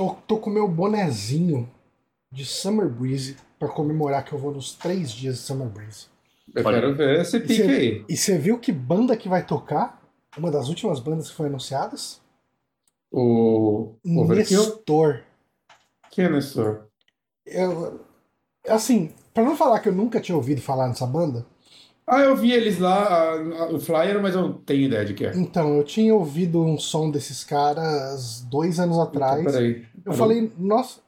Tô, tô com meu bonezinho de Summer Breeze pra comemorar que eu vou nos três dias de Summer Breeze. Eu Olha. quero ver esse E pique você- aí. E você viu que banda que vai tocar? Uma das últimas bandas que foi anunciadas? O Overkill? Nestor. Que é Nestor? Eu, assim, pra não falar que eu nunca tinha ouvido falar nessa banda, Ah, eu vi eles lá, o flyer, mas eu não tenho ideia de que é. então, eu tinha ouvido um som desses caras dois anos atrás. Então, peraí. Eu falei, nossa,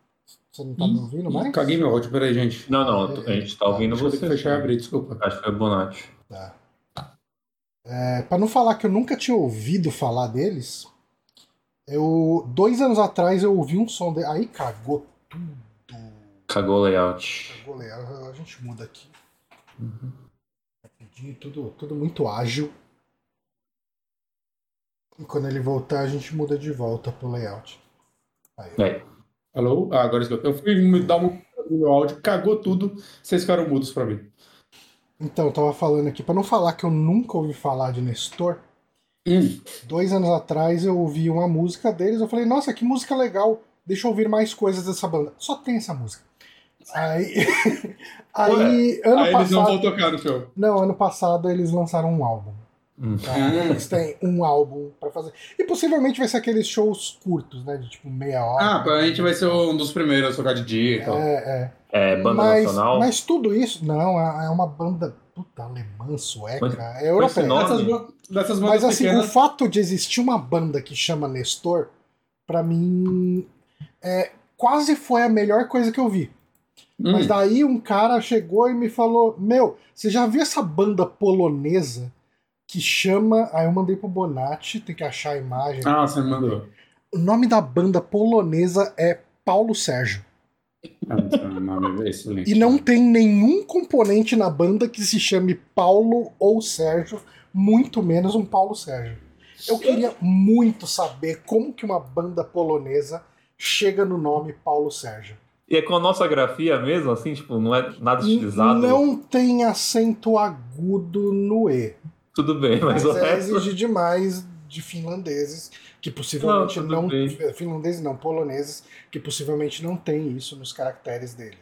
você não tá me ouvindo mais? Caguei meu áudio, peraí, gente. Não, não, a gente tá ouvindo Deixa eu ter você. que fechar e abrir, desculpa. Acho que foi o Bonatti. Tá. É, pra não falar que eu nunca tinha ouvido falar deles, eu dois anos atrás eu ouvi um som de... aí cagou tudo. Cagou o layout. Cagou legal. A gente muda aqui. Rapidinho, tudo, tudo muito ágil. E quando ele voltar, a gente muda de volta pro layout. Aí. É. Alô? Ah, agora escuta. Eu fui me dar um meu áudio, cagou tudo, vocês ficaram mudos pra mim. Então, eu tava falando aqui, pra não falar que eu nunca ouvi falar de Nestor, Hum, dois anos atrás eu ouvi uma música deles, eu falei, nossa, que música legal, deixa eu ouvir mais coisas dessa banda. Só tem essa música. Aí, aí ano aí eles não vão passado. tocar no show. Não, ano passado eles lançaram um álbum. Hum. tá? Eles têm um álbum pra fazer. E possivelmente vai ser aqueles shows curtos, né? De tipo meia hora. Ah, a gente vai ser um dos primeiros a tocar de dia e tal. É, é. É, banda mas, nacional. mas tudo isso, não, é é uma banda puta alemã, sueca, Mas- é europeia. nome- Dessas, dessas bandas Mas assim, o pequenas. fato de existir uma banda que chama Nestor, pra mim, é, quase foi a melhor coisa que eu vi. Hum, Mas daí um cara chegou e me falou: Meu, você já viu essa banda polonesa que chama. Aí eu mandei pro Bonatti, tem que achar a imagem. Ah, você me mandou. O nome da banda polonesa é Paulo Sérgio. Ah, então, é excelente. E não tem nenhum componente na banda que se chame Paulo ou Sérgio, muito menos um Paulo Sérgio. Eu queria muito saber como que uma banda polonesa chega no nome Paulo Sérgio. E é com a nossa grafia mesmo, assim, tipo, não é nada estilizado. Não tem acento agudo no E. Tudo bem, mas, Mas o é resto. exigir demais de finlandeses, que possivelmente Não, não. bem. Finlandeses não, poloneses, que possivelmente não tem isso nos caracteres deles.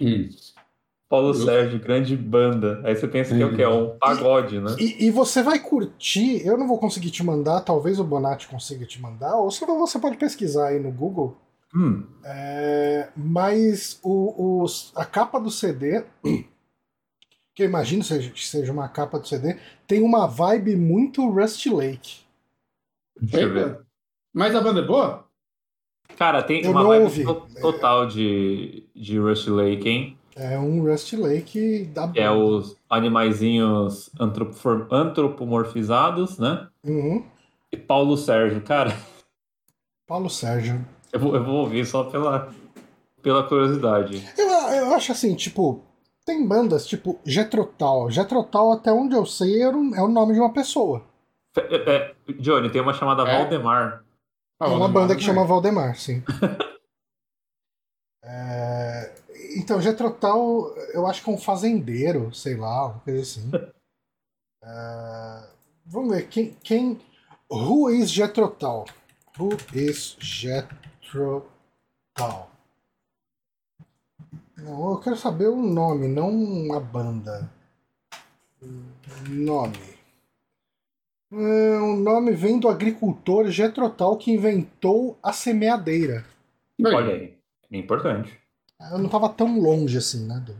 Hum. Paulo Sérgio, grande banda. Aí você pensa que é o quê? É um pagode, né? E, e você vai curtir, eu não vou conseguir te mandar, talvez o Bonatti consiga te mandar, ou se você pode pesquisar aí no Google. Hum, É, mas o, os- a capa do CD, que eu imagino seja, que seja uma capa do CD, tem uma vibe muito Rusty Lake. deixa eu ver. Mas a banda é boa? Cara, tem Eu uma vibe ouvi. total de, de Rush Lake, hein? É um Rusty Lake da Que é os animaizinhos antropomorfizados, né? Uhum. E Paulo Sérgio, cara, Paulo Sérgio. eu vou, eu vou ouvir só pela, pela curiosidade. Eu, eu acho assim, tipo, tem bandas tipo Jetrotal. Jetrotal, até onde eu sei, um- é o nome de uma pessoa. É, é, Johnny, tem uma chamada É? Valdemar. Ah, É uma Valdemar, banda que né? chama Valdemar, sim. É, Então, Jetrotal, eu acho que é um fazendeiro, sei lá, uma coisa assim. É, Vamos ver, quem, quem... Who is Jetrotal? Who is Jetrotal? Não, eu quero saber o nome, não a banda. Nome. É, O nome vem do agricultor Jetrotal que inventou a semeadeira. Olha aí, é importante. Eu não tava tão longe assim, né? do-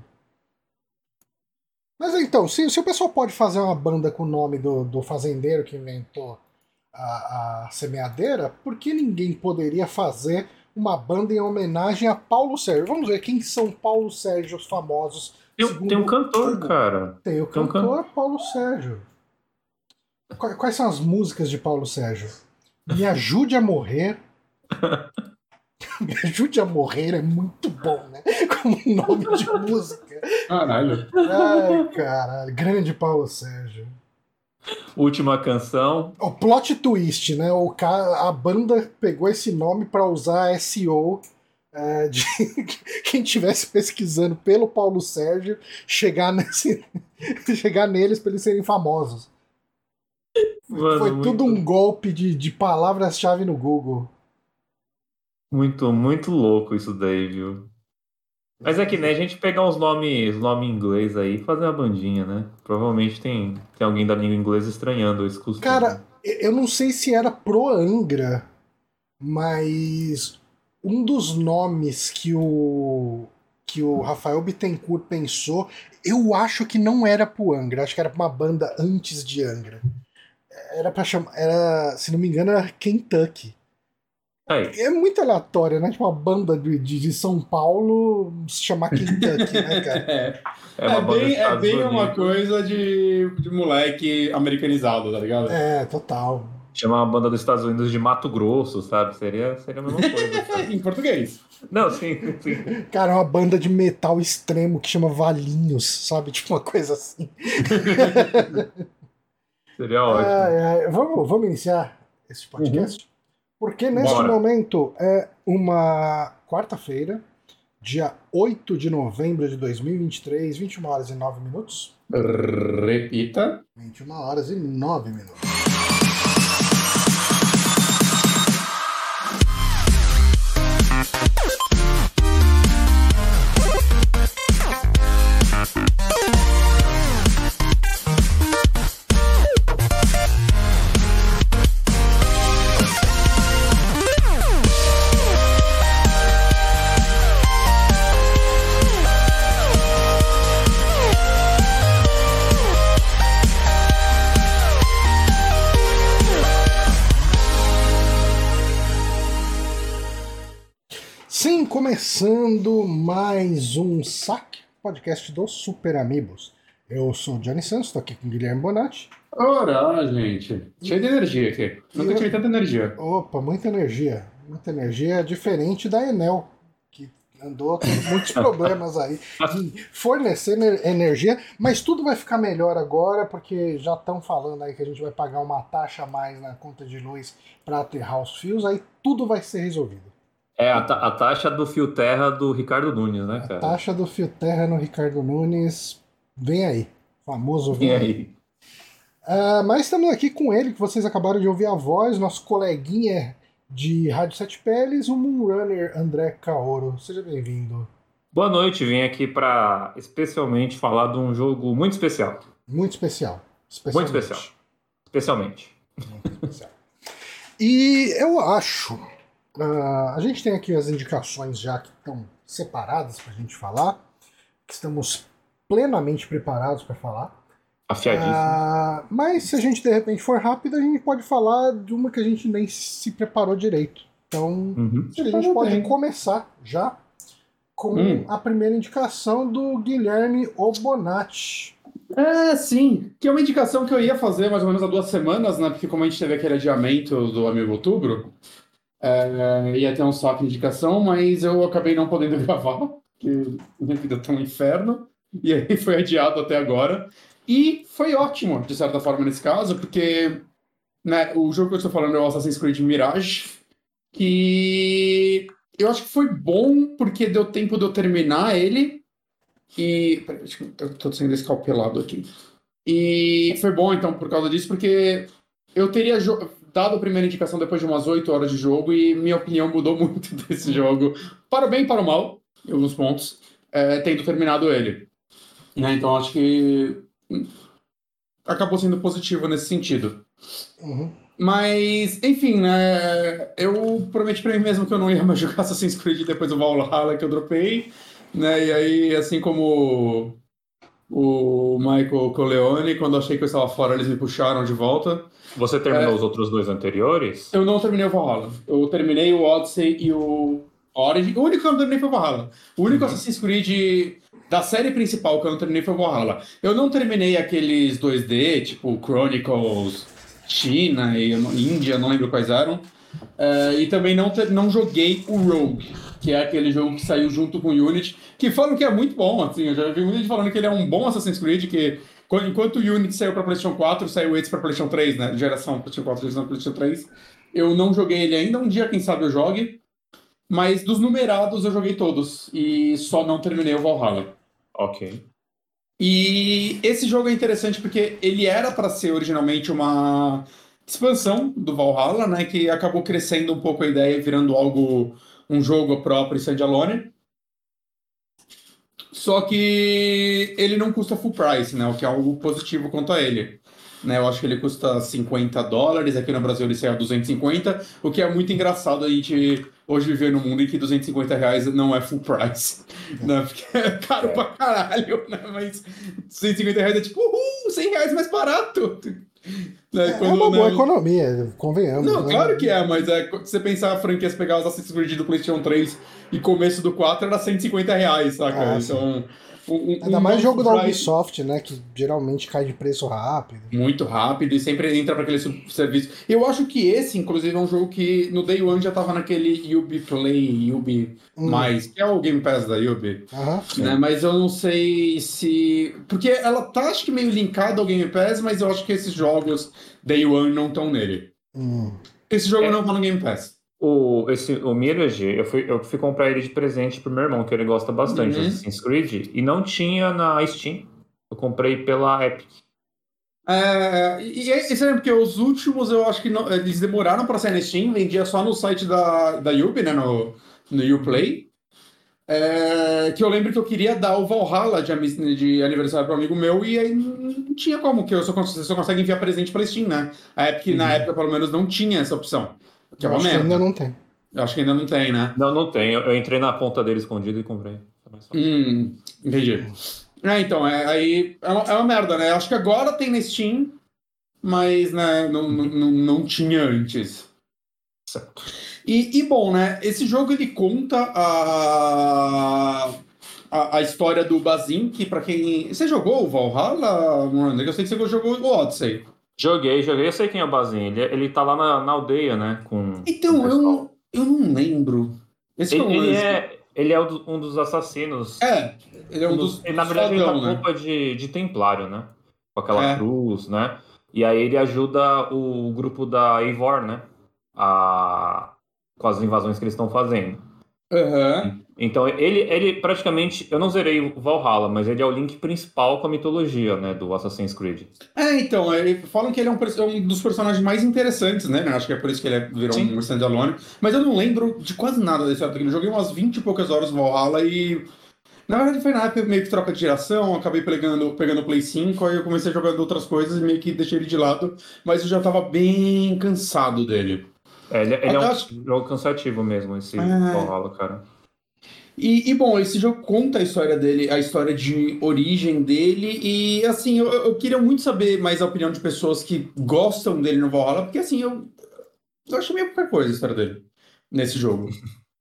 Mas então, se, se o pessoal pode fazer uma banda com o nome do, do fazendeiro que inventou a, a semeadeira, por que ninguém poderia fazer uma banda em homenagem a Paulo Sérgio? Vamos ver quem são Paulo Sérgio os famosos. Tem, um- tem um cantor, Google. cara. Tem o Tem um cantor Paulo Sérgio. Qua- Quais são as músicas de Paulo Sérgio? Me ajude a morrer. Me ajude a morrer é muito bom, né? Como nome de música. Caralho. Ai, caralho. Grande Paulo Sérgio. Última canção. O plot twist, né? O cara, a banda pegou esse nome pra usar SEO é, de quem estivesse pesquisando pelo Paulo Sérgio chegar nesse chegar neles pra eles serem famosos. Mano, Foi muito- tudo um golpe de, de palavras-chave no Google. Muito, muito louco isso daí, viu? Mas é que né, a gente pegar uns nomes nome inglês aí e fazer uma bandinha, né? Provavelmente tem, tem alguém da língua inglesa estranhando esse costume. Cara, eu não sei se era pro Angra, mas um dos nomes que o que o Rafael Bittencourt pensou, eu acho que não era pro Angra, acho que era pra uma banda antes de Angra. Era para chamar, era, se não me engano, era Kentucky. Aí. É muito aleatório, né? Tipo, uma banda de, de, de São Paulo se chamar Kentucky, né, cara? É, É uma é bem, é bem uma coisa de, de moleque americanizado, tá ligado? É, total. Chamar uma banda dos Estados Unidos de Mato Grosso, sabe? Seria, seria a mesma coisa. em português. Não, sim, sim. Cara, é uma banda de metal extremo que chama Valinhos, sabe? Tipo uma coisa assim. Seria ótimo. Ai, ai, Vamos, vamos iniciar esse podcast? Porque neste Bora. momento é uma quarta-feira, dia 8 de novembro de 2023, 21 horas e 9 minutos. Repita. 21 horas e 9 minutos. Começando mais um saque, podcast do Super Amigos. Eu sou o Johnny Santos, estou aqui com o Guilherme Bonatti. Ora, gente. Cheio de energia aqui. Nunca tive tanta energia. Opa, muita energia. Muita energia diferente da Enel, que andou com muitos problemas aí em fornecer ener- energia, mas tudo vai ficar melhor agora, porque já estão falando aí que a gente vai pagar uma taxa a mais na conta de luz para aterrar os fios, aí tudo vai ser resolvido. É a, ta- a taxa do fio terra do Ricardo Nunes, né, A cara? taxa do fio terra no Ricardo Nunes, vem aí. Famoso vem E aí. aí? Ah, mas estamos aqui com ele, que vocês acabaram de ouvir a voz, nosso coleguinha de Rádio Sete Peles, o Moonrunner André Caoro. Seja bem-vindo. Boa noite, vim aqui para especialmente falar de um jogo muito especial. Muito especial. Muito especial. Especialmente. Muito especial. E eu acho. Ah, a gente tem aqui as indicações já que estão separadas para a gente falar, que estamos plenamente preparados para falar. Afiadíssimo. Ah, mas se a gente de repente for rápido, a gente pode falar de uma que a gente nem se preparou direito. Então, Uhum. a gente pode bem. começar já com Hum. a primeira indicação do Guilherme Obonati. É, sim. Que é uma indicação que eu ia fazer mais ou menos há duas semanas, né? Porque como a gente teve aquele adiamento do Amigo Outubro, é, ia ter um saco de indicação, mas eu acabei não podendo gravar, porque minha vida tá um inferno. E aí foi adiado até agora. E foi ótimo, de certa forma, nesse caso, porque né, o jogo que eu estou falando é o Assassin's Creed Mirage, que eu acho que foi bom porque deu tempo de eu terminar ele. E. Peraí, eu sendo escalpelado aqui. E foi bom, então, por causa disso, porque eu teria dado a primeira indicação depois de umas 8 horas de jogo e minha opinião mudou muito desse jogo. Para o bem e para o mal, em alguns pontos, é, tendo terminado ele. Né, Então, acho que acabou sendo positivo nesse sentido. Uhum. Mas, enfim, né? Eu prometi pra mim mesmo que eu não ia mais jogar Assassin's Creed depois do Valhalla que eu dropei, né? E aí, assim como o Michael Corleone, quando achei que eu estava fora, eles me puxaram de volta. Você terminou É. os outros dois anteriores? Eu não terminei o Valhalla. Eu terminei o Odyssey e o Origin. O único que eu não terminei foi o Valhalla. O único Assassin's Creed da série principal que eu não terminei foi o Valhalla. Eu não terminei aqueles 2D, tipo Chronicles China e Índia, não lembro quais eram. É, e também não, ter- não joguei o Rogue, que é aquele jogo que saiu junto com o Unity, que falam que é muito bom, assim, eu já vi muita gente falando que ele é um bom Assassin's Creed, que enquanto o Unity saiu para PlayStation 4, saiu esse para PlayStation 3, né, geração PlayStation 4, geração PlayStation 3. Eu não joguei ele ainda, um dia quem sabe eu jogue, mas dos numerados eu joguei todos, e só não terminei o Valhalla. Ok. E esse jogo é interessante porque ele era para ser originalmente uma expansão do Valhalla, né? Que acabou crescendo um pouco a ideia e virando algo, um jogo próprio standalone. Só que ele não custa full price, né? O que é algo positivo quanto a ele. Né, eu acho que ele custa 50 dólares, aqui no Brasil ele saiu a 250, o que é muito engraçado a gente hoje viver num mundo em que 250 reais não é full price, né, porque é caro pra caralho, né, mas 250 reais é tipo, uhul, 100 reais mais barato. Né, é, quando, é uma boa né, economia, convenhamos. Não, né? claro que é, mas é, se você pensar a franquia, pegar os Assassin's Creed do PlayStation 3 e começo do 4 era 150 reais, saca? Ah, então... Sim. Um, Ainda um mais jogo da Ubisoft, né? Que geralmente cai de preço rápido. Muito rápido e sempre entra para aquele serviço. Eu acho que esse, inclusive, é um jogo que no Day One já tava naquele Ubi Play, Ubi hum. Mais, que é o Game Pass da Ubi. Uhum, né? Mas eu não sei se. Porque ela tá, acho que meio linkada ao Game Pass, mas eu acho que esses jogos Day One não estão nele. Hum. Esse jogo é. não tá no Game Pass. O, esse, o Mirage, eu fui, eu fui comprar ele de presente pro meu irmão, que ele gosta bastante uhum. de Assassin's Creed, e não tinha na Steam. Eu comprei pela Epic. É, e é estranho, porque os últimos eu acho que não, eles demoraram para sair na Steam, vendia só no site da, da Ubi, né, no, no Uplay. É, que eu lembro que eu queria dar o Valhalla de, de aniversário para um amigo meu e aí não tinha como, que eu só, você só consegue enviar presente para Steam, né? A Epic, uhum. na época, pelo menos, não tinha essa opção. Que é uma acho merda. que ainda não tem. Eu acho que ainda não tem, né? Não, não tem. Eu, eu entrei na ponta dele escondido e comprei. Hum, entendi. É, então, é, aí é uma, é uma merda, né? Acho que agora tem na Steam, mas né, não, não, não tinha antes. Certo. E, e, bom, né? Esse jogo ele conta a, a, a história do Bazin, que pra quem. Você jogou o Valhalla, Miranda? Eu sei que você jogou o Odyssey. Joguei, joguei. Eu sei quem é o Bazin. Ele, ele tá lá na, na aldeia, né? Com então, eu, eu não lembro. Esse ele, é, ele é, ele é um dos assassinos. É, ele é um, um dos. Ele, na verdade, ele tá com roupa né? de, de templário, né? Com aquela é. cruz, né? E aí ele ajuda o grupo da Eivor, né? A... Com as invasões que eles estão fazendo. Uhum. Então, ele, ele praticamente. Eu não zerei o Valhalla, mas ele é o link principal com a mitologia, né? Do Assassin's Creed. É, então, ele, falam que ele é um, é um, dos personagens mais interessantes, né? Acho que é por isso que ele é, virou Sim. um standalone. Mas eu não lembro de quase nada desse. Eu joguei umas 20 e poucas horas no Valhalla e. Na verdade, foi na época meio que troca de geração, acabei pegando, pegando o Play 5, aí eu comecei jogando outras coisas e meio que deixei ele de lado, mas eu já tava bem cansado dele. É, ele, ele é um acho... jogo cansativo mesmo, esse é... Valhalla, cara. E, e, bom, esse jogo conta a história dele, a história de origem dele, e assim, eu, eu queria muito saber mais a opinião de pessoas que gostam dele no Valhalla, porque assim, eu, eu achei meio qualquer coisa a história dele nesse jogo.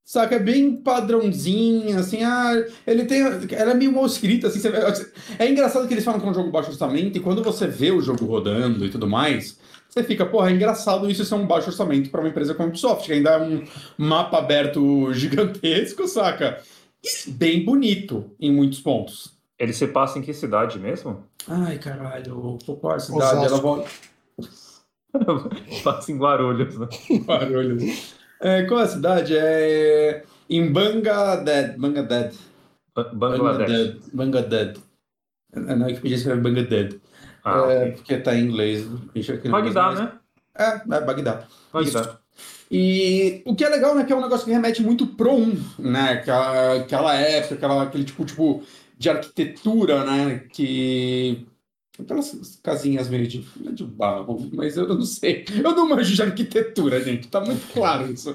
Saca? É bem padrãozinho, assim, ah, ele tem. Ela é meio mal escrita, assim. Você, é engraçado que eles falam que é um jogo baixo orçamento, e quando você vê o jogo rodando e tudo mais, você fica, porra, é engraçado isso ser um baixo orçamento para uma empresa como a Ubisoft, que ainda é um mapa aberto gigantesco, saca? E bem bonito em muitos pontos. Ele se passa em que cidade mesmo? Ai, caralho, qual é a cidade? Ela volta. passa em Guarulhos, né? Guarulhos. É, qual é a cidade? É em Bangladesh. Bangladesh. Bangladesh. Bangladesh. Não é que podia escrever Bangladesh. Ah, é. Porque tá em inglês. Bagdá, né? É, é Bagdá. Bagdá. E o que é legal, né, que é um negócio que remete muito pro 1, né? Aquela, aquela época, aquela, aquele tipo, tipo de arquitetura, né? Que. Aquelas casinhas meio de, é de barro, mas eu não sei. Eu não manjo de arquitetura, gente. Tá muito claro isso.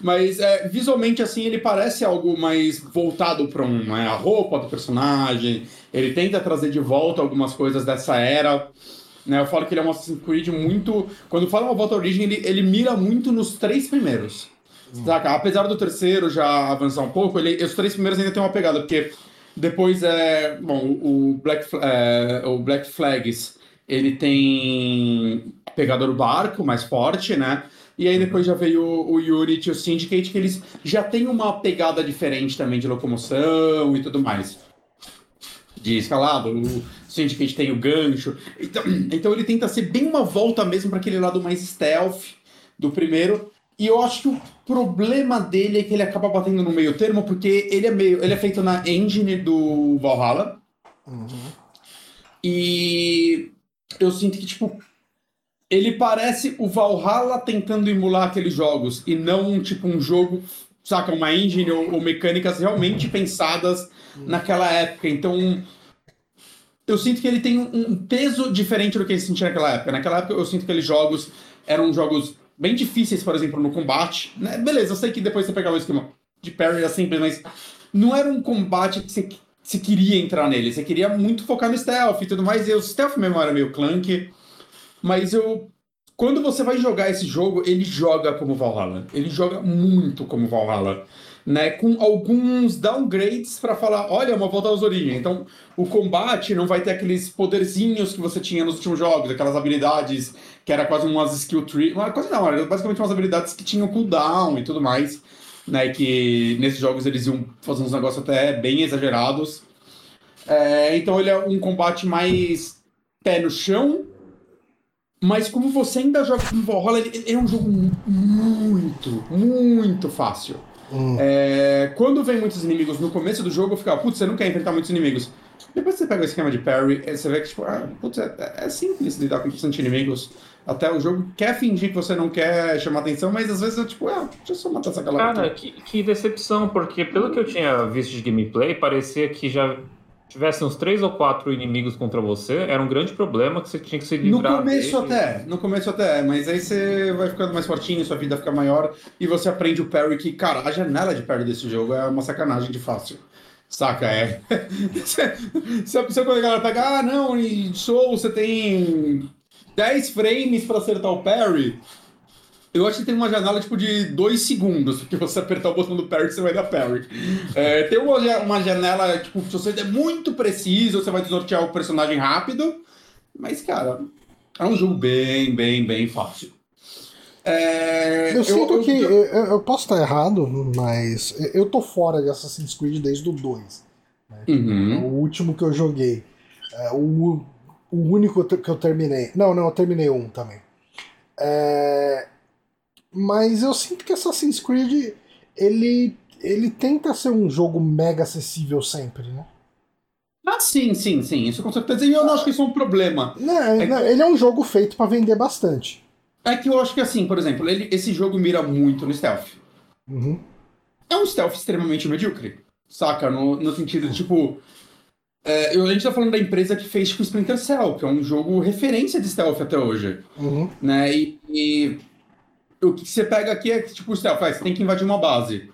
Mas é, visualmente, assim, ele parece algo mais voltado para um, né, a roupa do personagem. Ele tenta trazer de volta algumas coisas dessa era. Né? Eu falo que ele é um Assassin's Creed muito. Quando fala uma volta à origem, ele, ele mira muito nos três primeiros. Hum. Saca? Apesar do terceiro já avançar um pouco, ele, os três primeiros ainda tem uma pegada, porque depois é. Bom, o Black, é, o Black Flags ele tem pegada do barco mais forte, né? E aí depois já veio o, o Unity e o Syndicate, que eles já têm uma pegada diferente também de locomoção e tudo mais. De escalado, o Syndicate tem o gancho. Então, então ele tenta ser bem uma volta mesmo para aquele lado mais stealth do primeiro. E eu acho que o problema dele é que ele acaba batendo no meio termo, porque ele é meio. Ele é feito na engine do Valhalla. Uhum. E eu sinto que, tipo, ele parece o Valhalla tentando emular aqueles jogos e não tipo um jogo, saca, uma engine ou, ou mecânicas realmente pensadas naquela época. Então, eu sinto que ele tem um peso diferente do que ele sentia naquela época. Naquela época, eu sinto que aqueles jogos eram jogos bem difíceis, por exemplo, no combate. Né? Beleza, eu sei que depois você pegava o esquema de parry era simples, mas não era um combate que você, você queria entrar nele. Você queria muito focar no stealth e tudo mais. E o stealth mesmo era meio clunky. Mas eu. Quando você vai jogar esse jogo, ele joga como Valhalla. Ele joga muito como Valhalla né, com alguns downgrades para falar, olha, uma volta às origens. Então, o combate não vai ter aqueles poderzinhos que você tinha nos últimos jogos, aquelas habilidades que era quase umas skill tree, não, quase não, era basicamente umas habilidades que tinham cooldown e tudo mais, né, que nesses jogos eles iam fazer uns negócios até bem exagerados. É, então ele é um combate mais pé no chão, mas como você ainda joga com Valhalla, ele, ele é um jogo muito, muito fácil. Hum. É, quando vem muitos inimigos no começo do jogo, eu ficava, putz, você não quer enfrentar muitos inimigos. Depois você pega o esquema de parry, você vê que, tipo, ah, putz, é, é simples lidar com bastante inimigos. Até o jogo quer fingir que você não quer chamar atenção, mas às vezes eu, tipo, ah, deixa eu só matar essa galera. Cara, que, que decepção, porque pelo que eu tinha visto de gameplay, parecia que já tivesse uns três ou quatro inimigos contra você, era um grande problema que você tinha que se livrar No começo dele. até, no começo até, mas aí você vai ficando mais fortinho, sua vida fica maior e você aprende o parry que, cara, a janela de parry desse jogo é uma sacanagem de fácil. Saca? É. se, quando a galera pega, ah, não, em Soul você tem 10 frames para acertar o parry, eu acho que tem uma janela tipo de dois segundos, porque você apertar o botão do parry, você vai dar parry. É, tem uma, uma janela, tipo, se você é muito preciso, você vai desnortear o personagem rápido. Mas, cara, é um jogo bem, bem, bem fácil. É, eu, eu sinto eu, que. Eu, eu, posso estar errado, mas eu tô fora de Assassin's Creed desde o 2. Né? Uhum. O último que eu joguei. É, o, o único que eu terminei. Não, não, eu terminei um também. É, mas eu sinto que Assassin's Creed ele, ele tenta ser um jogo mega acessível sempre, né? Ah, sim, sim, sim. Isso com certeza. E eu não acho que isso é um problema. Não, é não, que... Ele é um jogo feito para vender bastante. É que eu acho que assim, por exemplo, ele, esse jogo mira muito no stealth. Uhum. É um stealth extremamente medíocre. Saca? No, no sentido de, tipo. É, a gente tá falando da empresa que fez tipo Splinter Cell, que é um jogo referência de stealth até hoje. Uhum. Né? E, e o que você pega aqui é tipo, stealth, você tem que invadir uma base.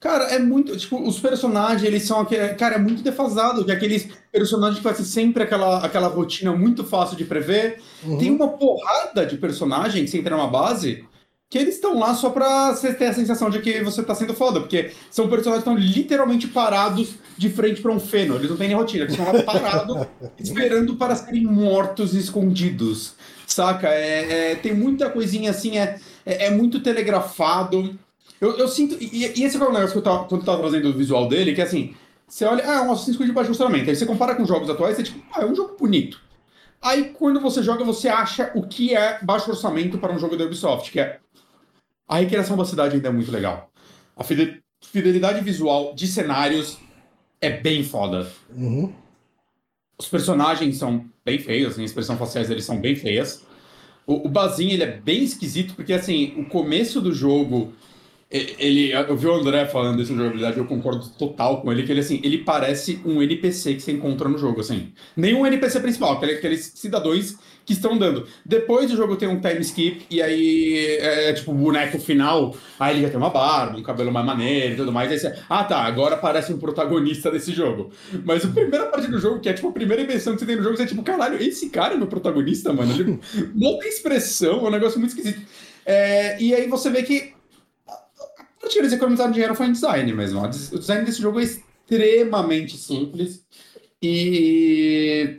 Cara, é muito. Tipo, os personagens, eles são. Cara, é muito defasado. Que aqueles personagens que fazem sempre aquela, aquela rotina muito fácil de prever. Uhum. Tem uma porrada de personagens que você entra numa base que eles estão lá só pra você ter a sensação de que você tá sendo foda. Porque são personagens que estão literalmente parados de frente pra um feno. Eles não têm nem rotina. Eles estão lá parados, esperando para serem mortos e escondidos. Saca? É, é, tem muita coisinha assim. É é, é muito telegrafado. Eu, eu sinto. E, e, esse é o negócio que eu tava, quando eu tava trazendo o visual dele, que é assim. Você olha, ah, é um Assassin's Creed de baixo orçamento. Aí você compara com jogos atuais, você tipo, ah, é um jogo bonito. Aí quando você joga, você acha o que é baixo orçamento para um jogo da Ubisoft, que é. A recriação da cidade ainda é muito legal. A fidelidade visual de cenários é bem foda. Uhum. Os personagens são bem feios, as expressões faciais deles são bem feias. O, o Bazin, ele é bem esquisito, porque, assim, o começo do jogo, ele, eu vi o André falando dessa jogabilidade, eu concordo total com ele, que ele, assim, ele parece um NPC que você encontra no jogo, assim. Nenhum NPC principal, aqueles, aqueles cidadãos que estão dando. Depois do jogo tem um time skip, e aí é, é tipo o boneco final, aí ele já tem uma barba, um cabelo mais maneiro e tudo mais. Aí você, ah tá, agora parece um protagonista desse jogo. Mas a primeira parte do jogo, que é tipo a primeira invenção que você tem no jogo, você é tipo, caralho, esse cara é meu protagonista, mano. Ele não tem expressão, é um negócio muito esquisito. É, e aí você vê que a parte que eles economizaram dinheiro foi em design mesmo. O design desse jogo é extremamente simples. E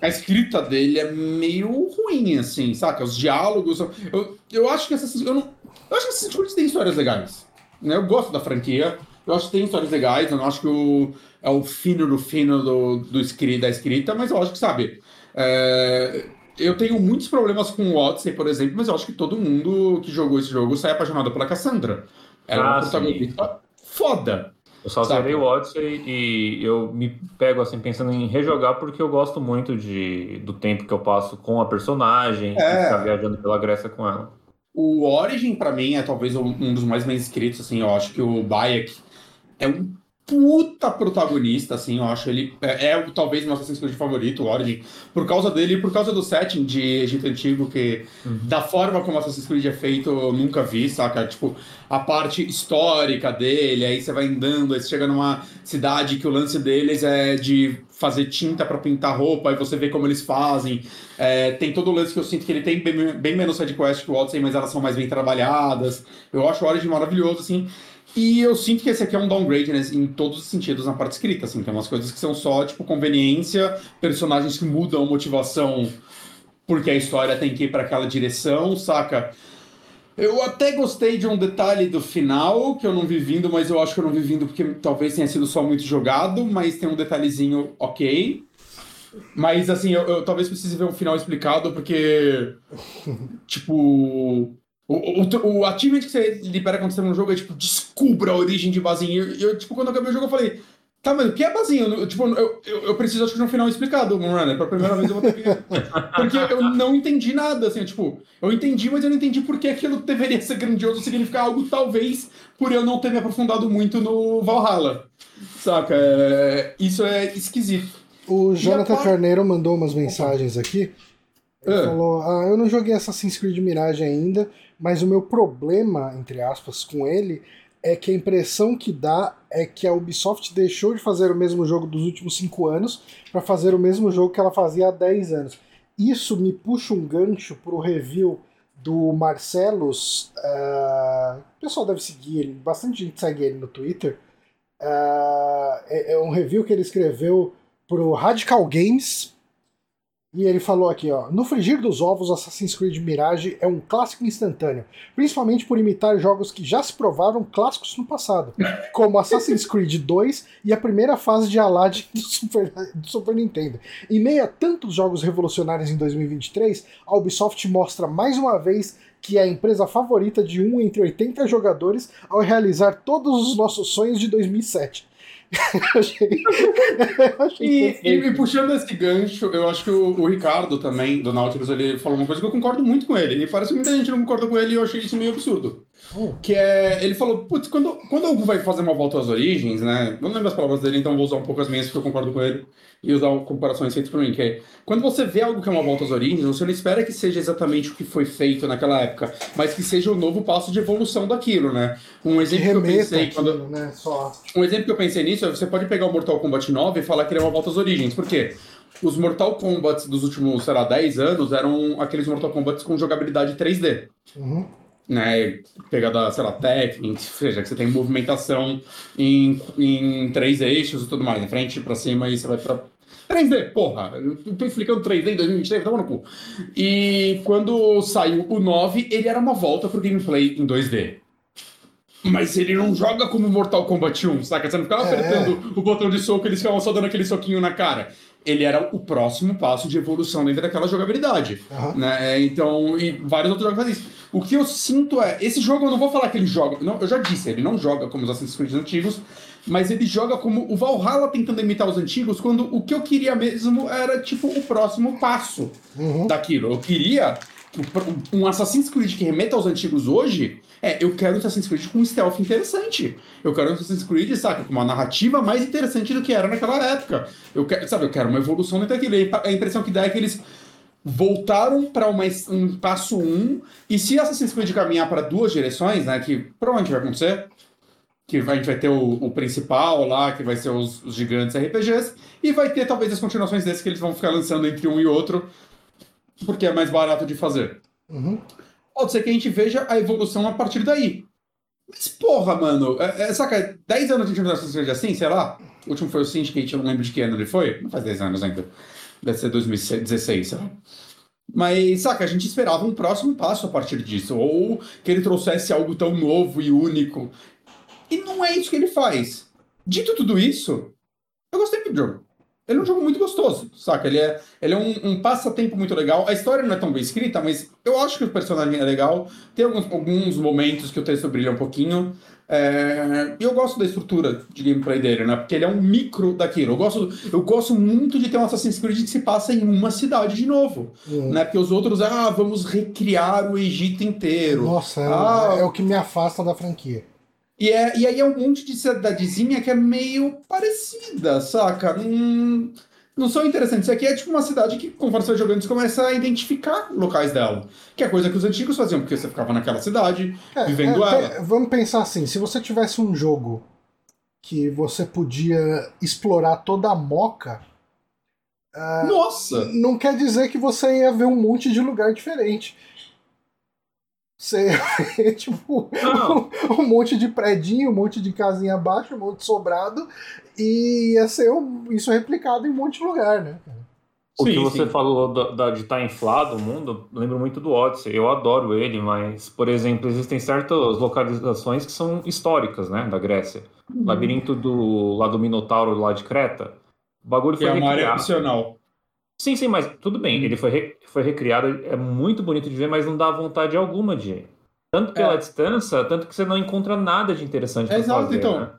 a escrita dele é meio ruim, assim, saca? Os diálogos. Eu, eu acho que essas. Eu, não, eu acho que Assassin's Creed tem histórias legais. Né? Eu gosto da franquia. Eu acho que tem histórias legais. Eu não acho que o, é o fino do fino do, do escrita, da escrita, mas eu acho que, sabe. É, eu tenho muitos problemas com o Odyssey, por exemplo, mas eu acho que todo mundo que jogou esse jogo sai apaixonado pela Cassandra. Ela ah, é uma ah, protagonista sim. foda. Eu só Saca? zerei o Odyssey e eu me pego assim pensando em rejogar porque eu gosto muito de, do tempo que eu passo com a personagem É. ficar viajando pela Grécia com ela. O Origin, pra mim, é talvez um um dos mais bem escritos, assim, eu acho que o Bayek é um puta protagonista, assim, eu acho ele é, é o- talvez meu Assassin's Creed favorito, o Origin, por causa dele e por causa do setting de Egito Antigo, que da forma como Assassin's Creed é feito, eu nunca vi, saca? Tipo, a parte histórica dele, aí você vai andando, aí você chega numa cidade que o lance deles é de fazer tinta pra pintar roupa, aí você vê como eles fazem. É, tem todo o lance que eu sinto que ele tem bem, bem menos sidequest que o Odyssey, mas elas são mais bem trabalhadas. Eu acho o Origin maravilhoso, assim. E eu sinto que esse aqui é um downgrade né, em todos os sentidos na parte escrita, assim. Tem umas coisas que são só, tipo, conveniência, personagens que mudam motivação porque a história tem que ir para aquela direção, saca? Eu até gostei de um detalhe do final, que eu não vi vindo, mas eu acho que eu não vi vindo porque talvez tenha sido só muito jogado, mas tem um detalhezinho ok. Mas assim, eu, eu talvez precise ver um final explicado, porque. tipo. O, o, o achievement que você libera quando você tá no jogo é tipo, descubra a origem de Bazinho. E eu, tipo, quando eu acabei o jogo, eu falei. Tá, mas o que é Bazinho? Eu, tipo, eu, eu, eu preciso, acho que de um final explicado, Runner. Pra primeira vez eu vou ter que. Porque eu não entendi nada, assim, tipo, eu entendi, mas eu não entendi por que aquilo deveria ser grandioso, significar algo, talvez, por eu não ter me aprofundado muito no Valhalla. Saca? É, Isso é esquisito. O Jonathan par- Carneiro mandou umas mensagens aqui. Ele Ah. falou: Ah, eu não joguei Assassin's Creed Mirage ainda, mas o meu problema, entre aspas, com ele é que a impressão que dá é que a Ubisoft deixou de fazer o mesmo jogo dos últimos cinco anos para fazer o mesmo jogo que ela fazia há 10 anos. Isso me puxa um gancho pro review do Marcelos. ah, o pessoal deve seguir ele, bastante gente segue ele no Twitter. Ah, é, é um review que ele escreveu pro Radical Games. E ele falou aqui, ó, no frigir dos ovos, Assassin's Creed Mirage é um clássico instantâneo, principalmente por imitar jogos que já se provaram clássicos no passado, como Assassin's Creed 2 e a primeira fase de Aladdin do Super, do Super Nintendo. Em meio a tantos jogos revolucionários em 2023, a Ubisoft mostra mais uma vez que é a empresa favorita de um entre 80 jogadores ao realizar todos os nossos sonhos de 2007. Eu achei, eu achei E, e, e puxando esse gancho, eu acho que o, o Ricardo também, do Nautilus, ele falou uma coisa que eu concordo muito com ele. E parece que muita gente não concorda com ele e eu achei isso meio absurdo. Hum. Que é, ele falou, putz, quando, quando algo vai fazer uma volta às origens, né? Eu não lembro as palavras dele, então vou usar um pouco as minhas porque eu concordo com ele. E usar comparações feitas por mim, que é, quando você vê algo que é uma volta às origens, você não espera que seja exatamente o que foi feito naquela época, mas que seja o novo passo de evolução daquilo, né? Um Que exemplo que eu remeta pensei quando... aquilo, né? Só. Um exemplo que eu pensei nisso é você pode pegar o Mortal Kombat 9 e falar que ele é uma volta às origens. Por quê? Os Mortal Kombat dos últimos, sei lá, 10 anos eram aqueles Mortal Kombat com jogabilidade 3D. Uhum. Né? Pegada, sei lá, técnica, ou seja, que você tem movimentação em, em três eixos e tudo mais, em frente, pra cima e você vai pra. 3D, porra! Eu tô explicando 3D em 2023, tava no cu. E quando saiu o 9, ele era uma volta pro gameplay em 2D. Mas ele não joga como Mortal Kombat 1, saca? Você não ficava É. apertando o botão de soco, eles ficavam só dando aquele soquinho na cara. Ele era o próximo passo de evolução dentro daquela jogabilidade. Aham. Né? Então, e vários outros jogos fazem isso. O que eu sinto é, esse jogo eu não vou falar que ele joga, não, eu já disse, ele não joga como os Assassin's Creed antigos, mas ele joga como o Valhalla tentando imitar os antigos, quando o que eu queria mesmo era, tipo, o próximo passo Uhum. daquilo. Eu queria um Assassin's Creed que remeta aos antigos hoje, é, eu quero um Assassin's Creed com um stealth interessante. Eu quero um Assassin's Creed, sabe, com uma narrativa mais interessante do que era naquela época. Eu quero, sabe, eu quero uma evolução dentro daquilo. A impressão que dá é que eles voltaram para um passo um, e se Assassin's Creed caminhar para duas direções, né, que provavelmente vai acontecer, que a gente vai ter o, o principal lá, que vai ser os, os gigantes RPGs, e vai ter talvez as continuações desses que eles vão ficar lançando entre um e outro, porque é mais barato de fazer. Uhum. Pode ser que a gente veja a evolução a partir daí. Mas porra, mano, é, é, saca, 10 anos a gente não Assassin's Creed assim, sei lá. O último foi o Syndicate, eu não lembro de que ano ele foi. Não faz 10 anos ainda. Deve ser 2016, sei lá. Mas, saca, a gente esperava um próximo passo a partir disso. Ou que ele trouxesse algo tão novo e único. E não é isso que ele faz. Dito tudo isso, eu gostei do jogo. ele é um jogo muito gostoso, saca? Ele é, ele é um, um passatempo muito legal. A história não é tão bem escrita, mas eu acho que o personagem é legal. Tem alguns, alguns momentos que o texto brilha um pouquinho. É, e eu gosto da estrutura de gameplay dele, né? Porque ele é um micro daquilo. Eu gosto, eu gosto muito de ter um Assassin's Creed que se passa em uma cidade de novo. Hum. Né? Porque os outros, ah, vamos recriar o Egito inteiro. Nossa, é, Ah. é o que me afasta da franquia. E, é, e aí é um monte de cidadezinha que é meio parecida, saca? Não, não são interessantes. Isso aqui é tipo uma cidade que, conforme você vai jogando, você começa a identificar locais dela. Que é coisa que os antigos faziam, porque você ficava naquela cidade, É, vivendo é, ela. vamos pensar assim: se você tivesse um jogo que você podia explorar toda a moca, Nossa! não quer dizer que você ia ver um monte de lugar diferente. Você ia tipo, Não. um monte de predinho, um monte de casinha abaixo, um monte de sobrado, e ia ser um- isso replicado em um monte de lugar, né? O que Sim, você sim. falou da, da- de estar inflado o mundo, lembro muito do Odyssey. Eu adoro ele, mas, por exemplo, existem certas localizações que são históricas, né, da Grécia. Uhum. Labirinto do, lá do Minotauro, lá de Creta. O bagulho Que foi é uma área opcional. Sim, sim, mas tudo bem. Hum. Ele foi, re- foi recriado, é muito bonito de ver, mas não dá vontade alguma de ir. Tanto pela É. distância, tanto que você não encontra nada de interessante pra Exato, fazer, então. né?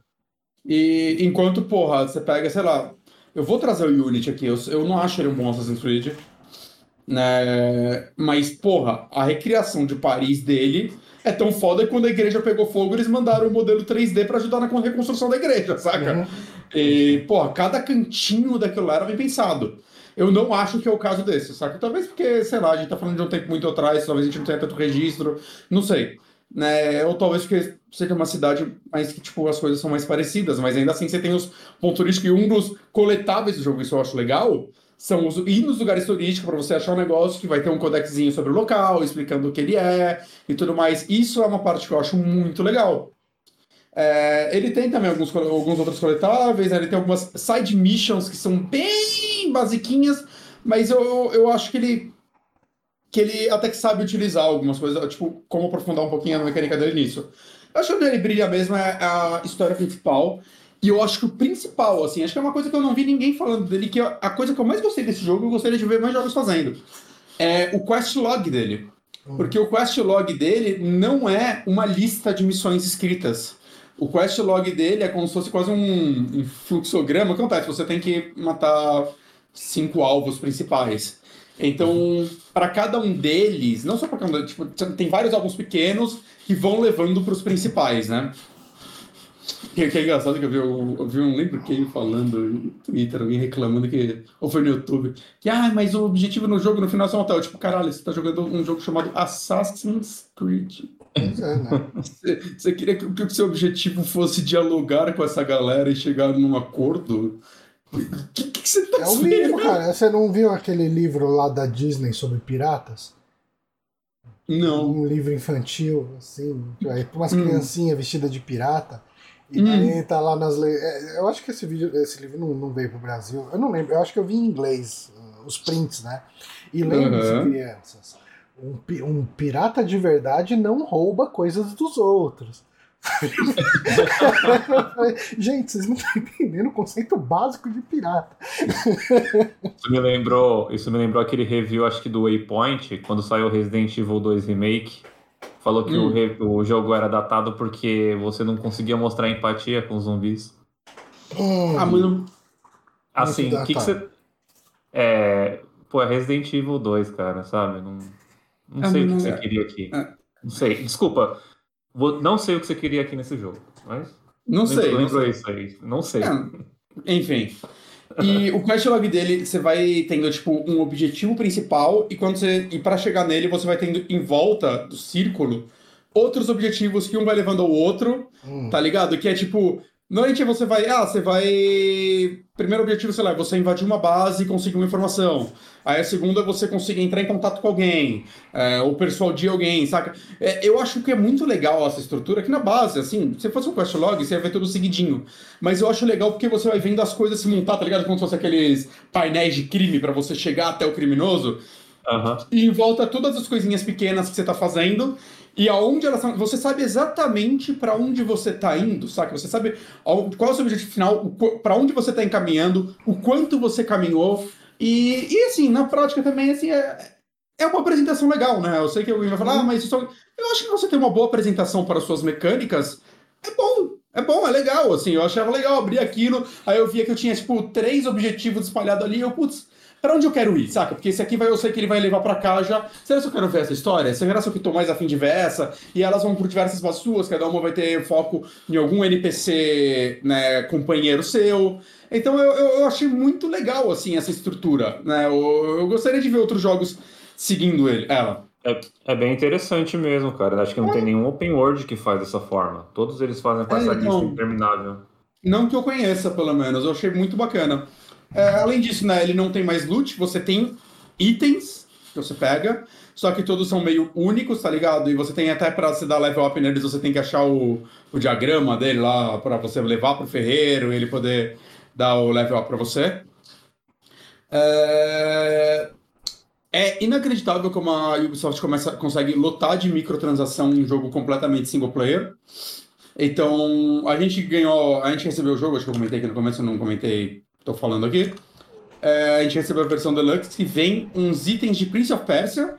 E enquanto, porra, você pega, sei lá, eu vou trazer o Unity aqui, eu, eu não acho ele um bom Assassin's Creed, né? Mas, porra, a recriação de Paris dele é tão foda que quando a igreja pegou fogo, eles mandaram o modelo 3D pra ajudar na reconstrução da igreja, saca? Uhum. E, porra, cada cantinho daquilo lá era bem pensado. Eu não acho que é o caso desse, saca? Talvez porque, sei lá, a gente tá falando de um tempo muito atrás, talvez a gente não tenha tanto registro, não sei. Né? Ou talvez porque seja uma cidade mais que, tipo, as coisas são mais parecidas, mas ainda assim você tem os pontos turísticos e um dos coletáveis do jogo, isso eu acho legal, são os, ir nos lugares turísticos para você achar um negócio que vai ter um codexzinho sobre o local, explicando o que ele é e tudo mais. Isso é uma parte que eu acho muito legal. É, ele tem também alguns, alguns outros coletáveis, né? ele tem algumas side missions que são bem basiquinhas, mas eu, eu acho que ele que ele até que sabe utilizar algumas coisas, tipo, como aprofundar um pouquinho a mecânica dele nisso. Eu acho que ele brilha mesmo é a história principal, e eu acho que o principal, assim, acho que é uma coisa que eu não vi ninguém falando dele, que é a coisa que eu mais gostei desse jogo, eu gostaria de ver mais jogos fazendo, é o quest log dele. Porque o quest log dele não é uma lista de missões escritas. O quest log dele é como se fosse quase um, um fluxograma. O que acontece? Você tem que matar cinco alvos principais. Então, para cada um deles, não só para cada um, tipo, tem vários alvos pequenos que vão levando para os principais, né? Que, que é engraçado que eu vi, um- eu vi um lembro quem falando no Twitter, alguém reclamando que. Ou foi no YouTube, que ah, mas o objetivo no jogo no final é matar. Eu, Tipo, caralho, você tá jogando um jogo chamado Assassin's Creed. É, né? Você, você queria que, que o seu objetivo fosse dialogar com essa galera e chegar num acordo? O que, que você tá É o mínimo, esperando? cara. Você não viu aquele livro lá da Disney sobre piratas? Não. Um livro infantil, assim, aí pra umas Hum. criancinhas vestidas de pirata. E Hum. tá lá nas leis. Eu acho que esse vídeo, esse livro não, não veio pro Brasil. Eu não lembro, eu acho que eu vi em inglês, uh, os prints, né? E lembre-se, crianças, um, um pirata de verdade não rouba coisas dos outros. Gente, vocês não estão entendendo o conceito básico de pirata. Isso me lembrou, isso me lembrou aquele review, acho que do Waypoint, quando saiu o Resident Evil 2 Remake. Falou que Hum. o, re- o jogo era datado porque você não conseguia mostrar empatia com os zumbis. Hum, Ah, mano. Assim, o que, você. É. Pô, é Resident Evil 2, cara, sabe? Não, não Ah, sei o que não, você é- queria aqui. é. Não sei, desculpa. Vou- Não sei o que você queria aqui nesse jogo, mas. Não sei. Lembro, não lembro sei. isso aí. Não sei. É, enfim. E o quest log dele, você vai tendo tipo um objetivo principal e quando você e para chegar nele você vai tendo em volta do círculo outros objetivos que um vai levando ao outro, hum. tá ligado? Que é tipo, normalmente você vai, ah, você vai primeiro objetivo, sei lá, é você invadir uma base e conseguir uma informação. Aí a segunda é você conseguir entrar em contato com alguém, é, ou persuadir alguém, saca? É, eu acho que é muito legal essa estrutura, que na base, assim, se fosse um quest log, você ia ver tudo seguidinho. Mas eu acho legal porque você vai vendo as coisas se montar, tá ligado? Como se fosse aqueles painéis de crime pra você chegar até o criminoso. Aham. e em volta todas as coisinhas pequenas que você tá fazendo e aonde elas são. Você sabe exatamente para onde você tá indo, saca? Você sabe qual é o seu objetivo final, para onde você tá encaminhando, o quanto você caminhou. E, e assim, na prática também, assim, é, é uma apresentação legal, né? Eu sei que alguém vai falar, ah, mas isso. Eu acho que você ter uma boa apresentação para suas mecânicas é bom. É bom, é legal, assim, eu achava legal abrir aquilo, aí eu via que eu tinha, tipo, três objetivos espalhados ali, e eu, putz, Pra onde eu quero ir, saca? Porque esse aqui vai, eu sei que ele vai levar pra cá já. Será que eu quero ver essa história? Será que eu tô mais afim de ver essa? E elas vão por diversas bases suas, cada uma vai ter foco em algum NPC, né, companheiro seu. Então eu, eu, eu achei muito legal, assim, essa estrutura, né? Eu, eu gostaria de ver outros jogos seguindo ele, ela. É, é bem interessante mesmo, cara. Acho que não tem nenhum open world que faz dessa forma. Todos eles fazem com É, essa então. lista interminável. Não que eu conheça, pelo menos. Eu achei muito bacana. É, além disso, né, ele não tem mais loot, você tem itens que você pega, só que todos são meio únicos, tá ligado? E você tem até pra se dar level up neles, você tem que achar o, o diagrama dele lá pra você levar pro ferreiro e ele poder dar o level up pra você. É... é inacreditável como a Ubisoft começa, consegue lotar de microtransação um jogo completamente single player. Então, a gente ganhou, a gente recebeu o jogo, acho que eu comentei aqui no começo, eu não comentei, tô falando aqui. É, a gente recebeu a versão Deluxe que vem uns itens de Prince of Persia,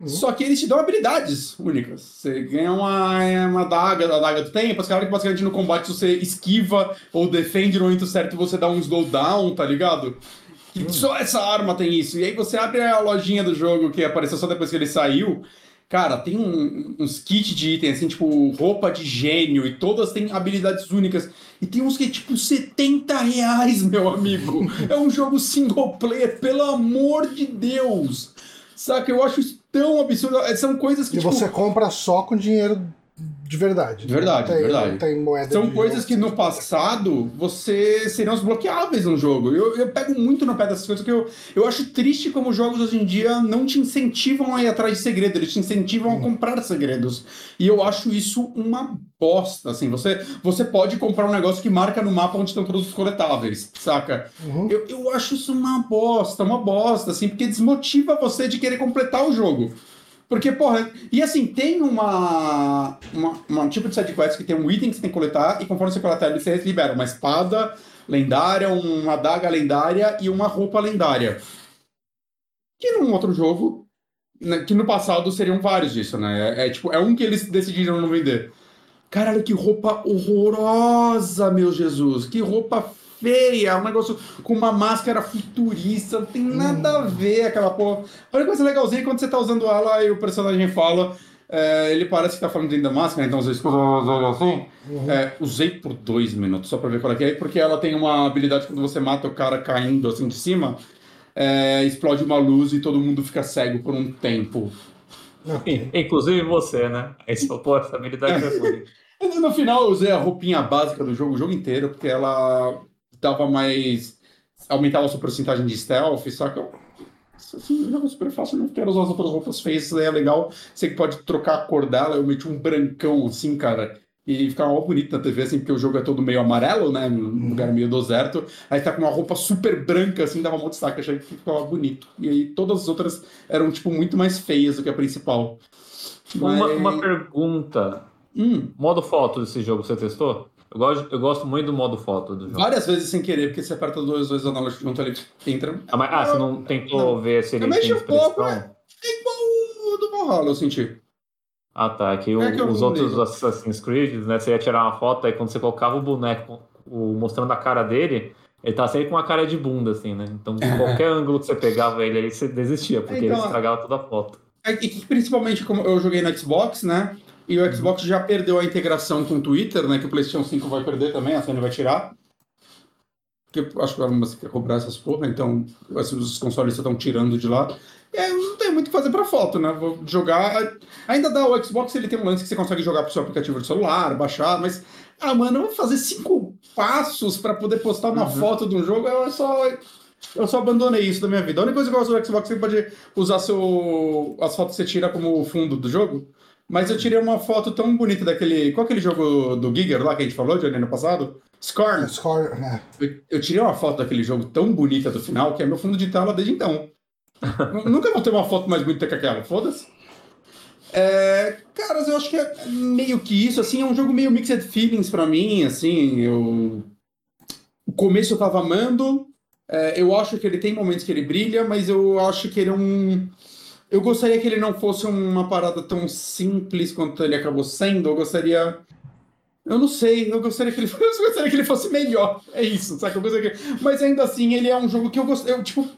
Uhum. só que eles te dão habilidades únicas. Você ganha uma, uma daga, a daga do tempo, as caras que basicamente no combate você esquiva ou defende no momento certo você dá um slowdown, tá ligado? Que Só essa arma tem isso. E aí você abre a lojinha do jogo que apareceu só depois que ele saiu. Cara, tem um- uns kits de itens, assim, tipo, roupa de gênio, e todas têm habilidades únicas. E tem uns que é tipo 70 reais, meu amigo. É um jogo single player, pelo amor de Deus. Saca? Eu acho isso tão absurdo. São coisas que, E tipo, você compra só com dinheiro de verdade. De verdade, tem, verdade. Não tem moeda São de coisas que no passado você seriam desbloqueáveis no jogo. Eu, eu pego muito no pé dessas coisas que eu, eu acho triste como os jogos hoje em dia não te incentivam a ir atrás de segredo, eles te incentivam a comprar segredos. E eu acho isso uma bosta, assim. Você, você pode comprar um negócio que marca no mapa onde estão todos os coletáveis, saca? Uhum. Eu, eu acho isso uma bosta, uma bosta, assim, porque desmotiva você de querer completar o jogo. Porque, porra, e assim, tem uma, uma, uma tipo de sidequest que tem um item que você tem que coletar, e conforme você coletar ele, você libera uma espada lendária, uma adaga lendária e uma roupa lendária. Que num outro jogo, né, que no passado seriam vários disso, né? É, é tipo, é um que eles decidiram não vender. Caralho, que roupa horrorosa, meu Jesus! Que roupa feia! Um negócio com uma máscara futurista, não tem nada a ver aquela porra. A única coisa legalzinha é quando você tá usando ela e o personagem fala. é, ele parece que tá falando dentro da máscara, então você escuta assim. É, usei por dois minutos só pra ver qual é que é, porque ela tem uma habilidade quando você mata o cara caindo assim de cima, é, explode uma luz e todo mundo fica cego por um tempo. Ok. Inclusive você, né? Aí falou, pô, essa habilidade é ruim. No final eu usei a roupinha básica do jogo o jogo inteiro, porque ela dava mais. aumentava a sua porcentagem de stealth, só que eu. Assim, um jogo super fácil, eu não quero usar as outras roupas feias, isso daí é legal. Você que pode trocar a cor dela, eu meti um brancão assim, cara. E ficava mal bonito na TV, assim, porque o jogo é todo meio amarelo, né? Num lugar meio deserto. Aí tá com uma roupa super branca, assim, dava muito destaque, achei que ficava bonito. E aí todas as outras eram, tipo, muito mais feias do que a principal. Uma, Mas- uma pergunta. Hum, Modo foto desse jogo, você testou? Eu gosto, eu gosto muito do modo foto do jogo. várias vezes sem querer, porque você aperta dois, dois analógicos junto ali, entra. Ah, mas- ah, você não tentou ver se ele Eu tem um pouco, expressão? É igual o do Valhalla, eu senti. Ah, tá. É que, o- É os não outros ligo. Assassin's Creed, né? Você ia tirar uma foto, aí quando você colocava o boneco o, mostrando a cara dele, ele tava sempre com uma cara de bunda, assim, né? Então, qualquer ângulo que você pegava ele aí, você desistia, porque Então, ele estragava toda a foto. É principalmente como eu joguei no Xbox, né? E o Xbox já perdeu a integração com o Twitter, né? Que o PlayStation 5 vai perder também, a Sony vai tirar. Porque acho que você quer cobrar essas porra, então assim, os consoles estão tirando de lá. E aí não tem muito o que fazer pra foto, né? Vou jogar. Ainda dá o Xbox, ele tem um lance que você consegue jogar pro seu aplicativo de celular, baixar, mas. Ah, mano, eu vou fazer cinco passos pra poder postar uma Uhum. foto de um jogo, eu só. Eu só abandonei isso da minha vida. A única coisa que eu gosto do Xbox é que você pode usar seu... as fotos que você tira como fundo do jogo. Mas eu tirei uma foto tão bonita daquele. Qual aquele jogo do Giger lá que a gente falou de ano passado? Scorn. Score, é. Eu, eu tirei uma foto daquele jogo tão bonita do final que é meu fundo de tela desde então. Nunca vou ter uma foto mais bonita que aquela, foda-se. É, caras, eu acho que é meio que isso, assim, é um jogo meio mixed feelings pra mim, assim, eu... O começo eu tava amando, é, eu acho que ele tem momentos que ele brilha, mas eu acho que ele é um... Eu gostaria que ele não fosse uma parada tão simples quanto ele acabou sendo, eu gostaria... Eu não sei, eu gostaria que ele, eu gostaria que ele fosse melhor, é isso, sabe? Eu gostaria que... Mas ainda assim, ele é um jogo que eu gostei, eu, tipo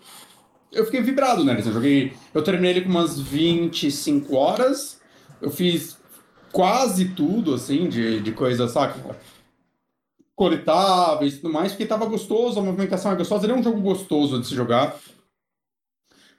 eu fiquei vibrado nele. Assim, eu joguei. Eu terminei ele com umas 25 horas. Eu fiz quase tudo, assim, de, de coisa, saca? Coletáveis e tudo mais, porque tava gostoso, a movimentação é gostosa. Ele é um jogo gostoso de se jogar.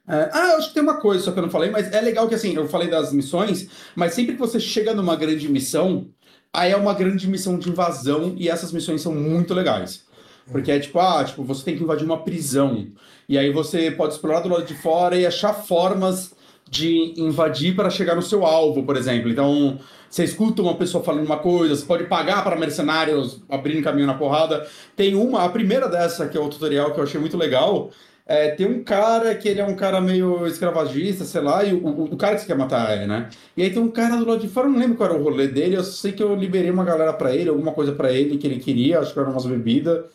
É, ah, eu acho que tem uma coisa só que eu não falei, mas é legal que assim, eu falei das missões, mas sempre que você chega numa grande missão, aí é uma grande missão de invasão e essas missões são muito legais. Porque é tipo, ah, tipo, você tem que invadir uma prisão. E aí você pode explorar do lado de fora e achar formas de invadir para chegar no seu alvo, por exemplo. Então, você escuta uma pessoa falando uma coisa, você pode pagar para mercenários abrindo caminho na porrada. Tem uma, a primeira dessa, que é o tutorial que eu achei muito legal, é, tem um cara que ele é um cara meio escravagista, sei lá, e o, o, o, cara que você quer matar é, né? E aí tem um cara do lado de fora, eu não lembro qual era o rolê dele, eu sei que eu liberei uma galera para ele, alguma coisa para ele que ele queria, acho que era umas bebidas.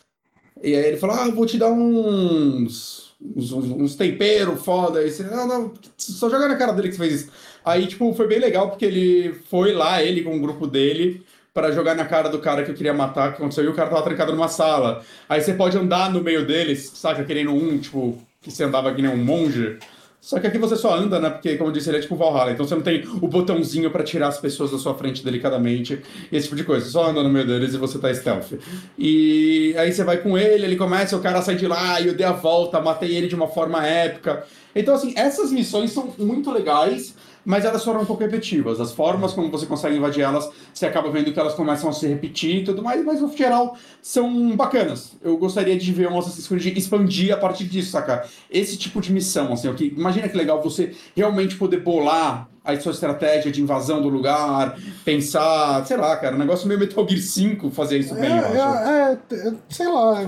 E aí ele falou: Ah, vou te dar uns. uns, uns temperos foda. Aí você, não, não, só joga na cara dele que você fez isso. Aí, tipo, foi bem legal porque ele foi lá, ele com o grupo dele, para jogar na cara do cara que eu queria matar, que aconteceu, e o cara tava trancado numa sala. Aí você pode andar no meio deles, saca? Querendo um, tipo, que você andava que nem um monge. Só que aqui você só anda, né? Porque, como eu disse, ele é tipo Valhalla. Então você não tem o botãozinho para tirar as pessoas da sua frente delicadamente. Esse tipo de coisa. Você só anda no meio deles e você tá stealth. E aí você vai com ele, ele começa, o cara sai de lá e eu dei a volta, matei ele de uma forma épica. Então, assim, essas missões são muito legais mas elas foram um pouco repetitivas. As formas como você consegue invadir elas, você acaba vendo que elas começam a se repetir e tudo mais, mas no geral são bacanas. Eu gostaria de ver um Assassin's Creed expandir a partir disso, saca? Esse tipo de missão, assim, que imagina que legal você realmente poder bolar a sua estratégia de invasão do lugar, pensar, sei lá, cara, um negócio meio Metal Gear 5 fazer isso bem, é, eu acho. É, é, sei lá,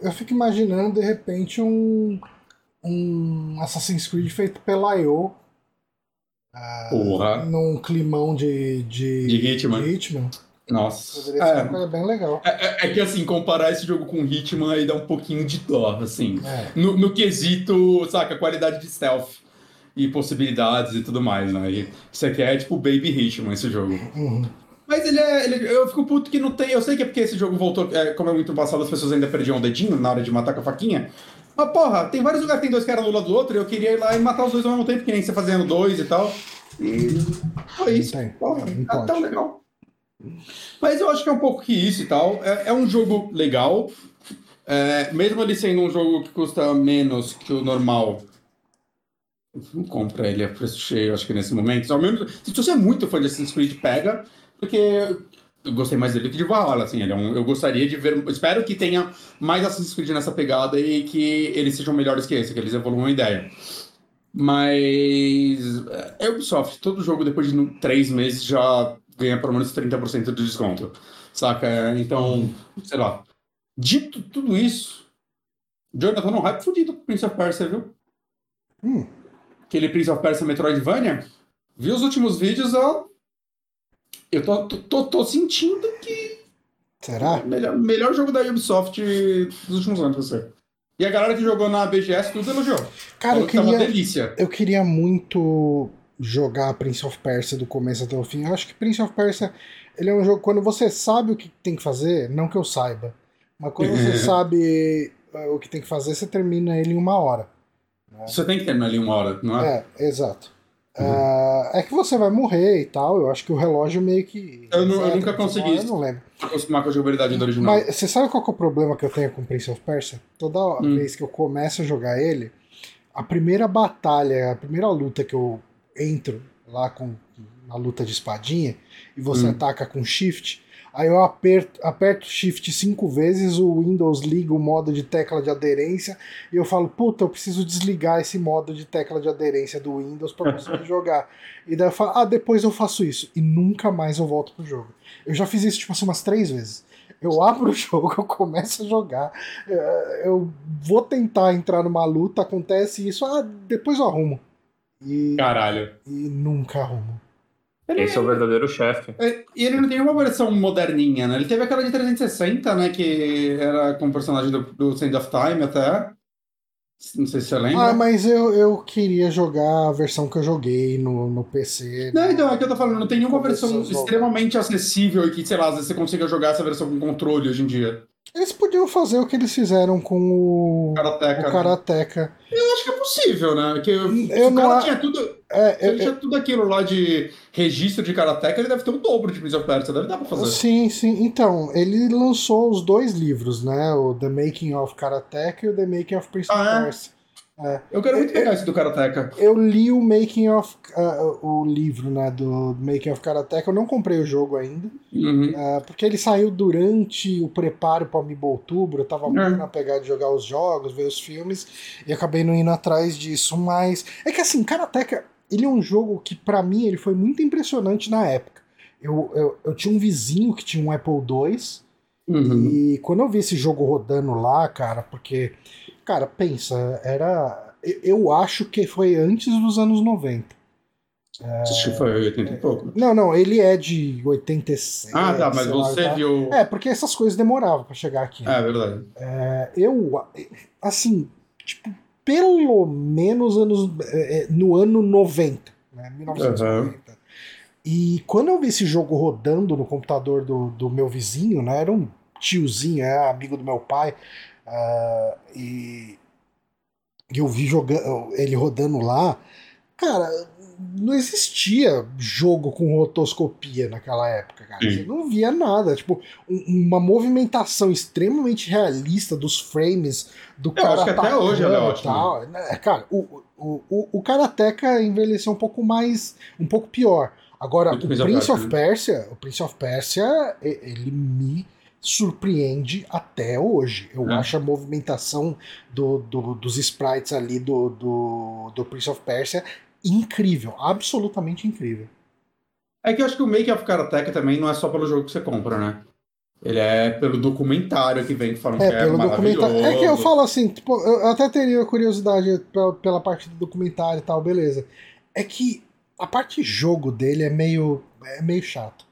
eu fico imaginando de repente um, um Assassin's Creed feito pela IO Porra. Num climão de, de, de Hitman. De Hitman. Nossa. Poderia ser é. uma coisa bem legal. É, é, é, que assim, comparar esse jogo com Hitman aí dá um pouquinho de dó, assim. É. No, no quesito, saca, qualidade de stealth e possibilidades e tudo mais, né? E isso aqui é tipo Baby Hitman, esse jogo. Uhum. Mas ele é. Ele, eu fico puto que não tem. Eu sei que é porque esse jogo voltou. É, como é muito passado, as pessoas ainda perdiam o dedinho na hora de matar com a faquinha. Mas, porra, tem vários lugares que tem dois caras um lado do outro e eu queria ir lá e matar os dois ao mesmo tempo, que nem você fazendo dois e tal. E foi isso. Tem, porra, tá tão legal. Mas eu acho que é um pouco que isso e tal. É, é um jogo legal. É, mesmo ele sendo um jogo que custa menos que o normal, não compra ele a preço cheio, acho que nesse momento. Ao menos, se você é muito fã de Assassin's Creed, pega, porque eu gostei mais dele que de Valhalla, assim, ele é um, eu gostaria de ver, espero que tenha mais Assassin's Creed nessa pegada e que eles sejam melhores que esse, que eles evoluam a ideia. Mas é Ubisoft, todo jogo depois de três meses já ganha pelo menos 30% de desconto. Saca? Então, sei lá. Dito tudo isso, Jonathan num hype fudido com Prince of Persia, viu? Hum. Aquele Prince of Persia Metroidvania. Vi os últimos vídeos, ó. Eu tô, tô, tô sentindo que. Será? Melhor, melhor jogo da Ubisoft dos últimos anos, você. E a galera que jogou na BGS tudo elogiou. Cara, eu queria, uma delícia. eu queria muito jogar Prince of Persia do começo até o fim. Eu acho que Prince of Persia ele é um jogo quando você sabe o que tem que fazer, não que eu saiba, mas quando você sabe eh, o que tem que fazer, você termina ele em uma hora. Né? Você tem que terminar ele em uma hora, não é? É, exato. Uhum. Uh, é que você vai morrer e tal. Eu acho que o relógio meio que. Eu, não, eu nunca consegui. Eu não lembro. Acostumar com a jogabilidade do original. Mas você sabe qual é o problema que eu tenho com Prince of Persia? Toda hum. vez que eu começo a jogar ele, a primeira batalha, a primeira luta que eu entro lá com na luta de espadinha e você hum. ataca com shift, Aí eu aperto, aperto Shift cinco vezes, o Windows liga o modo de tecla de aderência e eu falo, puta, eu preciso desligar esse modo de tecla de aderência do Windows para conseguir jogar. E daí eu falo, ah, depois eu faço isso. E nunca mais eu volto pro jogo. Eu já fiz isso, tipo assim, umas três vezes. Eu abro o jogo, eu começo a jogar, é, eu vou tentar entrar numa luta, acontece isso, ah, depois eu arrumo. E, Caralho. e nunca arrumo. Ele, Esse é o verdadeiro chefe. é, E ele não tem uma versão moderninha, né? Ele teve aquela de 360, né? Que era com o personagem do, do Sand of Time até. Não sei se você lembra. Ah, mas eu, eu queria jogar a versão que eu joguei no, no PC. Não, então, é que eu tô falando, não tem nenhuma versão acessível acessível e que, sei lá, às vezes você consiga jogar essa versão com controle hoje em dia. Eles podiam fazer o que eles fizeram com o, Karateka. o né? Karateka. Eu acho que é possível, né? Que Eu o cara não tinha tudo. Se É, ele tinha tudo aquilo lá de registro de Karateka, ele deve ter um dobro de Prince of Persia, deve dar pra fazer. Sim, sim. Então, ele lançou os dois livros, né? O The Making of Karateka e o The Making of Prince of Ah, é? Persia. Eu quero muito pegar esse do Karateka. Eu li o Making of ah, o livro, né, do Making of Karateka. Eu não comprei o jogo ainda, Uhum. ah, porque ele saiu durante o preparo para o Amiibo Outubro. Eu tava muito É. na pegada de jogar os jogos, ver os filmes, e acabei não indo atrás disso. Mas é que assim, Karateka, ele é um jogo que pra mim ele foi muito impressionante na época. Eu, eu, eu tinha um vizinho que tinha um Apple II. Uhum. E quando eu vi esse jogo rodando lá, cara, porque, cara, pensa, era. eu- acho que foi antes dos anos 90. Acho que foi 80 e pouco. Não, não, ele é de 87. Ah, tá, mas sei lá, você tá? viu. É, porque essas coisas demoravam pra chegar aqui. É verdade. É, eu, assim, tipo, pelo menos anos, é, é, no ano 90, né, 1990. E quando eu vi esse jogo rodando no computador do, do meu vizinho, né, era um tiozinho, é amigo do meu pai, ah, e eu vi jogando, ele rodando lá, cara, não existia jogo com rotoscopia naquela época, cara. Você não via nada. Tipo, um- uma movimentação extremamente realista dos frames do Eu cara. acho que até hoje ela é ótima. tal. né? Cara, o, o, o, o Karateka envelheceu um pouco mais. um pouco pior. Agora, o Prince of Prince Persia, of Persia, o Prince of Persia, ele me surpreende até hoje. Eu É. acho a movimentação do, do- dos sprites ali do, do, do Prince of Persia incrível, absolutamente incrível. É que eu acho que o Make of Karateka também não é só pelo jogo que você compra, né? Ele é pelo documentário que vem falando É, que é pelo documentário. É que eu falo assim, tipo, eu até teria curiosidade pela, pela parte do documentário e tal, beleza. É que a parte jogo dele é meio, é meio chato.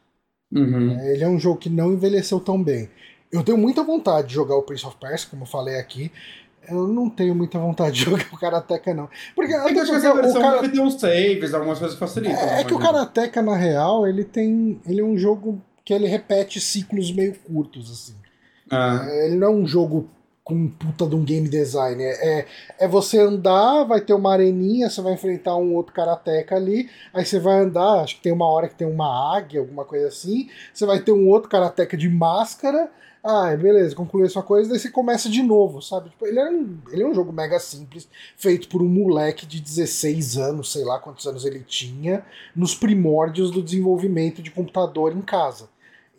Uhum. Ele é um jogo que não envelheceu tão bem. Eu tenho muita vontade de jogar o Prince of Persia, como eu falei aqui. Eu não tenho muita vontade de jogar o Karateka, não. Porque, É que essa o versão cara- deve ter uns saves, algumas coisas facilitam. é, é que o. Karateka, na real, ele tem. Ele é um jogo que ele repete ciclos meio curtos, assim. É. Ele não é um jogo com um puta de um game design. É, é, é você andar, vai ter uma areninha, você vai enfrentar um outro karateca ali, aí você vai andar, acho que tem uma hora que tem uma águia, alguma coisa assim, você vai ter um outro karateca de máscara, ah, beleza, concluiu sua coisa, daí você começa de novo, sabe? Tipo, ele, é um, ele é um jogo mega simples, feito por um moleque de 16 anos, sei lá quantos anos ele tinha, nos primórdios do desenvolvimento de computador em casa.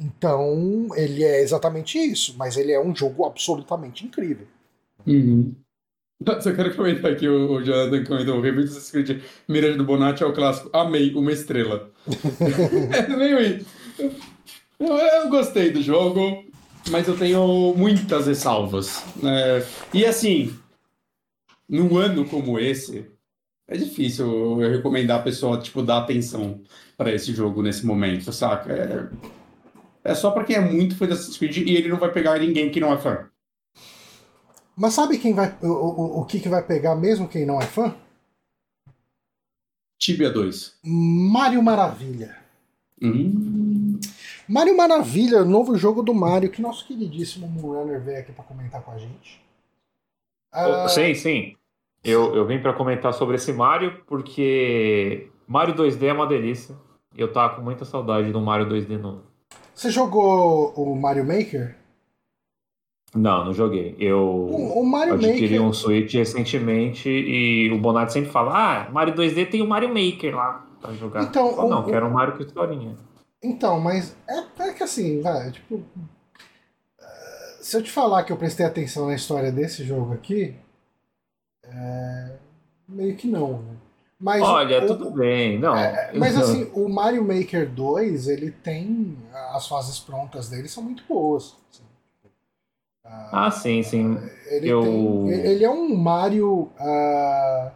Então, ele é exatamente isso, mas ele é um jogo absolutamente incrível. Uhum. Só quero comentar aqui, o, o Jonathan comentou, o Assassin's Creed Mirage do Bonatti é o clássico, amei, uma estrela. é meio isso. Eu, eu gostei do jogo, mas eu tenho muitas ressalvas. né? e assim, num ano como esse, é difícil eu recomendar a pessoa, tipo, dar atenção para esse jogo nesse momento, saca? É, é só para quem é muito fã de Assassin's Creed e ele não vai pegar ninguém que não é fã. Mas sabe quem vai. O, o, o que, que vai pegar mesmo quem não é fã? Tibia 2. Mario Maravilha. Hum. Mario Maravilha, novo jogo do Mario, que nosso queridíssimo Moonrunner veio aqui para comentar com a gente. Ah, Sim, sim. Eu, eu vim para comentar sobre esse Mario porque Mario 2D é uma delícia. E eu tava com muita saudade do Mario 2D novo. Você jogou o Mario Maker? Não, não joguei. Eu O, o Mario adquiri Maker. um Switch recentemente e o Bonatti sempre fala: Ah, Mario 2D tem o Mario Maker lá pra jogar. Então, falo, o- não, quero um Mario com historinha. Então, mas é, é que assim, vai, tipo. eh, Se eu te falar que eu prestei atenção na história desse jogo aqui, é, meio que não, né? Mas Olha, o- tudo bem. Não. É, mas assim, o Mario Maker 2, ele tem. As fases prontas dele são muito boas. assim. Ah, sim, sim. Ele, Eu- tem, ele é um Mario. ah,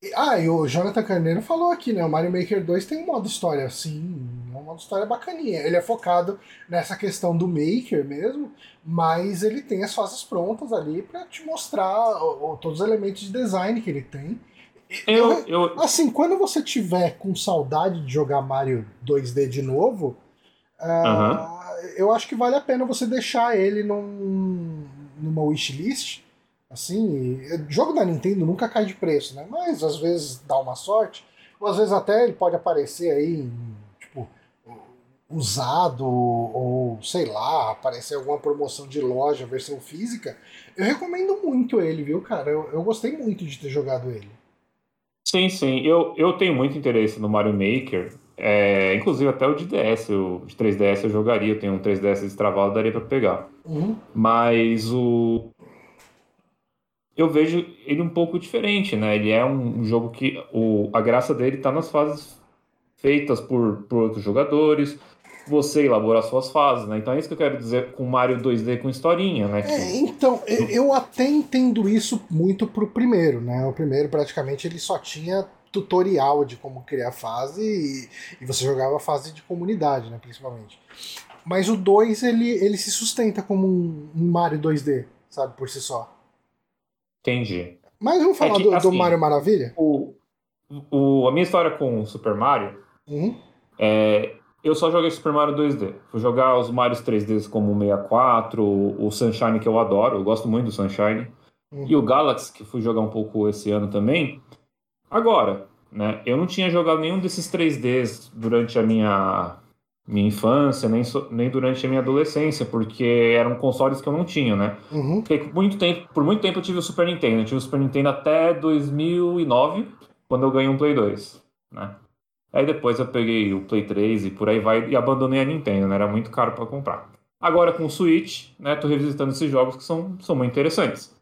e- Ah, e o Jonathan Carneiro falou aqui, né? O Mario Maker 2 tem um modo história, sim. É um modo história bacaninha. Ele é focado nessa questão do Maker mesmo, mas ele tem as fases prontas ali pra te mostrar o- o- todos os elementos de design que ele tem. Eu, eu, Assim, quando você tiver com saudade de jogar Mario 2D de novo, ah, eu acho que vale a pena você deixar ele num, numa wishlist. Assim, e- jogo da Nintendo nunca cai de preço, né? Mas às vezes dá uma sorte, ou às vezes até ele pode aparecer aí, tipo, usado, ou sei lá, aparecer alguma promoção de loja, versão física. Eu recomendo muito ele, viu, cara? Eu, eu gostei muito de ter jogado ele. Sim, sim. Eu, eu tenho muito interesse no Mario Maker. É, inclusive até o de DS, o de 3DS eu jogaria. Eu tenho um 3DS destravado, daria pra pegar. Uhum. Mas o. Eu vejo ele um pouco diferente, né? Ele é um jogo que o... a graça dele tá nas fases feitas por, por outros jogadores, você elaborar suas fases, né? Então é isso que eu quero dizer com Mario 2D com historinha, né? É, então, eu eu até entendo isso muito pro primeiro, né? O primeiro, praticamente, ele só tinha tutorial de como criar fase e, e você jogava a fase de comunidade, né? Principalmente. Mas o 2, ele, ele se sustenta como um, um Mario 2D, sabe? Por si só. Entendi. Mas vamos falar que, do, do assim, Mario Maravilha? O, o, a minha história com o Super Mario Uhum. é. Eu só joguei Super Mario 2D. Fui jogar os Marios 3Ds como o 64, o Sunshine, que eu adoro, eu gosto muito do Sunshine. Uhum. E o Galaxy, que fui jogar um pouco esse ano também. Agora, né? Eu não tinha jogado nenhum desses 3Ds durante a minha, minha infância, nem, so- nem durante a minha adolescência, porque eram consoles que eu não tinha, né? Uhum. Porque muito tempo, por muito tempo eu tive o Super Nintendo. Eu tive o Super Nintendo até 2009, quando eu ganhei um Play 2, né? Aí depois eu peguei o Play 3 e por aí vai e abandonei a Nintendo, né? Era muito caro para comprar. Agora com o Switch, né, tô revisitando esses jogos que são, são muito interessantes.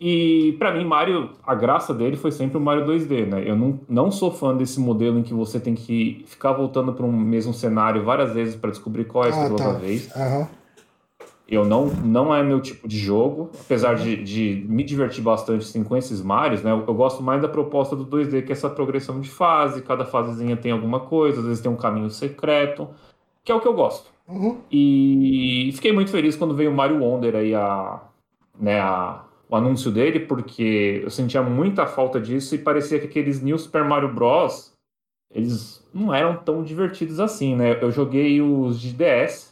E pra mim, Mario, a graça dele foi sempre o Mario 2D, né? Eu não, não sou fã desse modelo em que você tem que ficar voltando para um mesmo cenário várias vezes para descobrir qual é a Ah, tá. vez. Aham. Eu não, não é meu tipo de jogo, apesar de, de me divertir bastante assim, com esses Marios, né? Eu, eu gosto mais da proposta do 2D, que é essa progressão de fase, cada fasezinha tem alguma coisa, às vezes tem um caminho secreto, que é o que eu gosto. Uhum. E fiquei muito feliz quando veio o Mario Wonder aí, a, né, a, o anúncio dele, porque eu sentia muita falta disso e parecia que aqueles New Super Mario Bros. Eles não eram tão divertidos assim, né? Eu joguei os de DS,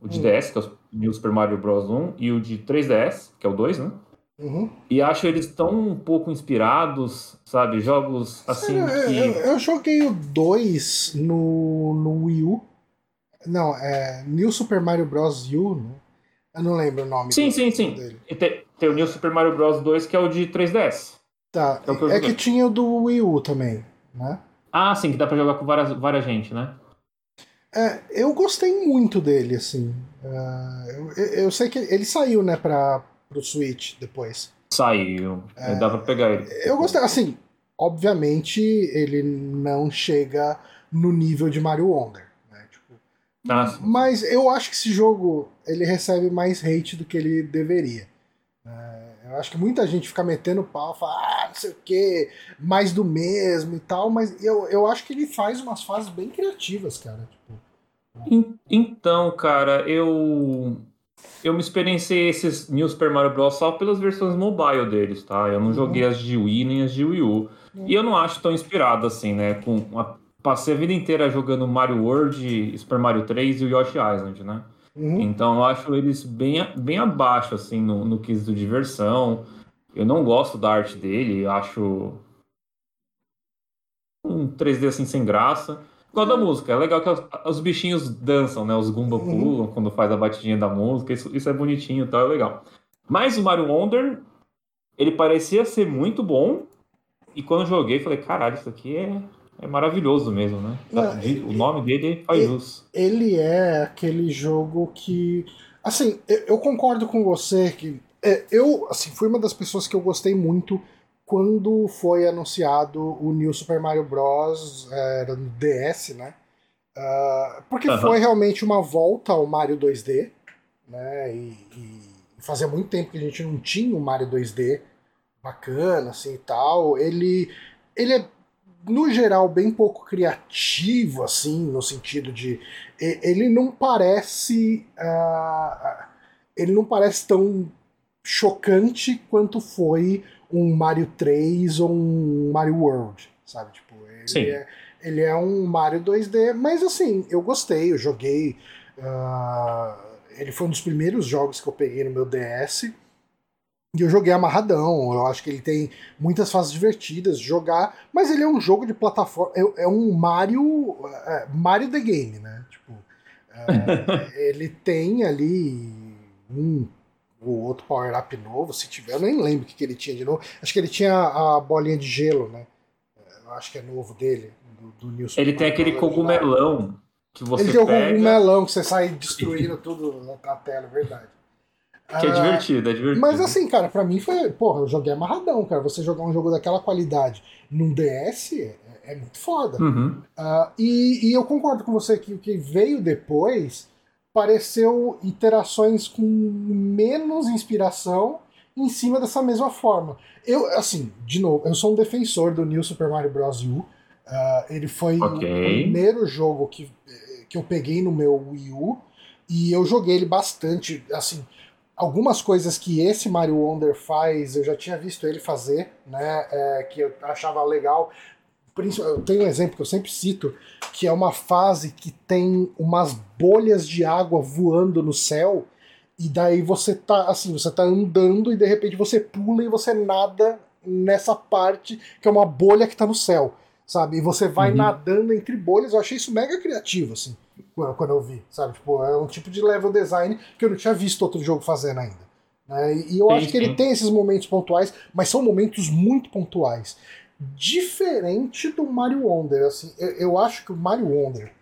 o de Hum. DS, que é o New Super Mario Bros. 1, e o de 3DS, que é o 2, né? Uhum. E acho eles tão um pouco inspirados, sabe? Jogos assim Sério, eu, que. eu- eu joguei o 2 no, no Wii U. Não, é New Super Mario Bros. U, né? Eu não lembro o nome Sim, sim, sim. dele. E tem, tem o New Super Mario Bros. 2, que é o de 3DS. Tá, É que é que tinha o do Wii U também, né? Ah, sim, que dá pra jogar com várias, várias gente, né? É, eu gostei muito dele, assim. Ah, eu, eu- sei que ele saiu, né, pra, pro Switch depois. Saiu. É, Dá pra pegar ele. Eu gostei, assim, obviamente ele não chega no nível de Mario Wonder, né? Tipo, Ah, mas eu acho que esse jogo ele recebe mais hate do que ele deveria. É, eu acho que muita gente fica metendo pau, fala, ah, não sei o que, mais do mesmo e tal, mas eu, eu acho que ele faz umas fases bem criativas, cara. Tipo, En- Então, cara, eu. Eu me experienciei esses New Super Mario Bros. só pelas versões mobile deles, tá? Eu não Uhum. joguei as de Wii nem as de Wii U. E eu não acho tão inspirado assim, né? Com uma- Passei a vida inteira jogando Mario World, Super Mario 3 e o Yoshi Island, né? Uhum. Então eu acho eles bem, bem abaixo, assim, no, no quesito de diversão. Eu não gosto da arte dele, acho um 3D assim sem graça. Gosto da música, é legal que os, os bichinhos dançam, né? Os Goomba Uhum. pulam quando faz a batidinha da música, isso, isso é bonitinho e tal, é legal. Mas o Mario Wonder, ele parecia ser muito bom, e quando eu joguei, falei, caralho, isso aqui é, é maravilhoso mesmo, né? Não, o nome dele faz e- jus. ele é aquele jogo que. Assim, eu, concordo com você que. é, eu, assim, fui uma das pessoas que eu gostei muito quando foi anunciado o New Super Mario Bros. Era no DS, né? Uh, porque uhum. foi realmente uma volta ao Mario 2D, né? E, e, fazia muito tempo que a gente não tinha um Mario 2D bacana, assim e tal. Ele, ele é, no geral, bem pouco criativo, assim, no sentido de. Ele não parece. Uh, ele não parece tão chocante quanto foi um Mario 3 ou um Mario World, sabe? Tipo, ele, Sim. É, ele é um Mario 2D, mas assim, eu gostei, eu joguei. Uh, ele foi um dos primeiros jogos que eu peguei no meu DS. E eu joguei amarradão. Eu acho que ele tem muitas fases divertidas de jogar, mas ele é um jogo de plataforma. É, é um Mario. É, Mario the Game, né? Tipo, é, ele tem ali um o outro power-up novo, se tiver, eu nem lembro o que, que ele tinha de novo. Acho que ele tinha a bolinha de gelo, né? Eu acho que é novo dele, do, do Nilson. Ele tem aquele cogumelão que você Ele tem o cogumelão que você sai destruindo tudo na tela, é verdade. Que é divertido, é divertido. Mas assim, cara, pra mim foi. Porra, eu joguei amarradão, cara. Você jogar um jogo daquela qualidade num DS é, é muito foda. Uhum. Uh, e, e, eu concordo com você que o que veio depois pareceu iterações com menos inspiração em cima dessa mesma forma. Eu, assim, de novo, eu sou um defensor do New Super Mario Bros. U. Uh, ele foi okay. o primeiro jogo que, que eu peguei no meu Wii U e eu joguei ele bastante. Assim, algumas coisas que esse Mario Wonder faz, eu já tinha visto ele fazer, né? É, que eu achava legal eu tenho um exemplo que eu sempre cito, que é uma fase que tem umas bolhas de água voando no céu, e daí você tá assim, você tá andando e de repente você pula e você nada nessa parte que é uma bolha que tá no céu, sabe? E você vai uhum. nadando entre bolhas, eu achei isso mega criativo, assim, quando eu vi, sabe? Tipo, é um tipo de level design que eu não tinha visto outro jogo fazendo ainda. Né? E eu sim, acho que sim. ele tem esses momentos pontuais, mas são momentos muito pontuais diferente do Mario Wonder. Assim, eu, eu acho que o Mario Wonder,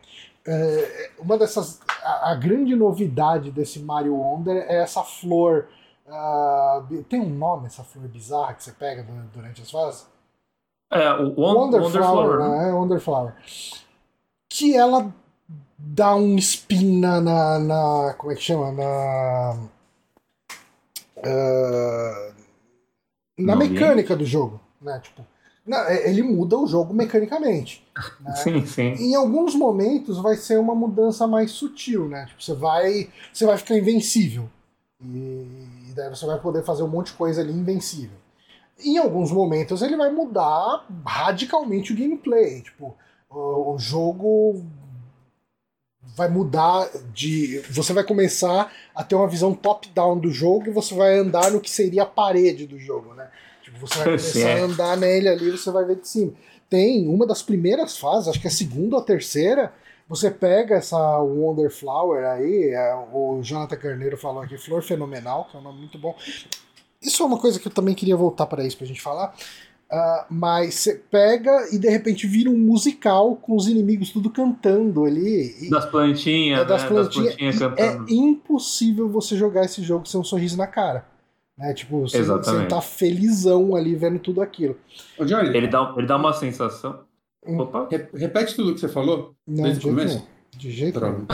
é, uma dessas. A, a, grande novidade desse Mario Wonder é essa flor. Uh, tem um nome essa flor bizarra que você pega durante as fases? É, o Wonder, Wonder Flower. Flower né? É, Wonder Flower. Que ela dá um spin na, na, na como é que chama? Na. Uh, na mecânica do jogo, né? Tipo, é, ele muda o jogo mecanicamente. Né? Sim, sim. Em alguns momentos vai ser uma mudança mais sutil, né? Tipo, você vai, você vai ficar invencível. E, daí você vai poder fazer um monte de coisa ali invencível. Em alguns momentos ele vai mudar radicalmente o gameplay. Tipo, o, o jogo vai mudar de. Você vai começar a ter uma visão top-down do jogo e você vai andar no que seria a parede do jogo, né? Tipo, você vai começar a andar nele ali, você vai ver de cima. Tem uma das primeiras fases, acho que é a segunda ou a terceira, você pega essa Wonder Flower aí, é, o Jonathan Carneiro falou aqui, Flor Fenomenal, que é um nome muito bom. Isso é uma coisa que eu também queria voltar para isso pra gente falar. Uh, mas você pega e de repente vira um musical com os inimigos tudo cantando ali. das plantinhas, é, das, né? plantinhas, das plantinhas cantando. É impossível você jogar esse jogo sem um sorriso na cara. Né? Tipo, você, você tá felizão ali vendo tudo aquilo. Ô, Johnny, ele, dá, ele dá uma sensação. Hum. Opa. Repete tudo que você falou não, desde o começo. Não. De jeito nenhum.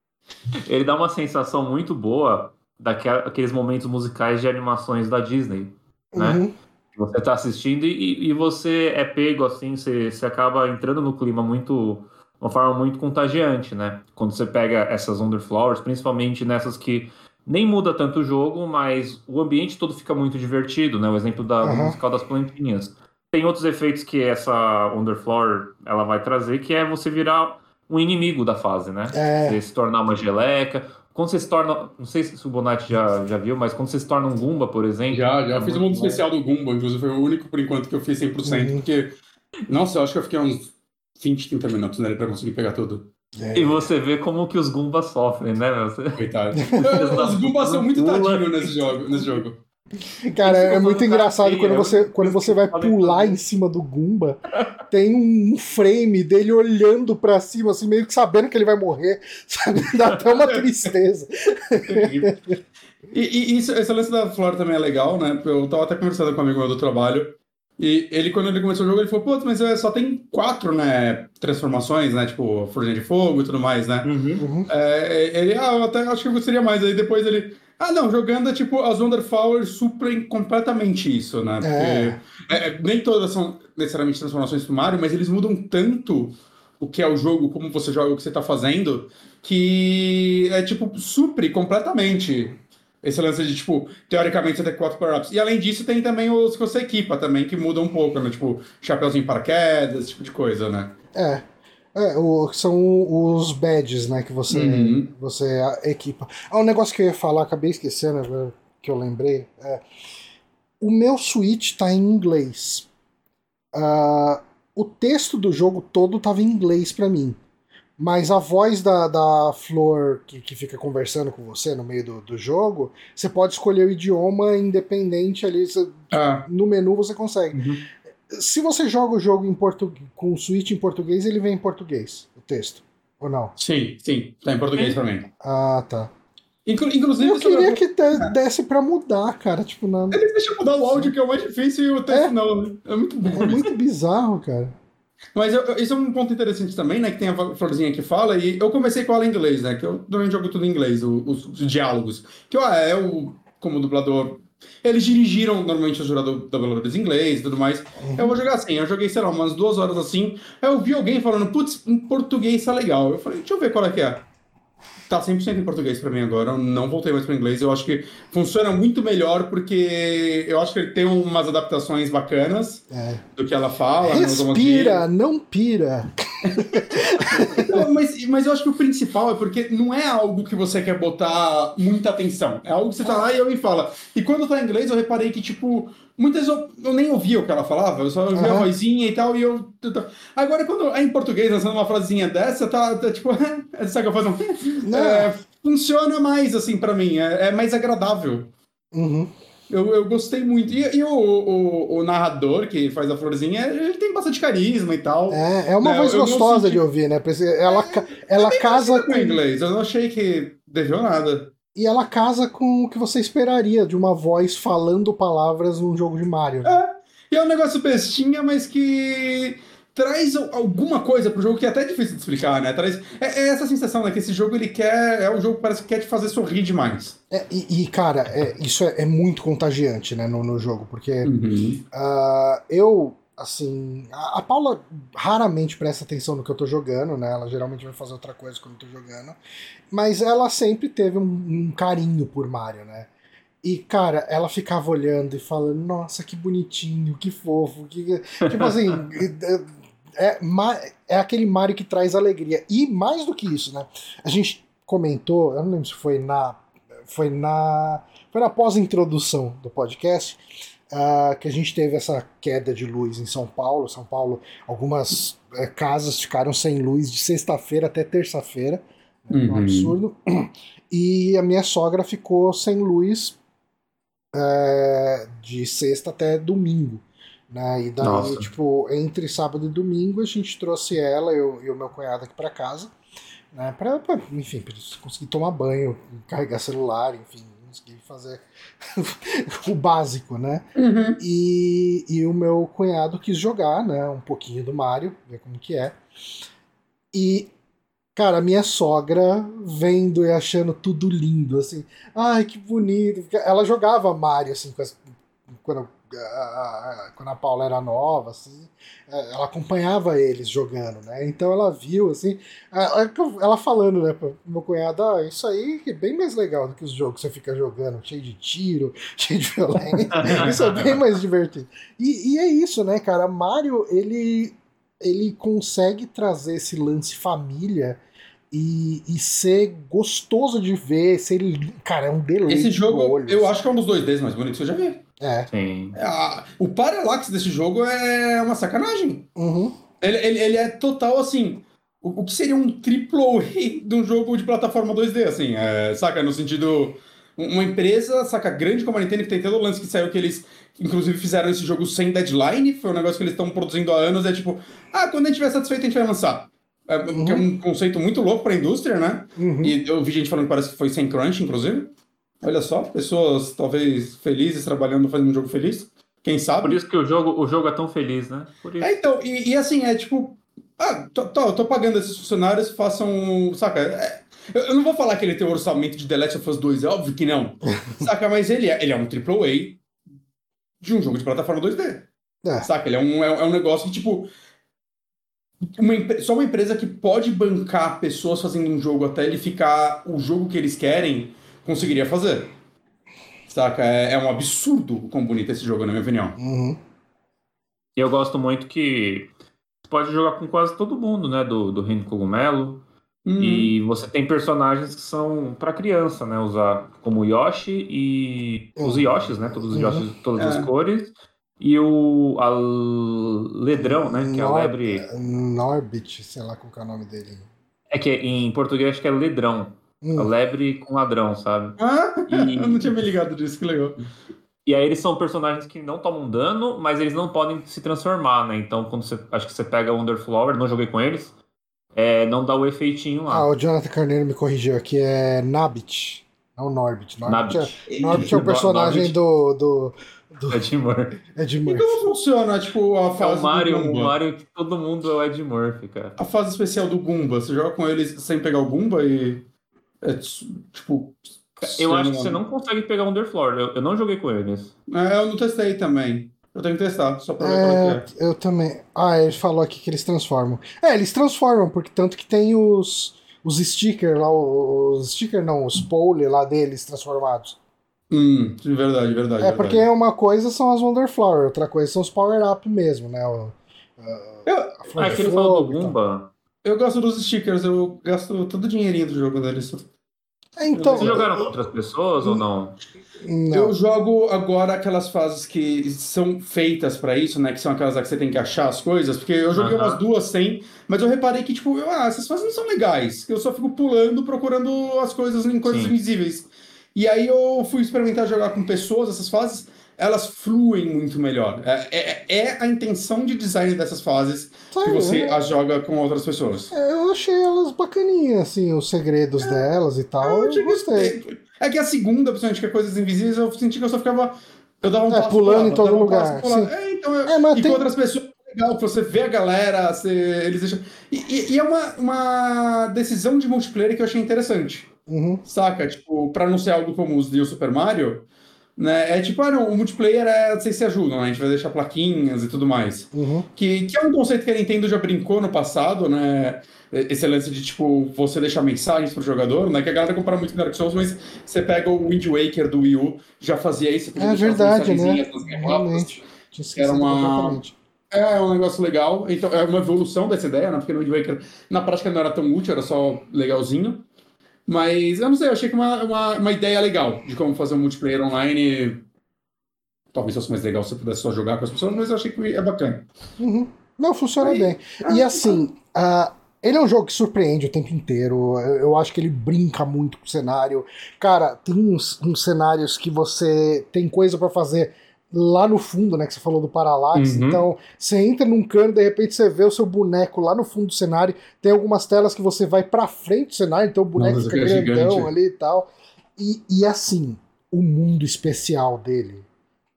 ele dá uma sensação muito boa daqueles momentos musicais de animações da Disney, né? Uhum. Você tá assistindo e, e você é pego assim, você, você acaba entrando no clima muito, uma forma muito contagiante, né? Quando você pega essas Wonder Flowers, principalmente nessas que nem muda tanto o jogo, mas o ambiente todo fica muito divertido, né? O exemplo da, uhum. musical das plantinhas. Tem outros efeitos que essa Wonderflower ela vai trazer, que é você virar um inimigo da fase, né? É. Você se tornar uma geleca. Quando você se torna. Não sei se o Bonatti já, já viu, mas quando você se torna um Goomba, por exemplo. Já, já. É fiz um mundo especial do Goomba, inclusive foi o único por enquanto que eu fiz 100%, uhum. porque. Nossa, eu acho que eu fiquei uns 20, 30 minutos nele pra conseguir pegar tudo. É. E você vê como que os Goombas sofrem, né, meu? Coitado. os Goombas são muito tadinhos nesse jogo. Nesse jogo. Cara, é muito engraçado quando você, quando você vai pular em cima do Goomba, tem um frame dele olhando para cima, assim, meio que sabendo que ele vai morrer, sabe? Dá até uma tristeza. e, e isso, esse lance da Flora também é legal, né? Eu tava até conversando com um amigo meu do trabalho, E ele, quando ele começou o jogo, ele falou, putz, mas é, só tem quatro, né, transformações, né, tipo, Forja de Fogo e tudo mais, né? Uhum. Uhum. É, ele, ah, eu até acho que eu gostaria mais. Aí depois ele, ah, não, jogando é tipo, as Wonderflower suprem completamente isso, né? Porque é, é, nem todas são necessariamente transformações do Mario, mas eles mudam tanto o que é o jogo, como você joga, o que você tá fazendo, que é tipo, supre completamente esse lance de, tipo, teoricamente você tem quatro power-ups. E além disso, tem também os que você equipa também, que mudam um pouco, né? Tipo, chapéuzinho paraquedas, esse tipo de coisa, né? É. É, o, são os badges, né, que você, Uhum. você equipa. Ah, um negócio que eu ia falar, acabei esquecendo agora que eu lembrei. É, o meu Switch tá em inglês. Ah, o texto do jogo todo tava em inglês pra mim. Mas a voz da, da Flor que, que fica conversando com você no meio do, do jogo, você pode escolher o idioma independente ali. você- Ah, no menu você consegue. Uhum. Se você joga o jogo em portu... com o Switch em português, ele vem em português, o texto. Ou não? sim, sim, tá em português pra mim. Ah, tá. Inclu- inclusive, Eu queria que de- desse pra mudar, cara. Tipo, na... Eles deixam mudar o áudio, que é o mais difícil, e o texto É. não. né? É muito bom. é muito bizarro, cara. Mas eu- eu- isso é um ponto interessante também, né? Que tem a florzinha que fala, e eu comecei com ela em inglês, né? Que eu durante jogo tudo em inglês, os, os diálogos. Que ó, é o. Como dublador. Eles dirigiram normalmente os jurado- dubladores inglês e tudo mais. Eu vou jogar assim, eu joguei, sei lá, umas duas horas assim. Aí eu vi alguém falando, putz, em português tá legal. Eu falei, deixa eu ver qual é que é. Tá 100% em português pra mim agora, eu não voltei mais pro inglês. Eu acho que funciona muito melhor porque eu acho que ele tem umas adaptações bacanas É. do que ela fala. nos Respira, não pira. Não, mas, mas eu acho que o principal é porque não é algo que você quer botar muita atenção. É algo que você tá lá e alguém fala. E quando tá em inglês, eu reparei que, tipo, muitas vezes eu, eu nem ouvia o que ela falava, eu só ouvia a Aham. vozinha e tal, e eu. Agora, quando é em português, lançando uma frasezinha dessa, tá, tá tipo. Sabe que eu faço um. É, funciona mais, assim, pra mim. É, é mais agradável. Uhum. Eu, eu gostei muito. E, e o, o, o narrador que faz a florzinha, ele tem bastante carisma e tal. É, é uma Não, voz eu gostosa senti- de ouvir, né? Ela, ca- ela casa com inglês. Eu não achei que deveu nada. e ela casa com o que você esperaria de uma voz falando palavras num jogo de Mario. né? E é um negócio bestinha, mas que traz al- alguma coisa pro jogo que é até difícil de explicar, né? Traz... É, é essa sensação, né? Que esse jogo ele quer. É um jogo que parece que quer te fazer sorrir demais. É, e, e, cara, é, isso é, é muito contagiante, né, no, no jogo, porque ah, eu, assim, a, a Paula raramente presta atenção no que eu tô jogando, né, ela geralmente vai fazer outra coisa quando eu tô jogando, mas ela sempre teve um, um carinho por Mario, né, e, cara, ela ficava olhando e falando, nossa, que bonitinho, que fofo, que... tipo assim, é, é aquele Mario que traz alegria, e mais do que isso, né, a gente comentou, eu não lembro se foi na foi na foi na pós-introdução do podcast ah, que a gente teve essa queda de luz em São Paulo. São Paulo, algumas eh, casas ficaram sem luz de sexta-feira até terça-feira, né, um Uhum. absurdo. E a minha sogra ficou sem luz eh, de sexta até domingo. Né? E daí, Nossa. tipo, entre sábado e domingo, a gente trouxe ela eu, e o meu cunhado aqui para casa né, pra, pra, enfim, pra eles conseguir tomar banho, carregar celular, enfim, conseguir fazer o básico, né? E, e o meu cunhado quis jogar, né, um pouquinho do Mario, ver como que é. E, cara, a minha sogra vendo e achando tudo lindo, assim, ai, que bonito. Ela jogava Mario, assim, com as- quando, quando a Paula era nova, assim, é, ela acompanhava eles jogando, né? Então ela viu, assim, ela, ela falando, né, pro meu cunhado, ah, isso aí é bem mais legal do que os jogos que você fica jogando, cheio de tiro, cheio de violência. isso é bem mais divertido. E, e é isso, né, cara? Mario, ele, ele consegue trazer esse lance família e, e ser gostoso de ver, ser, cara, é um deleite Esse jogo, eu assim. acho que é um dos 2Ds mais bonitos que eu já vi. É. Sim. A- o parallax desse jogo é uma sacanagem. Uhum. Ele, ele, ele é total assim. O, o que seria um triple A de um jogo de plataforma 2D, assim, é, saca? No sentido. um- Uma empresa, saca, grande como a Nintendo, que tem todo o lance que saiu que eles, inclusive, fizeram esse jogo sem deadline, foi um negócio que eles estão produzindo há anos, é tipo, ah, quando a gente estiver satisfeito, a gente vai lançar. É, Que é um conceito muito louco pra indústria, né? Uhum. E eu vi gente falando que parece que foi sem crunch, inclusive. Olha só, pessoas talvez felizes trabalhando, fazendo um jogo feliz. Quem sabe? Por isso que o jogo, o jogo é tão feliz, né? Por isso. É, então, e, e assim, é tipo. Ah, tô, tô, tô pagando esses funcionários, façam. Saca? É, eu, eu não vou falar que ele tem um orçamento de The Last of Us 2, é óbvio que não. saca? Mas ele é, ele é um AAA de um jogo de plataforma 2D. É. Saca? Ele é um, é, é um negócio que, tipo. Uma, só uma empresa que pode bancar pessoas fazendo um jogo até ele ficar o jogo que eles querem conseguiria fazer. Saca? É, é um absurdo o quão bonito é esse jogo, na minha opinião. Uhum. E eu gosto muito que você pode jogar com quase todo mundo, né? Do, do Reino Cogumelo. Uhum. E você tem personagens que são pra criança, né? Usar como Yoshi e. Os Uhum. Yoshis, né? Todos os Uhum. Yoshis de todas É. as cores. E o. A Ledrão, né? Que é a lebre. Norbit, sei lá qual que é o nome dele. É que em português acho que é Ledrão. A Hum. lebre com ladrão, sabe? Ah, E- eu não tinha me ligado disso, que legal. E aí eles são personagens que não tomam dano, mas eles não podem se transformar, né? Então, quando você. Acho que você pega o Wonderflower, não joguei com eles. é, não dá o efeitinho lá. Ah, o Jonathan Carneiro me corrigiu aqui, é Nabit, não Norbit. Norbit, Nabbit. é, Norbit é o personagem do, do, do É Ed Murphy. Ed E como funciona, tipo, a É fase o Mario, do o Goomba? Mario que todo mundo é o Ed Murphy, cara. A fase especial do Goomba, você joga com eles sem pegar o Goomba e... É, tipo... Eu acho que você não consegue pegar o Wonderflower. Eu, eu não joguei com eles. É, eu não testei também. Eu tenho que testar, só pra ver qual é É, que é. eu também. Ah, ele falou aqui que eles transformam. É, eles transformam, porque tanto que tem os, os stickers lá, os stickers não, os pole lá deles transformados. Hum, de verdade, verdade. É, porque uma coisa são as Wonderflower, outra coisa são os power-up mesmo, né? O, Eu, a flor Ah, é que ele falou do. Goomba. eu gosto dos stickers, eu gasto todo o dinheirinho do jogo deles. É, Então, Vocês jogaram com outras pessoas ou não? não. Eu jogo agora aquelas fases que são feitas pra isso, né? Que são aquelas que você tem que achar as coisas. Porque eu joguei umas duas sem, mas eu reparei que, tipo, eu, ah, essas fases não são legais. Eu só fico pulando, procurando as coisas em coisas Sim. invisíveis. E aí eu fui experimentar jogar com pessoas essas fases, elas fluem muito melhor. É, é, é a intenção de design dessas fases que você eu- as joga com outras pessoas. Eu achei elas bacaninhas, assim, os segredos delas e tal. Eu, Eu gostei. É que a segunda, principalmente, que é coisas invisíveis, eu senti que eu só ficava. Eu dava um É, pulando em todo um lugar. É, então eu, É, mas e tem- com outras pessoas é legal, que você vê a galera, você, eles deixam. E, e- e é uma, uma decisão de multiplayer que eu achei interessante. Uhum. Saca? Tipo, pra não ser algo como os de Super Mario, né? É tipo, ah, não, o multiplayer é vocês se ajudam, né? A gente vai deixar plaquinhas e tudo mais. Uhum. Que, que é um conceito que a Nintendo já brincou no passado, né? Esse lance de, tipo, você deixar mensagens pro jogador, né? Que a galera compara muito com Dark Souls, mas você pega o Wind Waker do Wii U, já fazia isso. podia É verdade, né? garrafas. Realmente. Era uma- completamente. É um negócio legal. Então, é uma evolução dessa ideia, né? Porque no Wind Waker, na prática, não era tão útil, era só legalzinho. Mas, eu não sei, eu achei que uma, uma, uma ideia legal de como fazer um multiplayer online. Talvez fosse mais legal se eu pudesse só jogar com as pessoas, mas eu achei que é bacana. Uhum. Não, funciona Aí- bem. E assim, ah, ele é um jogo que surpreende o tempo inteiro. Eu, eu acho que ele brinca muito com o cenário. Cara, tem uns, uns cenários que você tem coisa pra fazer lá no fundo, né? Que você falou do Parallax. Uhum. Então, você entra num cano, de repente você vê o seu boneco lá no fundo do cenário. Tem algumas telas que você vai pra frente do cenário, então o boneco Nossa, fica é grandão gigante. ali e tal. E, e assim, o mundo especial dele.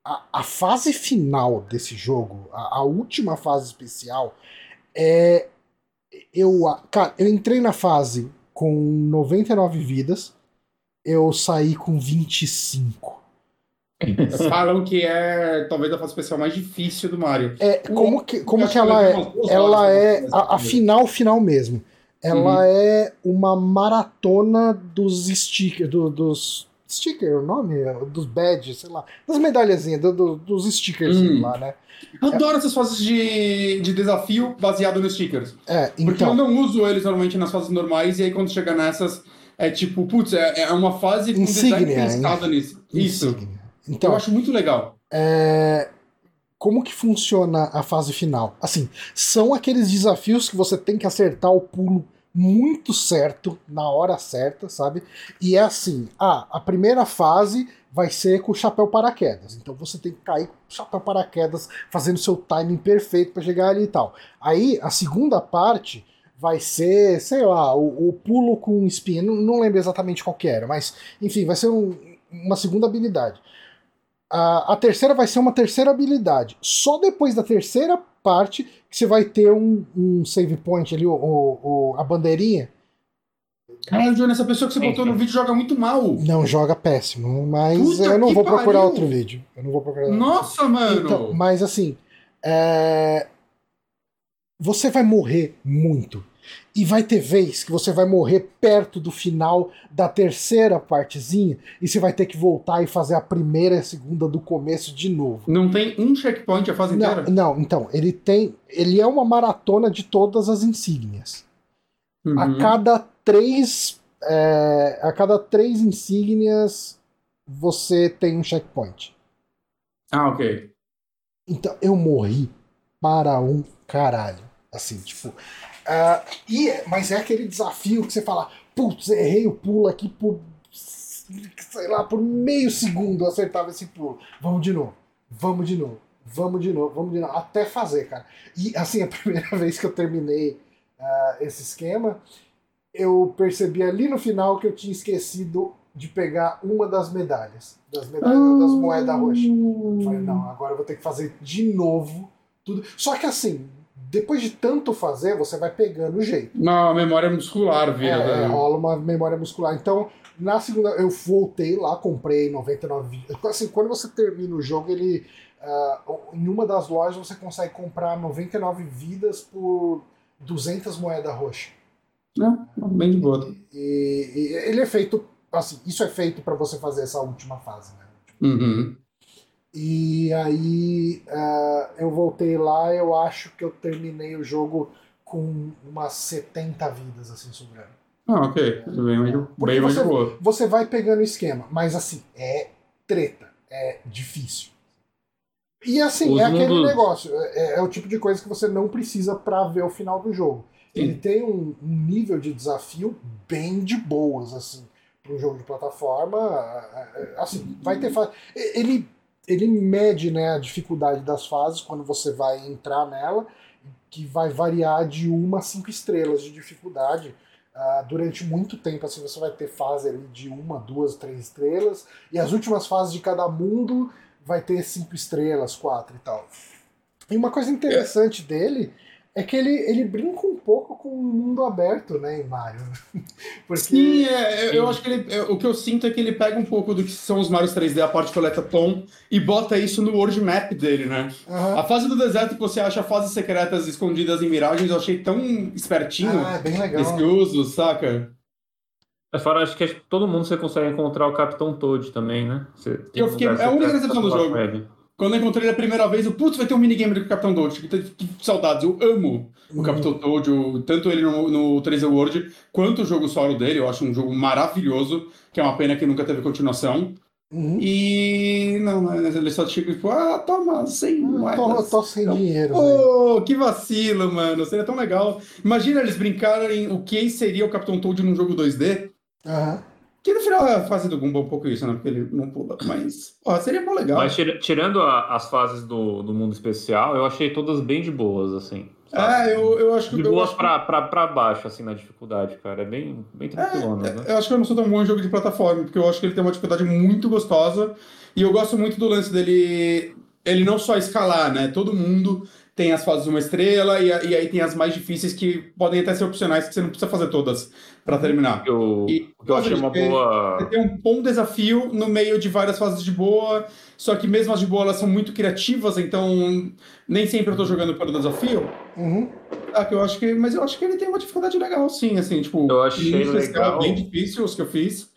A, a fase final desse jogo, a, a última fase especial, é. Eu, cara, eu entrei na fase com 99 vidas, eu saí com 25. Falam que é talvez a fase especial mais difícil do Mario. É, como que, como que ela é? Ela é pra a, a final, final mesmo. Ela Uhum. é uma maratona dos stickers, do- dos sticker, o nome? Dos badges, sei lá, das medalhazinhas, do- do- dos stickers Hum. lá, né? Eu adoro essas fases de, de desafio baseado nos stickers. É, Porque eu então, não uso eles normalmente nas fases normais, e aí quando chega nessas, é tipo, putz, é, é uma fase com Insígnia, design pensado nisso. Isso. Insígnia. Eu Então, acho muito legal. é, como que funciona a fase final? Assim, são aqueles desafios que você tem que acertar o pulo muito certo, na hora certa, sabe? E é assim, ah, a primeira fase vai ser com o chapéu paraquedas. Então você tem que cair com o chapéu paraquedas, fazendo seu timing perfeito para chegar ali e tal. Aí, a segunda parte vai ser, sei lá, o, o pulo com espinha. Não, não lembro exatamente qual que era, mas enfim, vai ser um- uma segunda habilidade. A, a terceira vai ser uma terceira habilidade. Só depois da terceira parte que você vai ter um, um save point ali, o, o, a bandeirinha. Caralho, Johnny, essa pessoa que você botou no vídeo joga muito mal. Não, joga péssimo, mas Puta eu não vou procurar pariu. outro vídeo. Eu não vou procurar Nossa, mano! Então, mas assim, é... você vai morrer muito. E vai ter vez que você vai morrer perto do final da terceira partezinha e você vai ter que voltar e fazer a primeira e a segunda do começo de novo. Não tem um checkpoint a fase inteira? Não, então, ele tem. Ele é uma maratona de todas as insígnias. Uhum. A cada três. É, a cada três insígnias você tem um checkpoint. Ah, ok. Então eu morri para um caralho. Assim, tipo. Uh, e, mas é aquele desafio que você fala, putz, errei o pulo aqui por, sei lá, por meio segundo eu acertava esse pulo. Vamos de novo, vamos de novo, vamos de novo, vamos de novo, até fazer, cara. E assim, a primeira vez que eu terminei uh, esse esquema, eu percebi ali no final que eu tinha esquecido de pegar uma das medalhas, das medalhas das moedas roxas. Falei, não, agora eu vou ter que fazer de novo tudo. Só que assim, depois de tanto fazer, você vai pegando o jeito. Uma memória muscular vira. É, né? rola uma memória muscular. Então, na segunda, eu voltei lá, comprei 99 Assim, quando você termina o jogo, ele. Uh, em uma das lojas você consegue comprar 99 vidas por 200 moedas roxas. É, bem de boa. E, e, ele é feito. Assim, isso é feito para você fazer essa última fase, né? Uhum. E aí uh, eu voltei lá, eu acho que eu terminei o jogo com umas 70 vidas assim sobrando. Ah, ok. Bem, bem você, boa. você vai pegando o esquema, mas assim, é treta, é difícil. E assim, Os é aquele mundos... negócio, é, é, o tipo de coisa que você não precisa para ver o final do jogo. Sim. Ele tem um, um, nível de desafio bem de boas, assim, para um jogo de plataforma. É, é, assim, vai ter fase. Ele ele mede né, a dificuldade das fases quando você vai entrar nela, que vai variar de uma a cinco estrelas de dificuldade. Uh, durante muito tempo, assim, você vai ter fase ali de uma, duas, três estrelas, e as últimas fases de cada mundo vai ter cinco estrelas, quatro e tal. E uma coisa interessante dele é que ele, ele brinca um pouco com o mundo aberto, né, em Mario. Porque... Sim, é, eu, eu acho que ele, é, o que eu sinto é que ele pega um pouco do que são os Marios 3D, a parte coleta tom, e bota isso no world map dele, né? Uhum. A fase do deserto que você acha fases secretas escondidas em miragens, eu achei tão espertinho. Ah, é bem legal. Esse uso, saca? É fora, acho que todo mundo você consegue encontrar o Capitão Toad também, né? Você eu fiquei, é a única decepção do jogo. Quando eu encontrei ele a primeira vez, eu, putz, vai ter um minigame do Capitão Toad. Que, saudades, eu amo o uhum. Capitão Toad, o, tanto ele no, no 3D World, quanto o jogo solo dele. Eu acho um jogo maravilhoso, que é uma pena que nunca teve continuação. Uhum. E não, ele só chega tipo, ah, toma, sem ah, Tô, tô sem dinheiro. Oh, que vacilo, mano. Seria tão legal. Imagina eles brincarem o que seria o Capitão Toad num jogo 2D. Aham. Uhum. Que no final a fase do Gumbo é um pouco isso, né? Porque ele não pula. Mas, ó, seria bom legal. Mas tirando a, as fases do, do mundo especial, eu achei todas bem de boas, assim. Sabe? É, eu, eu acho que. De boas acho... pra, pra, pra baixo, assim, na dificuldade, cara. É bem, bem tranquilo, é, né? Eu acho que eu não sou tão bom em jogo de plataforma, porque eu acho que ele tem uma dificuldade muito gostosa. E eu gosto muito do lance dele. Ele não só escalar, né? Todo mundo tem as fases de uma estrela, e, e, aí tem as mais difíceis que podem até ser opcionais, que você não precisa fazer todas para terminar. Eu, e, que eu achei uma boa. Você tem um bom desafio no meio de várias fases de boa, só que mesmo as de boa elas são muito criativas, então nem sempre eu tô jogando pelo desafio. Uhum. Ah, que eu acho que, mas eu acho que ele tem uma dificuldade legal, sim, assim, tipo. Eu achei legal. bem difícil os que eu fiz,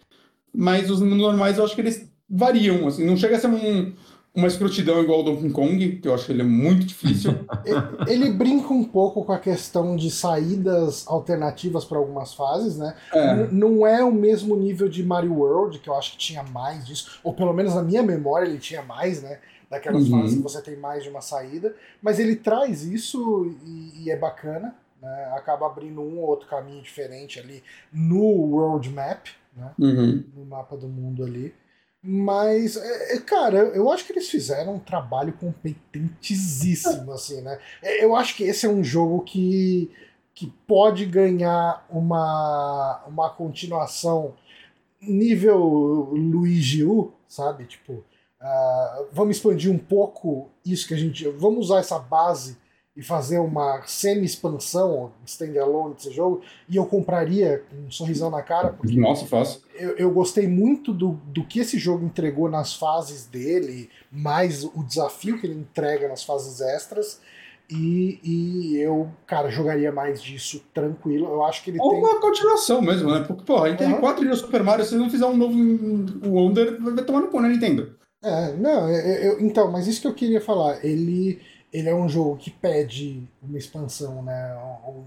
mas os normais eu acho que eles variam, assim, não chega a ser um uma escrotidão igual ao Donkey Kong, que eu acho que ele é muito difícil. ele brinca um pouco com a questão de saídas alternativas para algumas fases, né? É. Não é o mesmo nível de Mario World, que eu acho que tinha mais disso, ou pelo menos na minha memória ele tinha mais, né? Daquelas uhum. fases que você tem mais de uma saída, mas ele traz isso e, e é bacana, né? Acaba abrindo um ou outro caminho diferente ali no World Map, né? Uhum. No mapa do mundo ali. Mas, é, é, cara, eu acho que eles fizeram um trabalho competentíssimo, assim, né? É, eu acho que esse é um jogo que, que pode ganhar uma, uma continuação nível Luigi U, sabe? Tipo, Uh, vamos expandir um pouco isso que a gente. Vamos usar essa base e fazer uma semi-expansão, standalone desse jogo, e eu compraria com um sorrisão na cara. Porque Nossa, fácil. Eu, eu gostei muito do, do que esse jogo entregou nas fases dele, mais o desafio que ele entrega nas fases extras. E, e eu, cara, jogaria mais disso tranquilo. Eu acho que ele Ou tem. uma continuação mesmo, né? Porque, porra, a gente Uhum. quatro no Super Mario, se não fizer um novo Wonder, vai tomar no cu na Nintendo. É, não, eu, eu- então, mas isso que eu queria falar. Ele, ele é um jogo que pede uma expansão, né? Um-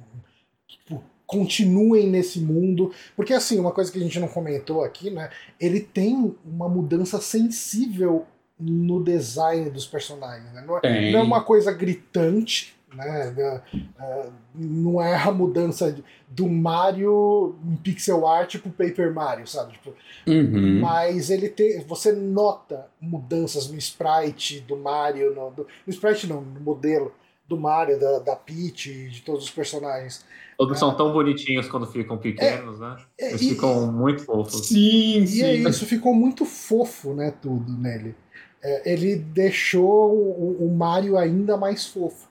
tipo, continuem nesse mundo. Porque, assim, uma coisa que a gente não comentou aqui, né? Ele tem uma mudança sensível no design dos personagens, né? Não é, não é uma coisa gritante, né? É, é, Não é a mudança do Mario em pixel art pro Paper Mario, sabe? Tipo, Uhum. mas ele tem. Você nota mudanças no sprite do Mario, no, do- no sprite não, no modelo do Mario, da, da Peach, de todos os personagens. Todos são tão bonitinhos quando ficam pequenos, né? É, Eles e- ficam muito fofos. Sim, E é sim. isso, ficou muito fofo, né, tudo nele. É, ele deixou o, o Mario ainda mais fofo.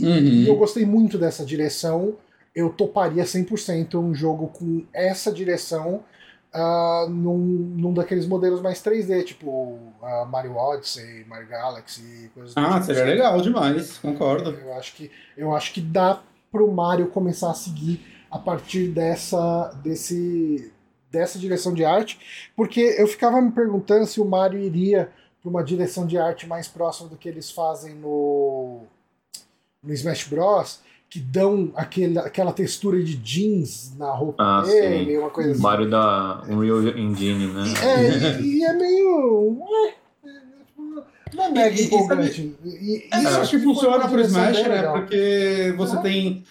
Uhum. e eu gostei muito dessa direção. Eu toparia 100% um jogo com essa direção ah, num, num daqueles modelos mais 3D, tipo ah, Mario Odyssey, Mario Galaxy, coisas Ah, tipo. seria legal demais, concordo. Eu acho que, eu acho que dá pro Mario começar a seguir a partir dessa, desse, dessa direção de arte, porque eu ficava me perguntando se o Mario iria para uma direção de arte mais próxima do que eles fazem no, no Smash Bros. Que dão aquele, aquela textura de jeans na roupa Ah, dele, sim. uma coisa O assim. Mario da Unreal Engine, né? É, e, e é meio. ué, não é mega E- empolgante. E- e É, isso acho que funciona pro direção Smash, né? legal. Porque você Ah. tem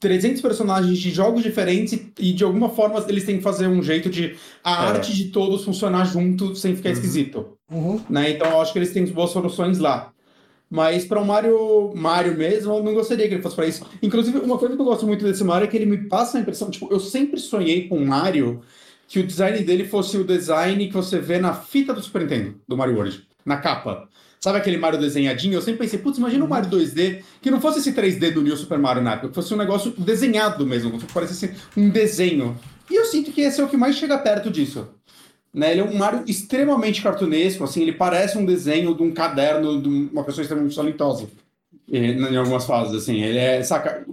300 personagens de jogos diferentes e- e de alguma forma eles têm que fazer um jeito de a É. arte de todos funcionar junto sem ficar Uhum. esquisito. Uhum. Né? Então eu acho que eles têm boas soluções lá. Mas para o Mario, Mario mesmo, eu não gostaria que ele fosse para isso. Inclusive, uma coisa que eu gosto muito desse Mario é que ele me passa a impressão, tipo, eu sempre sonhei com Mario que o design dele fosse o design que você vê na fita do Super Nintendo, do Mario World, na capa. Sabe aquele Mario desenhadinho? Eu sempre pensei, putz, imagina um Mario 2D que não fosse esse 3D do New Super Mario na época, que fosse um negócio desenhado mesmo, se parecesse um desenho. E eu sinto que esse é o que mais chega perto disso. Né? Ele é um Mario extremamente cartunesco, assim, ele parece um desenho de um caderno de uma pessoa extremamente talentosa. eh, Em algumas fases, assim, ele é, saca?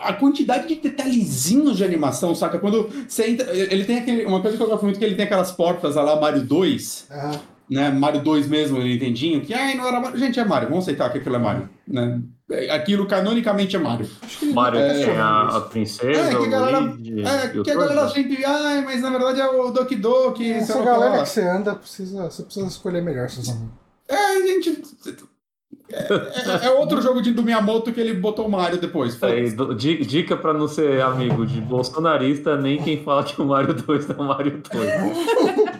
a- quantidade de detalhezinhos de animação, saca? Quando você entra. Ele tem aquele. Uma coisa que eu gosto muito é que ele tem aquelas portas lá Mario 2, Aham. né? Mario 2 mesmo, ele entendinho, que ai, não era Mario. Gente, é Mario, vamos aceitar que aquilo é Mario. Né? Aquilo canonicamente é Mario. Mario nunca tem a, a isso. princesa, É, que a o galera- Luigi É, o que a galera sempre. Ai, mas na verdade é o Doki Doki. sei Essa galera lá. que você anda, precisa, você precisa escolher melhor seus amigos. É, gente. É, é- é outro jogo de, do Miyamoto que ele botou o Mario depois. Di- dica pra não ser amigo de bolsonarista, nem quem fala que o Mario 2 é o Mario 2.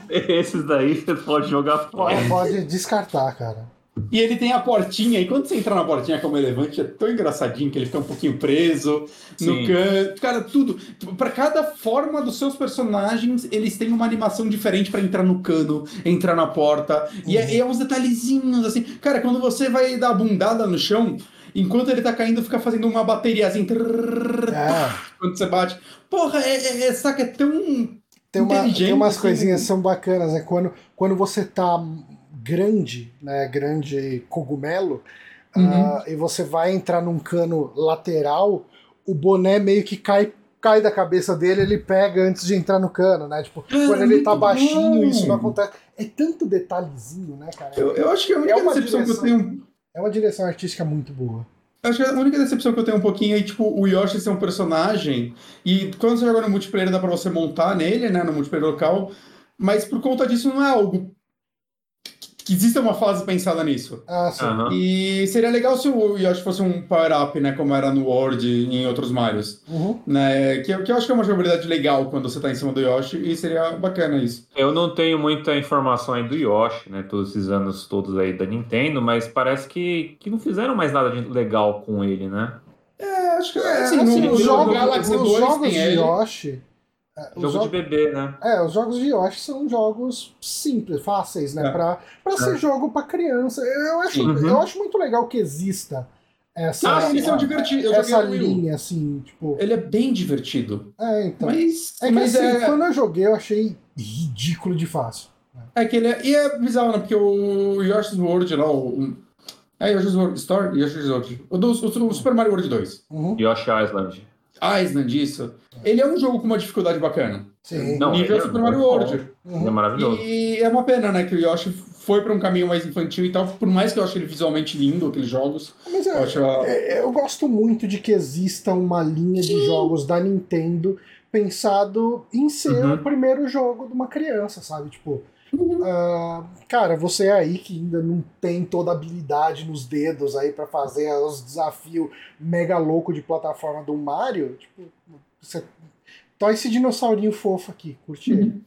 Esses daí você pode jogar fora. Pode descartar, cara. E ele tem a portinha, e quando você entra na portinha como elevante, é tão engraçadinho que ele fica um pouquinho preso no Sim. canto. Cara, tudo. Pra cada forma dos seus personagens, eles têm uma animação diferente pra entrar no cano, entrar na porta. E é, é uns detalhezinhos assim. Cara, quando você vai dar a bundada no chão, enquanto ele tá caindo, fica fazendo uma bateriazinha. É, Quando você bate. Porra, é, é, é- saca, é tão. tem, uma, inteligente, tem umas assim. coisinhas que são bacanas, né? Quando, quando você tá grande, né? Grande cogumelo, Uhum. ah, e você vai entrar num cano lateral, o boné meio que cai. Cai da cabeça dele, ele pega antes de entrar no cano, né? Tipo, quando ele tá baixinho, bom. isso não acontece. É tanto detalhezinho, né, cara? Eu, eu acho que a única É uma decepção que eu direção. tenho. É uma direção artística muito boa. Eu Acho que a única decepção que eu tenho um pouquinho é, tipo, o Yoshi ser um personagem, e quando você joga no multiplayer dá pra você montar nele, né, no multiplayer local, mas por conta disso não é algo que exista uma fase pensada nisso. Ah, sim. E seria legal se o Yoshi fosse um power-up, né, como era no World e em outros Marios, Uhum. né, que, eu- que eu acho que é uma jogabilidade legal quando você tá em cima do Yoshi, e seria bacana isso. Eu não tenho muita informação aí do Yoshi, né? Todos esses anos todos aí da Nintendo, mas parece que, que não fizeram mais nada de legal com ele, né? É, acho que, É, assim, assim, no, os no jogos, Galaxy os 2 jogos tem de ele. Yoshi, É, os Jogo de bebê, né? É, os jogos de Yoshi são jogos simples, fáceis, né? É. Pra, pra ser jogo pra criança. Eu acho, Uhum. eu acho muito legal que exista essa, Ah, eles são divertidos. Eu joguei essa linha, assim, tipo. Ele é bem divertido. É, então. Mas, É que mas assim, é, quando eu joguei, eu achei ridículo de fácil. é que ele é. E é bizarro, né? Porque o Yoshi's World lá, o. É Yoshi's World Store? Yoshi's World. O do o, o Super Mario World 2. Uhum. Yoshi Island. Island, isso. Ele é um jogo com uma dificuldade bacana. Sim. Não, nível ele é Super Mario World. Ele é Uhum. maravilhoso. E é uma pena, né, que o Yoshi foi pra um caminho mais infantil e tal. Por mais que eu ache ele visualmente lindo, aqueles jogos. Mas Eu é, acho a- é, eu gosto muito de que exista uma linha de jogos da Nintendo pensado em ser Uhum. o primeiro jogo de uma criança, sabe? Tipo, Uhum. ah, cara, você aí que ainda não tem toda a habilidade nos dedos aí pra fazer os desafios mega louco de plataforma do Mario, tipo, você Tó esse dinossaurinho fofo aqui, curte Uhum. ele.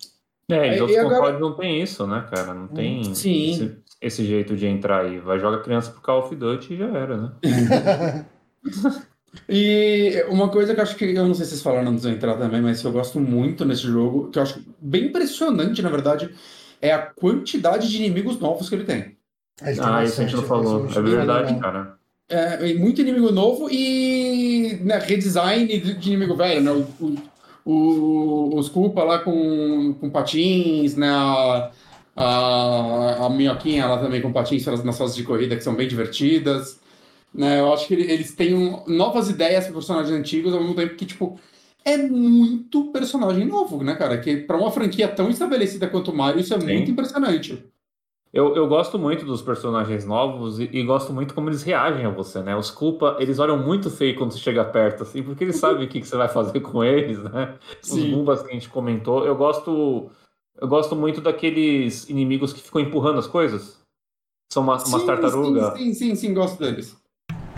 É, E agora- consoles não tem isso, né, cara? Não tem Sim. Esse, esse jeito de entrar aí. Vai jogar criança pro Call of Duty e já era, né? E uma coisa que eu acho que, eu não sei se vocês falaram antes de eu entrar também, mas que eu gosto muito nesse jogo, que eu acho bem impressionante, na verdade, é a quantidade de inimigos novos que ele tem. Ele tem Ah, isso a gente não bastante, falou. É verdade, falou. cara. É, muito inimigo novo e né, redesign de, inimigo velho, né? O, o, o- os culpa lá com, com patins, né? A, a, a minhoquinha lá também com patins nas nas fases de corrida que são bem divertidas. Né? Eu acho que ele- eles têm um- novas ideias para personagens antigos ao mesmo tempo que, tipo, é muito personagem novo, né, cara? Que para uma franquia tão estabelecida quanto o Mario, isso é Sim. muito impressionante. Eu, eu gosto muito dos personagens novos e, e gosto muito como eles reagem a você, né? Os culpa, eles olham muito feio quando você chega perto, assim, porque eles sabem o que, que você vai fazer com eles, né? Os Sim. Goombas que a gente comentou. Eu gosto. Eu gosto muito daqueles inimigos que ficam empurrando as coisas. São uma- umas Sim, tartarugas. Sim, sim, sim, sim, gosto deles.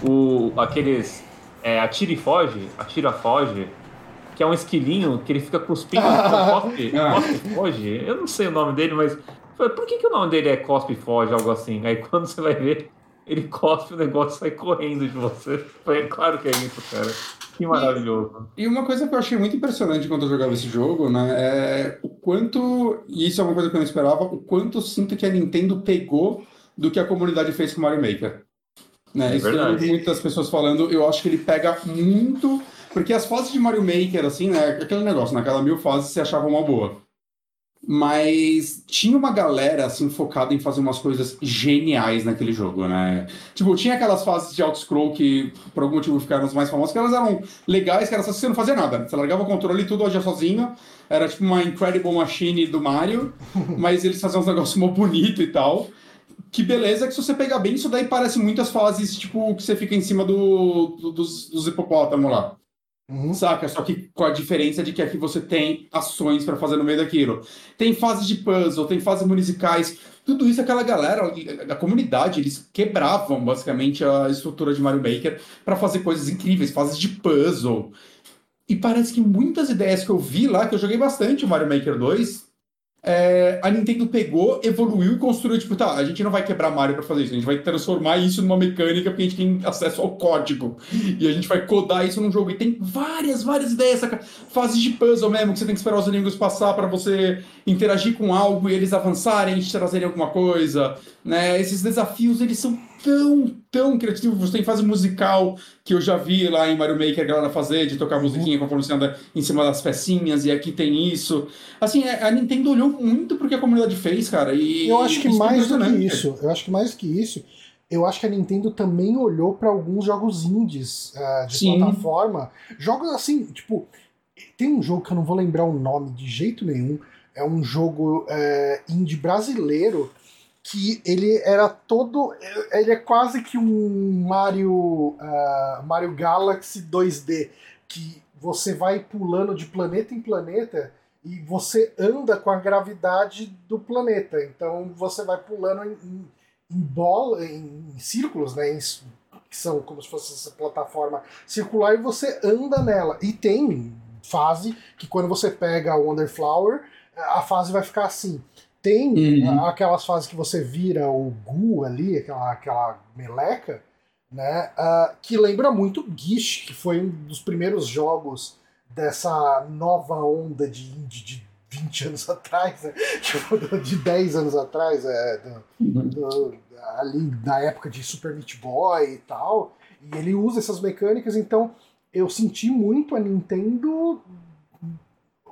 O, aqueles. É, atira e foge, atira foge, que é um esquilinho que ele fica cuspindo, cospe, Ah. cospe e foge. Eu não sei o nome dele, mas. Por que, que o nome dele é cospe e foge, algo assim? Aí quando você vai ver, ele cospe o negócio e sai correndo de você. Foi claro que é isso, cara. Que maravilhoso. E uma coisa que eu achei muito impressionante quando eu jogava esse jogo, né, é o quanto, e isso é uma coisa que eu não esperava, o quanto eu sinto que a Nintendo pegou do que a comunidade fez com o Mario Maker. Né, É isso eu verdade. muitas pessoas falando, eu acho que ele pega muito, porque as fases de Mario Maker, assim, né, aquele negócio, naquela mil fases você achava uma boa. Mas tinha uma galera, assim, focada em fazer umas coisas geniais naquele jogo, né? Tipo, tinha aquelas fases de auto-scroll que, por algum motivo, ficaram as mais famosas, que elas eram legais, que era só você não fazia nada. Você largava o controle e tudo agia sozinho. Era tipo uma Incredible Machine do Mario, mas eles faziam uns negócios mó bonito e tal. Que beleza que se você pegar bem, isso daí parece muito as fases, tipo, que você fica em cima do, do- dos, dos hipopótamos lá. Uhum. Saca? Só que com a diferença de que aqui você tem ações pra fazer no meio daquilo. Tem fases de puzzle, tem fases musicais. Tudo isso, aquela galera, a comunidade, eles quebravam basicamente a estrutura de Mario Maker pra fazer coisas incríveis, fases de puzzle. E parece que muitas ideias que eu vi lá, que eu joguei bastante o Mario Maker 2, é, a Nintendo pegou, evoluiu e construiu, tipo, tá, a gente não vai quebrar Mario pra fazer isso, a gente vai transformar isso numa mecânica porque a gente tem acesso ao código. E a gente vai codar isso num jogo. E tem várias, várias ideias, saca? Fases de puzzle mesmo, que você tem que esperar os inimigos passar pra você interagir com algo e eles avançarem te trazerem alguma coisa, né? Esses desafios, eles são tão, tão criativos. Você tem fase musical, que eu já vi lá em Mario Maker a galera fazer, de tocar musiquinha conforme você anda em cima das pecinhas, e aqui tem isso. Assim, é- a Nintendo olhou muito pro que a comunidade fez, cara, e... Eu acho que é mais do que isso, eu acho que mais do que isso, eu acho que a Nintendo também olhou pra alguns jogos indies eh, de Sim. plataforma. Jogos assim, tipo, tem um jogo que eu não vou lembrar o nome de jeito nenhum. É um jogo eh, indie brasileiro que ele era todo. Ele é quase que um Mario, ah, Mario Galaxy 2D. Que você vai pulando de planeta em planeta e você anda com a gravidade do planeta. Então você vai pulando em, em, em bola, em, em círculos, né? Em, que são como se fosse essa plataforma circular e você anda nela. E tem fase que quando você pega o Wonder Flower, a fase vai ficar assim. Tem Uhum. aquelas fases que você vira o Gu ali, aquela, aquela meleca, né? ah, que lembra muito Gish, que foi um dos primeiros jogos dessa nova onda de indie de 20 anos atrás, né? Tipo, de 10 anos atrás, é, do, do, ali na época de Super Meat Boy e tal. E ele usa essas mecânicas, então eu senti muito a Nintendo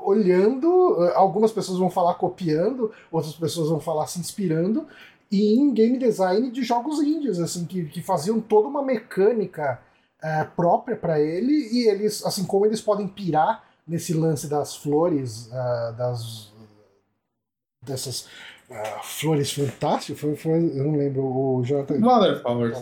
olhando, algumas pessoas vão falar copiando, outras pessoas vão falar se inspirando, e em game design de jogos índios, assim, que, que faziam toda uma mecânica é, própria para ele, e eles, assim como eles podem pirar nesse lance das flores, uh, das dessas uh, flores fantásticas, foi, foi, eu não lembro, o Jonathan... Mother Flowers.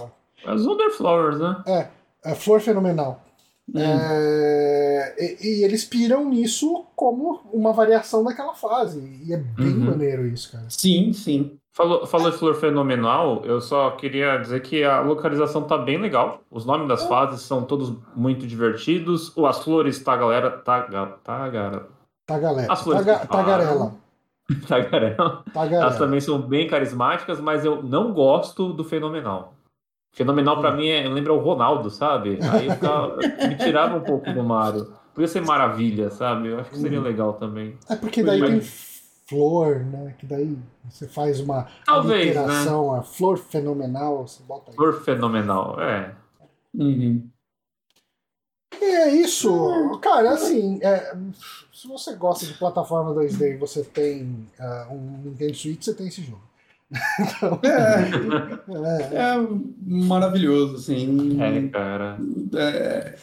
As Wonder Flowers, né? É, a flor fenomenal. Hum. É, e, e, eles piram nisso como uma variação daquela fase. E é bem uhum. maneiro isso, cara. Sim, sim. Falou, falou de flor fenomenal, eu só queria dizer que a localização tá bem legal. Os nomes das é. fases são todos muito divertidos. As flores tá galera. Tá, tá, galera. Tá galera. As flores tá, tagarela. Tagarela. Tagarela. Elas também são bem carismáticas, mas eu não gosto do fenomenal. Fenomenal para mim é, lembra o Ronaldo, sabe? Aí ficava, me tirava um pouco do Mario. Podia ser maravilha, sabe? Eu acho que seria hum. legal também. É porque daí Mas... tem flor, né? Que daí você faz uma Talvez, alteração, né? a flor fenomenal, você bota aí. Flor fenomenal, é. Uhum. E é isso, cara, assim, é, se você gosta de plataforma 2D e você tem uh, um Nintendo Switch, você tem esse jogo. Então, é, é, é, maravilhoso, assim. É, cara. É,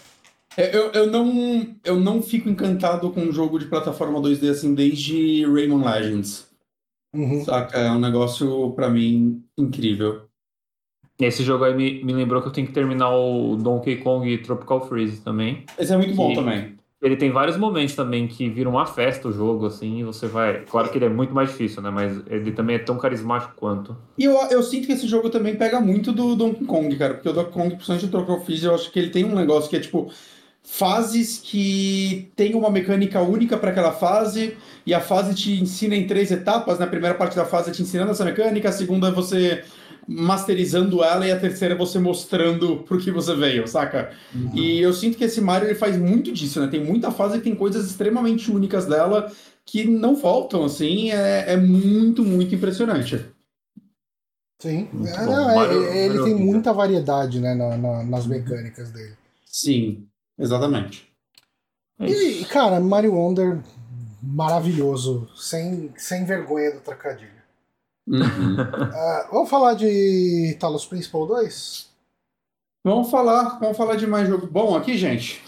é, eu, eu, não, eu não fico encantado com um jogo de plataforma 2D assim desde Rayman Legends. Uhum. Saca? É um negócio, para mim, incrível. Esse jogo aí me, me lembrou que eu tenho que terminar o Donkey Kong Tropical Freeze também. Esse é muito bom também. Ele tem vários momentos também que vira uma festa o jogo, assim, e você vai. Claro que ele é muito mais difícil, né? Mas ele também é tão carismático quanto. E eu, eu sinto que esse jogo também pega muito do Donkey Kong, cara. Porque o Donkey Kong, principalmente o Tropical Freeze, eu acho que ele tem um negócio que é tipo fases que tem uma mecânica única para aquela fase e a fase te ensina em três etapas. Na primeira parte da fase é te ensinando essa mecânica, a segunda é você masterizando ela e a terceira é você mostrando pro que você veio, saca? Uhum. E eu sinto que esse Mario ele faz muito disso, né? Tem muita fase que tem coisas extremamente únicas dela que não faltam, assim, é, é muito, muito impressionante. Sim, é, não, é, Mario, ele Mario tem muita variedade né, na, na, nas mecânicas dele. Sim. Exatamente. É e, cara, Mario Wonder, maravilhoso, sem, sem vergonha do trocadilho. Uhum. uh, vamos falar de Talos Principal 2? Vamos falar, vamos falar de mais jogo bom aqui, gente.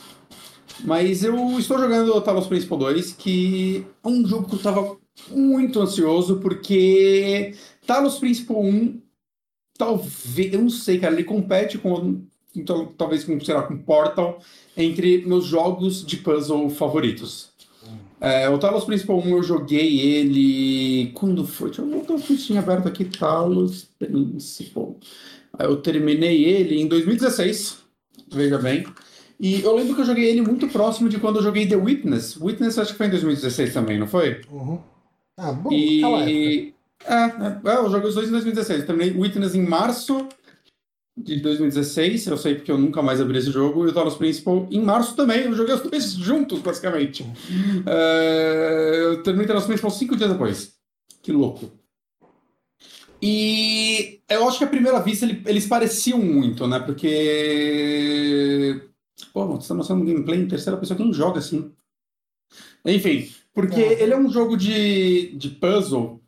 Mas eu estou jogando Talos Principal 2, que é um jogo que eu estava muito ansioso, porque Talos Principal 1, talvez, eu não sei, cara, ele compete com então, talvez com, sei lá, com Portal, entre meus jogos de puzzle favoritos. É, o Talos Principal 1 eu joguei ele. Quando foi? Deixa eu voltar o fichinho aberto aqui. Talos Principal. Eu terminei ele em 2016. Veja bem. E eu lembro que eu joguei ele muito próximo de quando eu joguei The Witness. Witness acho que foi em 2016 também, não foi? Uhum. Ah, bom, e... É, é, é, eu joguei os dois em 2016. Eu terminei Witness em março de 2016, eu sei porque eu nunca mais abri esse jogo, e o Talos Principal em março também, eu joguei os dois juntos, basicamente. Uh, eu terminei o Talos Principal cinco dias depois. Que louco. E eu acho que à primeira vista ele, eles pareciam muito, né? Porque. Pô, você tá mostrando um gameplay em terceira pessoa, quem joga assim? Enfim, porque é. ele é um jogo de, de puzzle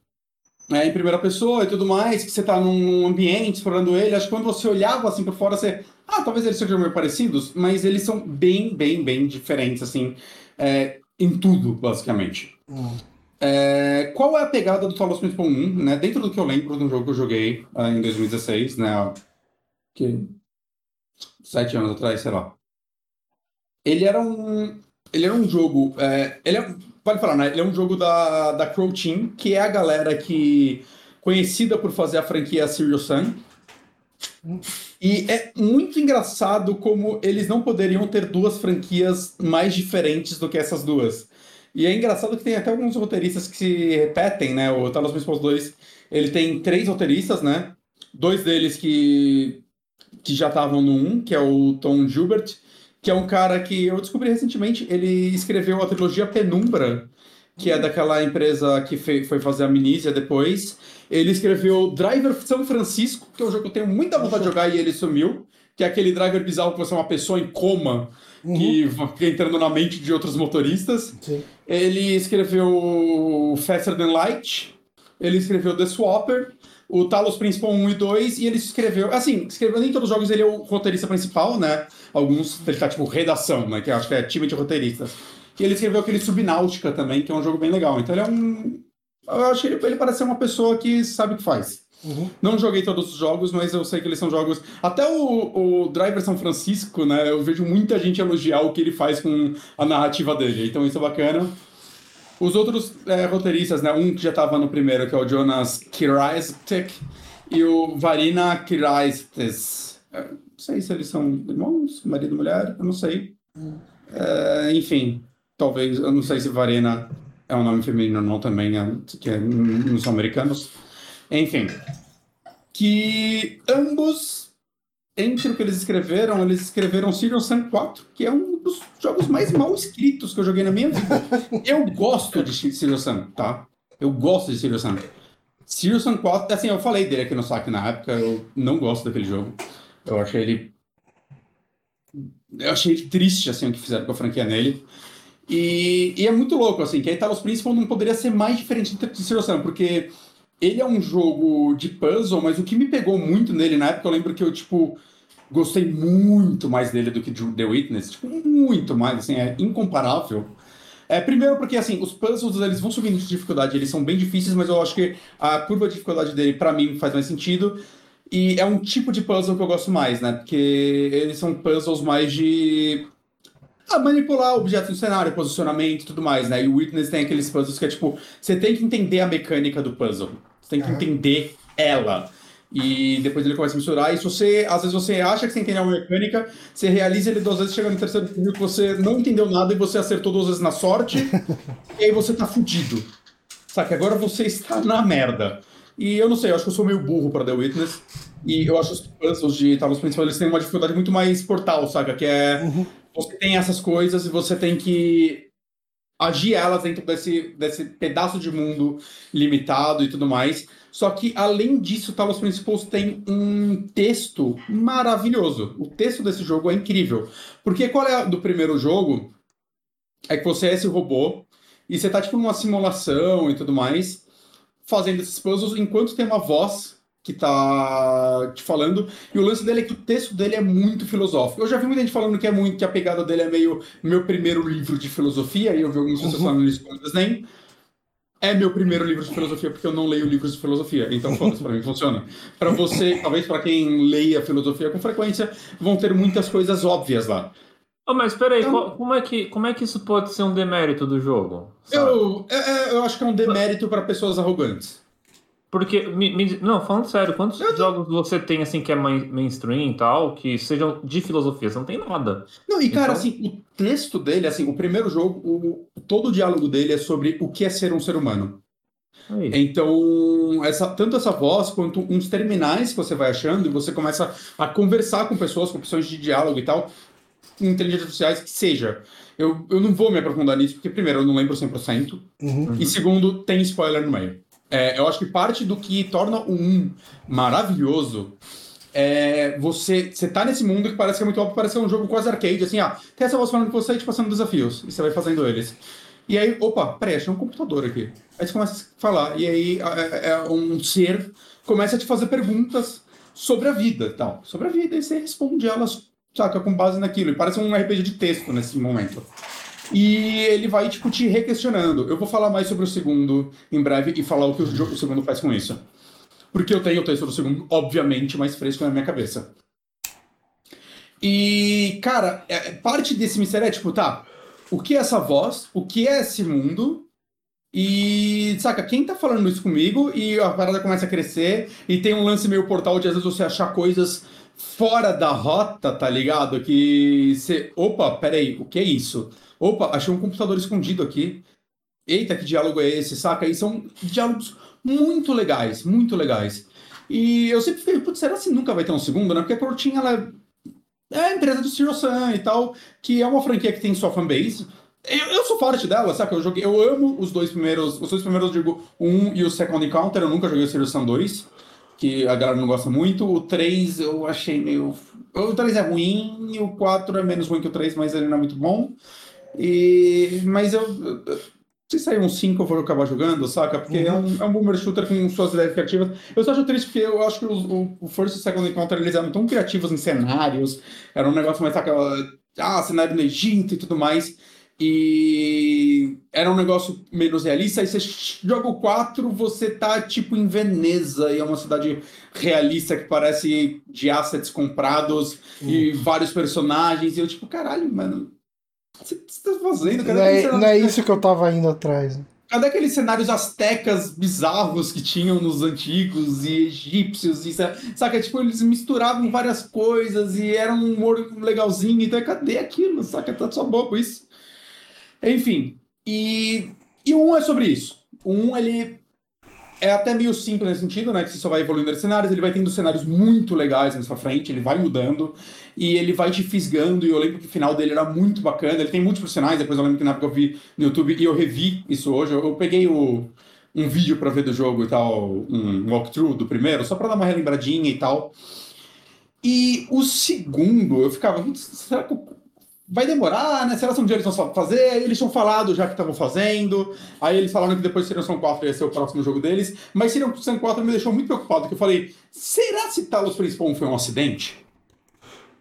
né, em primeira pessoa e tudo mais, que você está num ambiente explorando ele. Acho que quando você olhava assim por fora, você. Ah, talvez eles sejam meio parecidos, mas eles são bem, bem, bem diferentes, assim, é, em tudo, basicamente. Hum. É, qual é a pegada do Talos Principal 1, né? Dentro do que eu lembro de um jogo que eu joguei uh, em 2016, né? Que... Sete anos atrás, sei lá. Ele era um. Ele era um jogo. É, ele é pode falar, né? Ele é um jogo da, da Crow Team, que é a galera que conhecida por fazer a franquia Serious Sun. E é muito engraçado como eles não poderiam ter duas franquias mais diferentes do que essas duas. E é engraçado que tem até alguns roteiristas que se repetem, né? O Talos Principals 2, ele tem três roteiristas, né? Dois deles que, que já estavam no 1, que é o Tom Gilbert, que é um cara que eu descobri recentemente, ele escreveu a trilogia Penumbra, que é daquela empresa que foi fazer a Minísia depois. Ele escreveu Driver São Francisco, que é um jogo que eu tenho muita vontade de jogar e ele sumiu, que é aquele driver bizarro que você é uma pessoa em coma uhum. que fica entrando na mente de outros motoristas. Sim. Ele escreveu Faster Than Light, ele escreveu The Swapper, o Talos Principal 1 e 2, e ele escreveu. Assim, escreveu nem todos os jogos ele é o roteirista principal, né? Alguns ele tá tipo redação, né? Que acho que é time de roteiristas. E ele escreveu aquele Subnáutica também, que é um jogo bem legal. Então ele é um. Eu acho que ele, ele parece ser uma pessoa que sabe o que faz. Uhum. Não joguei todos os jogos, mas eu sei que eles são jogos. Até o, o Driver São Francisco, né? Eu vejo muita gente elogiar o que ele faz com a narrativa dele. Então isso é bacana. Os outros é, roteiristas, né? Um que já estava no primeiro, que é o Jonas Kiraistek, e o Varina Kiraistes. É, não sei se eles são irmãos, marido e mulher, eu não sei. É, enfim, talvez, eu não sei se Varina é um nome feminino ou não também, né? que é, não são americanos. Enfim, que ambos, entre o que eles escreveram, eles escreveram Serious Sam 4, que é um dos jogos mais mal escritos que eu joguei na minha vida. Eu gosto de Serious Sam, tá? Eu gosto de Serious Sam. Serious Sam 4, assim, eu falei dele aqui no saque na época, eu não gosto daquele jogo. Eu achei ele. Eu achei ele triste, assim, o que fizeram com a franquia nele. E, e é muito louco, assim, que aí Talos Principal não poderia ser mais diferente de Serious Sam, porque ele é um jogo de puzzle, mas o que me pegou muito nele na época, eu lembro que eu, tipo, gostei muito mais dele do que The Witness. Tipo, muito mais, assim, é incomparável. É, primeiro porque, assim, os puzzles, eles vão subindo de dificuldade, eles são bem difíceis, mas eu acho que a curva de dificuldade dele, para mim, faz mais sentido. E é um tipo de puzzle que eu gosto mais, né? Porque eles são puzzles mais de a manipular objetos no cenário, posicionamento e tudo mais, né? E o Witness tem aqueles puzzles que é tipo, você tem que entender a mecânica do puzzle. Você tem que entender ela. E depois ele começa a misturar. E se você, às vezes você acha que você entendeu a mecânica, você realiza ele duas vezes, chega no terceiro nível que você não entendeu nada e você acertou duas vezes na sorte, e aí você tá fudido. Sabe? Agora você está na merda. E eu não sei, eu acho que eu sou meio burro para The Witness. E eu acho os puzzles de Talos Principais eles têm uma dificuldade muito mais portal, saca? Que é. Uhum você tem essas coisas e você tem que agir elas dentro desse, desse pedaço de mundo limitado e tudo mais. Só que, além disso, Talos Principles tem um texto maravilhoso. O texto desse jogo é incrível. Porque qual é a do primeiro jogo? É que você é esse robô e você tá, tipo, numa simulação e tudo mais, fazendo esses puzzles, enquanto tem uma voz que tá te falando. E o lance dele é que o texto dele é muito filosófico. Eu já vi muita gente falando que é muito, que a pegada dele é meio meu primeiro livro de filosofia, e eu vi algumas pessoas uhum. falando isso com desenho. É meu primeiro livro de filosofia porque eu não leio livros de filosofia. Então, foda-se, pra mim funciona. Para você, talvez para quem leia filosofia com frequência, vão ter muitas coisas óbvias lá. Oh, mas peraí, então, como, é que, como é que isso pode ser um demérito do jogo? Eu, é, é, eu acho que é um demérito para pessoas arrogantes. Porque, me, me, não, falando sério, quantos eu jogos você tem, assim, que é main, mainstream e tal, que sejam de filosofia? Você não tem nada. Não, e cara, então... assim, o texto dele, assim, o primeiro jogo, o, todo o diálogo dele é sobre o que é ser um ser humano. Aí. Então, essa, tanto essa voz quanto uns terminais que você vai achando e você começa a conversar com pessoas, com opções de diálogo e tal, inteligências artificiais que seja. Eu, eu não vou me aprofundar nisso, porque, primeiro, eu não lembro 100%, uhum. e segundo, tem spoiler no meio. É, eu acho que parte do que torna o 1 maravilhoso é você, você tá nesse mundo que parece que é muito óbvio, parece que é um jogo quase arcade, assim, ah, tem essa voz falando com você e te passando desafios, e você vai fazendo eles. E aí, opa, peraí, achei um computador aqui. Aí você começa a falar, e aí é, é um ser começa a te fazer perguntas sobre a vida, tal, sobre a vida, e você responde elas, saca, com base naquilo. E parece um RPG de texto nesse momento. E ele vai, tipo, te requestionando. Eu vou falar mais sobre o segundo em breve e falar o que o, o segundo faz com isso. Porque eu tenho o texto do segundo, obviamente, mais fresco na minha cabeça. E, cara, é, parte desse mistério é tipo, tá, o que é essa voz? O que é esse mundo? E, saca, quem tá falando isso comigo? E a parada começa a crescer. E tem um lance meio portal de às vezes você achar coisas fora da rota, tá ligado? Que você. Opa, peraí, o que é isso? Opa, achei um computador escondido aqui. Eita, que diálogo é esse, saca? E são diálogos muito legais, muito legais. E eu sempre fiquei, putz, será que nunca vai ter um segundo, né? Porque a Cortinha, ela É a empresa do Zero Sun e tal, que é uma franquia que tem sua fanbase. Eu, eu sou forte dela, sabe? Eu, joguei, eu amo os dois primeiros. Os dois primeiros, eu digo, 1 e o Second Encounter. Eu nunca joguei o Zero Sun 2, que a galera não gosta muito. O 3 eu achei meio. O 3 é ruim e o 4 é menos ruim que o 3, mas ele não é muito bom. E... Mas eu. Se sair um 5, eu vou acabar jogando, saca? Porque é, um, é um boomer shooter com suas ideias criativas. Eu só acho triste porque eu acho que o, o First e o Second Encounter eles eram tão criativos em cenários. Era um negócio mais, saca? Ah, cenário no Egito e tudo mais. E era um negócio menos realista. Aí você joga o 4, você tá tipo em Veneza, e é uma cidade realista que parece de assets comprados e vários personagens. E eu, tipo, caralho, mano, o que você tá fazendo? Cadê Não é, aquele não é cenário- isso que eu tava indo atrás. né? Cadê aqueles cenários astecas bizarros que tinham nos antigos e egípcios? E, sa- saca, tipo, eles misturavam várias coisas e era um humor legalzinho. Então, cadê aquilo? Saca, tá só bobo isso. Enfim, e, e o 1 é sobre isso. O 1, ele é até meio simples nesse sentido, né? Que você só vai evoluindo os cenários, ele vai tendo cenários muito legais na sua frente, ele vai mudando e ele vai te fisgando. E eu lembro que o final dele era muito bacana. Ele tem múltiplos sinais, depois eu lembro que na época eu vi no YouTube e eu revi isso hoje. Eu, eu peguei o, um vídeo pra ver do jogo e tal, um walkthrough do primeiro, só pra dar uma relembradinha e tal. E o segundo, eu ficava, "Putz, será que eu- vai demorar, né? Será que um dia eles vão fazer? Eles tinham falado já que estavam fazendo. Aí eles falaram que depois Serial Sam 4 ia ser o próximo jogo deles. Mas Serial Sam 4 me deixou muito preocupado, porque eu falei, será se Talos Principal foi um acidente?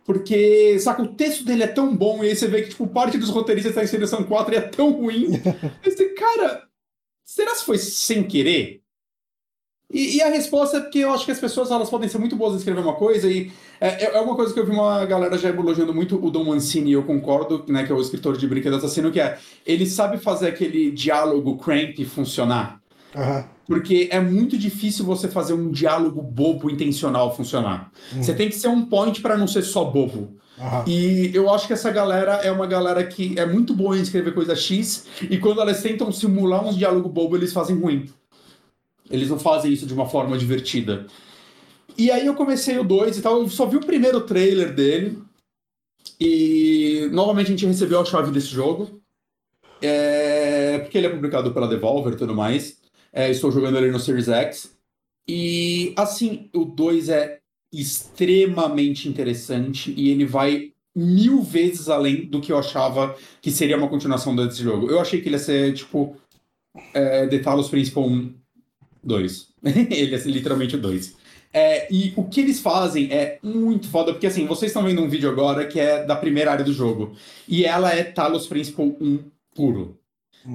Porque, saca, o texto dele é tão bom e aí você vê que, tipo, parte dos roteiristas em Serial Sam 4 e é tão ruim. Você, cara, será se foi sem querer? E, e a resposta é porque eu acho que as pessoas elas podem ser muito boas em escrever uma coisa e é, é uma coisa que eu vi uma galera já elogiando muito o Dom Mancini eu concordo, né, que é o escritor de Brinquedo Assassino, que é ele sabe fazer aquele diálogo cramp funcionar. Aham. Porque é muito difícil você fazer um diálogo bobo intencional funcionar. Você tem que ser um point para não ser só bobo. Aham. E eu acho que essa galera é uma galera que é muito boa em escrever coisa X, e quando elas tentam simular um diálogo bobo, eles fazem ruim. Eles não fazem isso de uma forma divertida. E aí eu comecei o 2 e tal, eu só vi o primeiro trailer dele. E novamente a gente recebeu a chave desse jogo. É, Porque ele é publicado pela Devolver e tudo mais. É, estou jogando ele no Series X. E assim, o 2 é extremamente interessante e ele vai mil vezes além do que eu achava que seria uma continuação desse jogo. Eu achei que ele ia ser, tipo, é, The Principal 1, 2. ele ser literalmente o 2. É, e o que eles fazem é muito foda, porque assim, vocês estão vendo um vídeo agora que é da primeira área do jogo. E ela é Talos Principal 1 puro.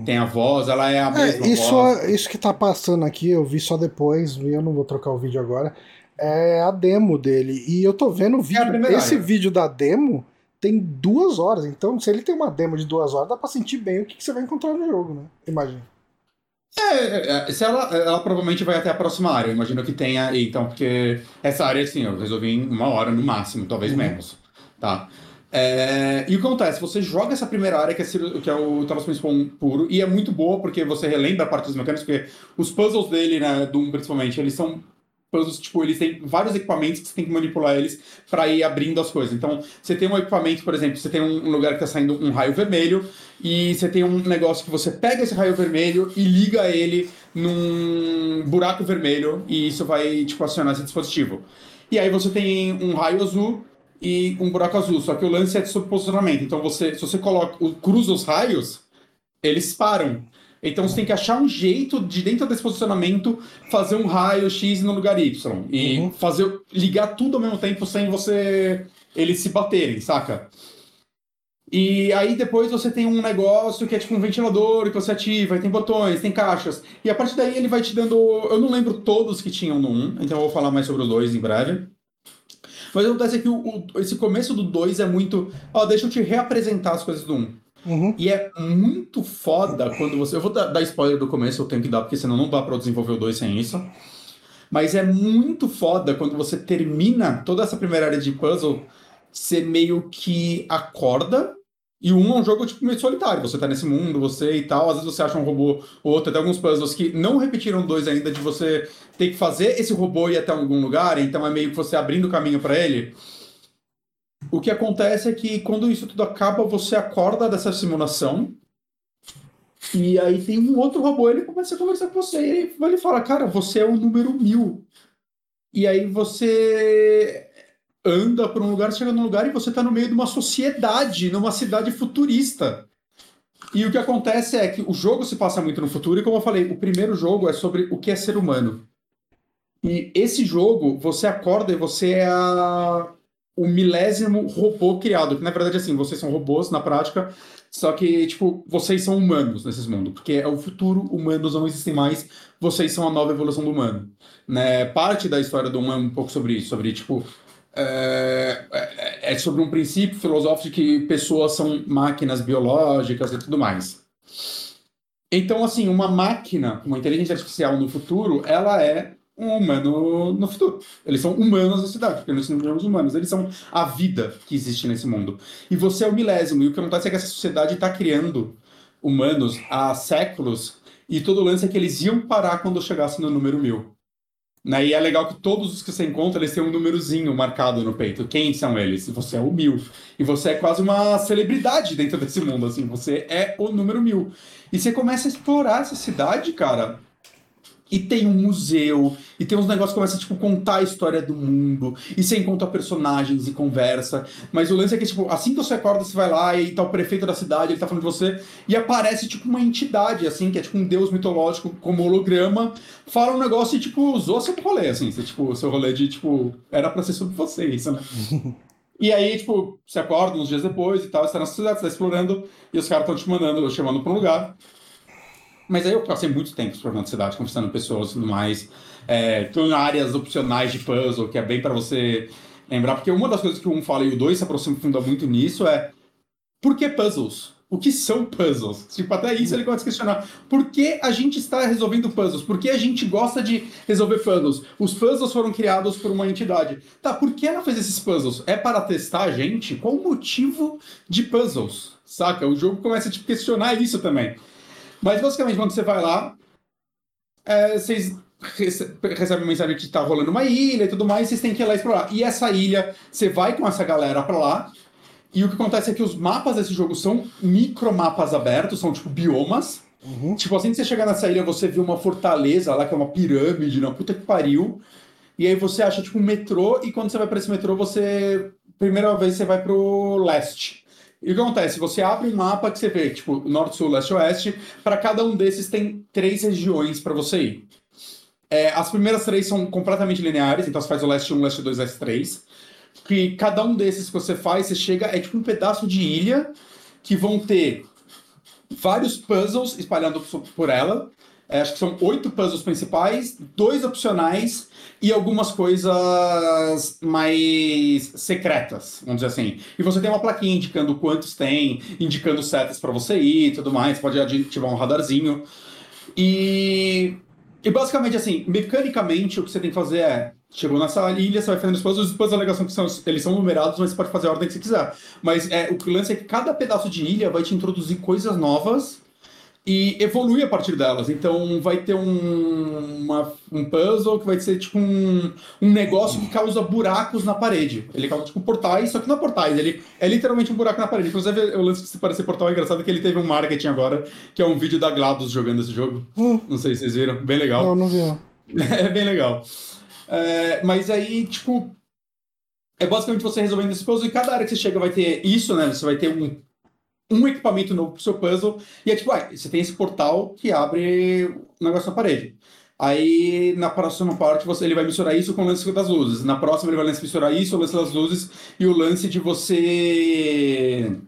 Tem a voz, ela é a mesma É, isso, voz. isso que tá passando aqui, eu vi só depois, e eu não vou trocar o vídeo agora. É a demo dele. E eu tô vendo o vídeo. primeira esse área. vídeo da demo tem duas horas. Então, se ele tem uma demo de duas horas, dá pra sentir bem o que, que você vai encontrar no jogo, né? Imagina. É, é, é, se ela, ela provavelmente vai até a próxima área, eu imagino que tenha, então, porque essa área, assim, eu resolvi em uma hora no máximo, talvez Uhum. menos, tá? É, e o que acontece? Você joga essa primeira área, que é, que é o 1 puro, e é muito boa, porque você relembra a parte dos mecânicos, porque os puzzles dele, né, do 1 principalmente, eles são tipo, eles têm vários equipamentos que você tem que manipular eles para ir abrindo as coisas. Então, você tem um equipamento, por exemplo, você tem um lugar que tá saindo um raio vermelho, e você tem um negócio que você pega esse raio vermelho e liga ele num buraco vermelho, e isso vai, tipo, acionar esse dispositivo. E aí você tem um raio azul e um buraco azul, só que o lance é de subposicionamento. Então, você, se você coloca, cruza os raios, eles param. Então você tem que achar um jeito de dentro desse posicionamento fazer um raio X no lugar Y e Uhum. fazer ligar tudo ao mesmo tempo sem você eles se baterem, saca? E aí depois você tem um negócio que é tipo um ventilador que você ativa, e tem botões, tem caixas. E a partir daí ele vai te dando. Eu não lembro todos que tinham no 1, então eu vou falar mais sobre os dois em breve. Mas o acontece é que o, o- esse começo do 2 é muito. Ó, deixa eu te reapresentar as coisas do 1. Uhum. E é muito foda quando você. Eu vou dar, spoiler do começo, eu tenho que dar, porque senão não dá eu desenvolver o 2 sem isso. Mas é muito foda quando você termina toda essa primeira área de puzzle, você meio que acorda. E 1 é um jogo tipo meio solitário. Você tá nesse mundo, você e tal. Às vezes você acha um robô ou outro. Tem alguns puzzles que não repetiram dois ainda, de você ter que fazer esse robô ir até algum lugar. Então é meio que você abrindo o caminho pra ele. O que acontece é que quando isso tudo acaba, você acorda dessa simulação. E aí tem um outro robô, ele começa a conversar com você. Ele, ele fala, cara, você é o número mil. E aí você anda para um lugar, chega num lugar e você está no meio de uma sociedade, numa cidade futurista. E o que acontece é que o jogo se passa muito no futuro, e como eu falei, o primeiro jogo é sobre o que é ser humano. E esse jogo, você acorda e você é a... o milésimo robô criado. Que na verdade, assim, vocês são robôs na prática, só que, tipo, vocês são humanos nesses mundos. Porque é o futuro, humanos não existem mais, vocês são a nova evolução do humano. Né? Parte da história do humano é um pouco sobre isso, sobre, tipo, é, é, é, sobre um princípio filosófico de que pessoas são máquinas biológicas e tudo mais. Então, assim, uma máquina, uma inteligência artificial no futuro, ela é um humano no futuro. Eles são humanos na cidade, porque nós somos humanos. Eles são a vida que existe nesse mundo. E você é o milésimo. E o que acontece é que essa sociedade está criando humanos há séculos. E todo o lance é que eles iam parar quando chegasse no número mil. Né? E é legal que todos os que você encontra, eles têm um númerozinho marcado no peito. Quem são eles? Você é o mil. E você é quase uma celebridade dentro desse mundo, assim. Você é o número mil. E você começa a explorar essa cidade, cara, e tem um museu, e tem uns negócios que começam tipo, contar a história do mundo, e você encontra personagens e conversa. Mas o lance é que, tipo, assim que você acorda, você vai lá e tá o prefeito da cidade, ele tá falando de você, e aparece, tipo, uma entidade, assim, que é tipo um deus mitológico como holograma, fala um negócio e, tipo, usou seu rolê, assim, você, tipo, seu rolê de, tipo, era pra ser sobre você isso, né? E aí, tipo, você acorda uns dias depois e tal, você tá na cidade, você tá explorando, e os caras estão te mandando, chamando pra um lugar. Mas aí eu passei muito tempo explorando a cidade, conversando com pessoas e tudo mais. É, tem áreas opcionais de puzzle, que é bem para você lembrar. Porque uma das coisas que 1 fala e o 2 se aprofunda muito nisso é por que puzzles? O que são puzzles? Tipo, até isso ele começa a questionar. Por que a gente está resolvendo puzzles? Por que a gente gosta de resolver puzzles? Os puzzles foram criados por uma entidade. Tá, por que ela fez esses puzzles? É para testar a gente? Qual o motivo de puzzles? Saca? O jogo começa a te questionar isso também. Mas basicamente, quando você vai lá, é, vocês recebem uma mensagem que está rolando uma ilha e tudo mais, vocês têm que ir lá explorar. E essa ilha, você vai com essa galera para lá. E o que acontece é que os mapas desse jogo são micromapas abertos, são tipo biomas. Uhum. Tipo, assim que você chegar nessa ilha, você vê uma fortaleza lá, que é uma pirâmide, na puta que pariu. E aí você acha, tipo, um metrô, e quando você vai para esse metrô, você. Primeira vez você vai pro leste. E o que acontece? Você abre um mapa que você vê, tipo, norte, sul, leste, oeste. Para cada um desses tem três regiões para você ir. É, as primeiras três são completamente lineares, então você faz o leste 1, leste 2, leste 3. Que cada um desses que você faz, você chega, é tipo um pedaço de ilha que vão ter vários puzzles espalhados por ela. É, acho que são oito puzzles principais, dois opcionais e algumas coisas mais secretas, vamos dizer assim. E você tem uma plaquinha indicando quantos tem, indicando setas para você ir e tudo mais, pode ativar um radarzinho. E, e basicamente, assim, mecanicamente, o que você tem que fazer é. Chegou nessa ilha, você vai fazendo os puzzles, os puzzles alegação que são, eles são numerados, mas você pode fazer a ordem que você quiser. Mas é, o lance é que cada pedaço de ilha vai te introduzir coisas novas e evolui a partir delas. Então vai ter um, uma, um puzzle que vai ser tipo um, um negócio que causa buracos na parede. Ele causa tipo portais, só que não é portais, ele é literalmente um buraco na parede. Inclusive, o lance de se parecer portal é engraçado que ele teve um marketing agora, que é um vídeo da GLaDOS jogando esse jogo. Hum. Não sei se vocês viram, bem legal. Não, não vi. é bem legal. É, mas aí, tipo, é basicamente você resolvendo esse puzzle e cada área que você chega vai ter isso, né? Você vai ter um um equipamento novo pro seu puzzle, e é tipo, ah, você tem esse portal que abre o negócio na parede. Aí, na próxima parte, você, ele vai misturar isso com o lance das luzes. Na próxima, ele vai misturar isso, o lance das luzes, e o lance de você...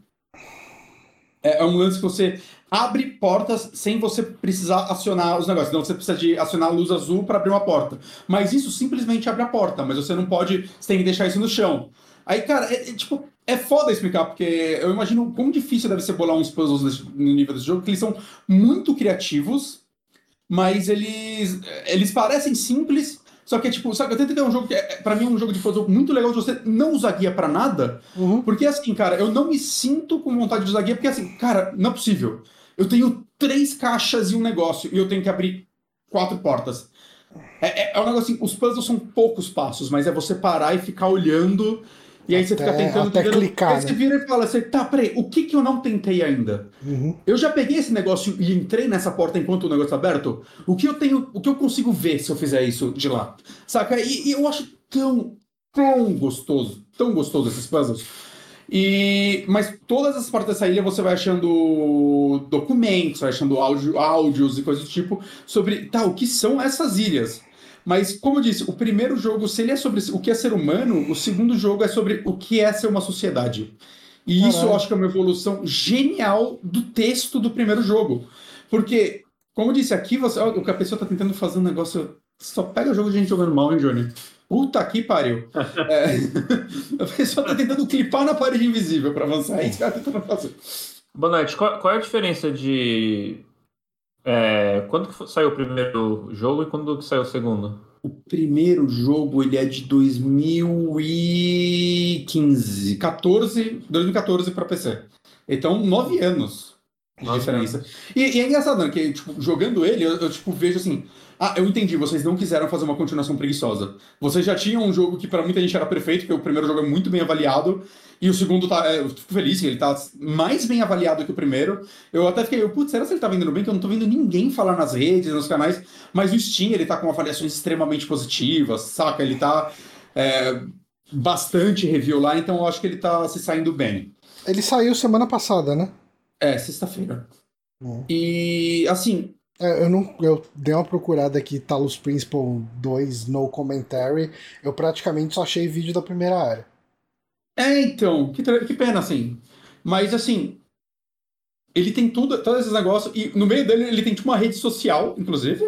É, é um lance que você abre portas sem você precisar acionar os negócios. Então, você precisa de acionar a luz azul para abrir uma porta. Mas isso simplesmente abre a porta, mas você não pode... Você tem que deixar isso no chão. Aí, cara, é, é tipo é foda explicar, porque eu imagino quão difícil deve ser bolar uns puzzles no nível desse jogo, porque eles são muito criativos, mas eles, eles parecem simples, só que é tipo, sabe, eu tento ter um jogo que, é, pra mim, é um jogo de puzzle muito legal de você não usar guia pra nada, uhum. porque assim, cara, eu não me sinto com vontade de usar guia, porque assim, cara, não é possível. Eu tenho três caixas e um negócio, e eu tenho que abrir quatro portas. É, é, é um negócio assim, os puzzles são poucos passos, mas é você parar e ficar olhando E aí você fica tentando. até tentando- clicar, Aí você né? vira e fala assim: tá, peraí, o que, que eu não tentei ainda? Uhum. Eu já peguei esse negócio e entrei nessa porta enquanto o negócio tá aberto. O que eu tenho, o que eu consigo ver se eu fizer isso de lá? Saca? E, e eu acho tão, tão gostoso, tão gostoso esses puzzles. E, mas todas as partes dessa ilha você vai achando documentos, vai achando áudio, áudios e coisas do tipo sobre, tá, o que são essas ilhas? Mas, como eu disse, o primeiro jogo, se ele é sobre o que é ser humano, o segundo jogo é sobre o que é ser uma sociedade. E isso eu Caralho. acho que é uma evolução genial do texto do primeiro jogo. Porque, como eu disse, aqui você, o que a pessoa tá tentando fazer um negócio. Só pega jogo de gente jogando mal, hein, Johnny? Puta que pariu. É, a pessoa tá tentando clipar na parede invisível pra avançar. É isso que ela tá tentando fazer. Boa noite. Qual, qual é a diferença de. É, quando que saiu o primeiro jogo e quando que saiu o segundo? O primeiro jogo, ele é de 2015. 14, 2014 pra PC. Então, nove anos de Nove diferença. E, e é engraçado, né? Que, tipo, jogando ele, eu, eu, tipo, vejo assim... Ah, eu entendi, vocês não quiseram fazer uma continuação preguiçosa. Vocês já tinham um jogo que pra muita gente era perfeito, porque o primeiro jogo é muito bem avaliado, e o segundo tá... é, Eu fico feliz que ele tá mais bem avaliado que o primeiro. Eu até fiquei, putz, será que ele tá vendendo bem? Que eu não tô vendo ninguém falar nas redes, nos canais. Mas o Steam, ele tá com avaliações extremamente positivas, saca? Ele tá... é, bastante review lá, então eu acho que ele tá se saindo bem. Ele saiu semana passada, né? É, sexta-feira. Hum. E, assim, É, eu não, eu dei uma procurada aqui, Talos Principle 2 No Commentary. Eu praticamente só achei vídeo da primeira área. É, então, que, que pena, assim. Mas, assim, ele tem tudo, todos esses negócios, e no meio dele ele tem tipo uma rede social, inclusive,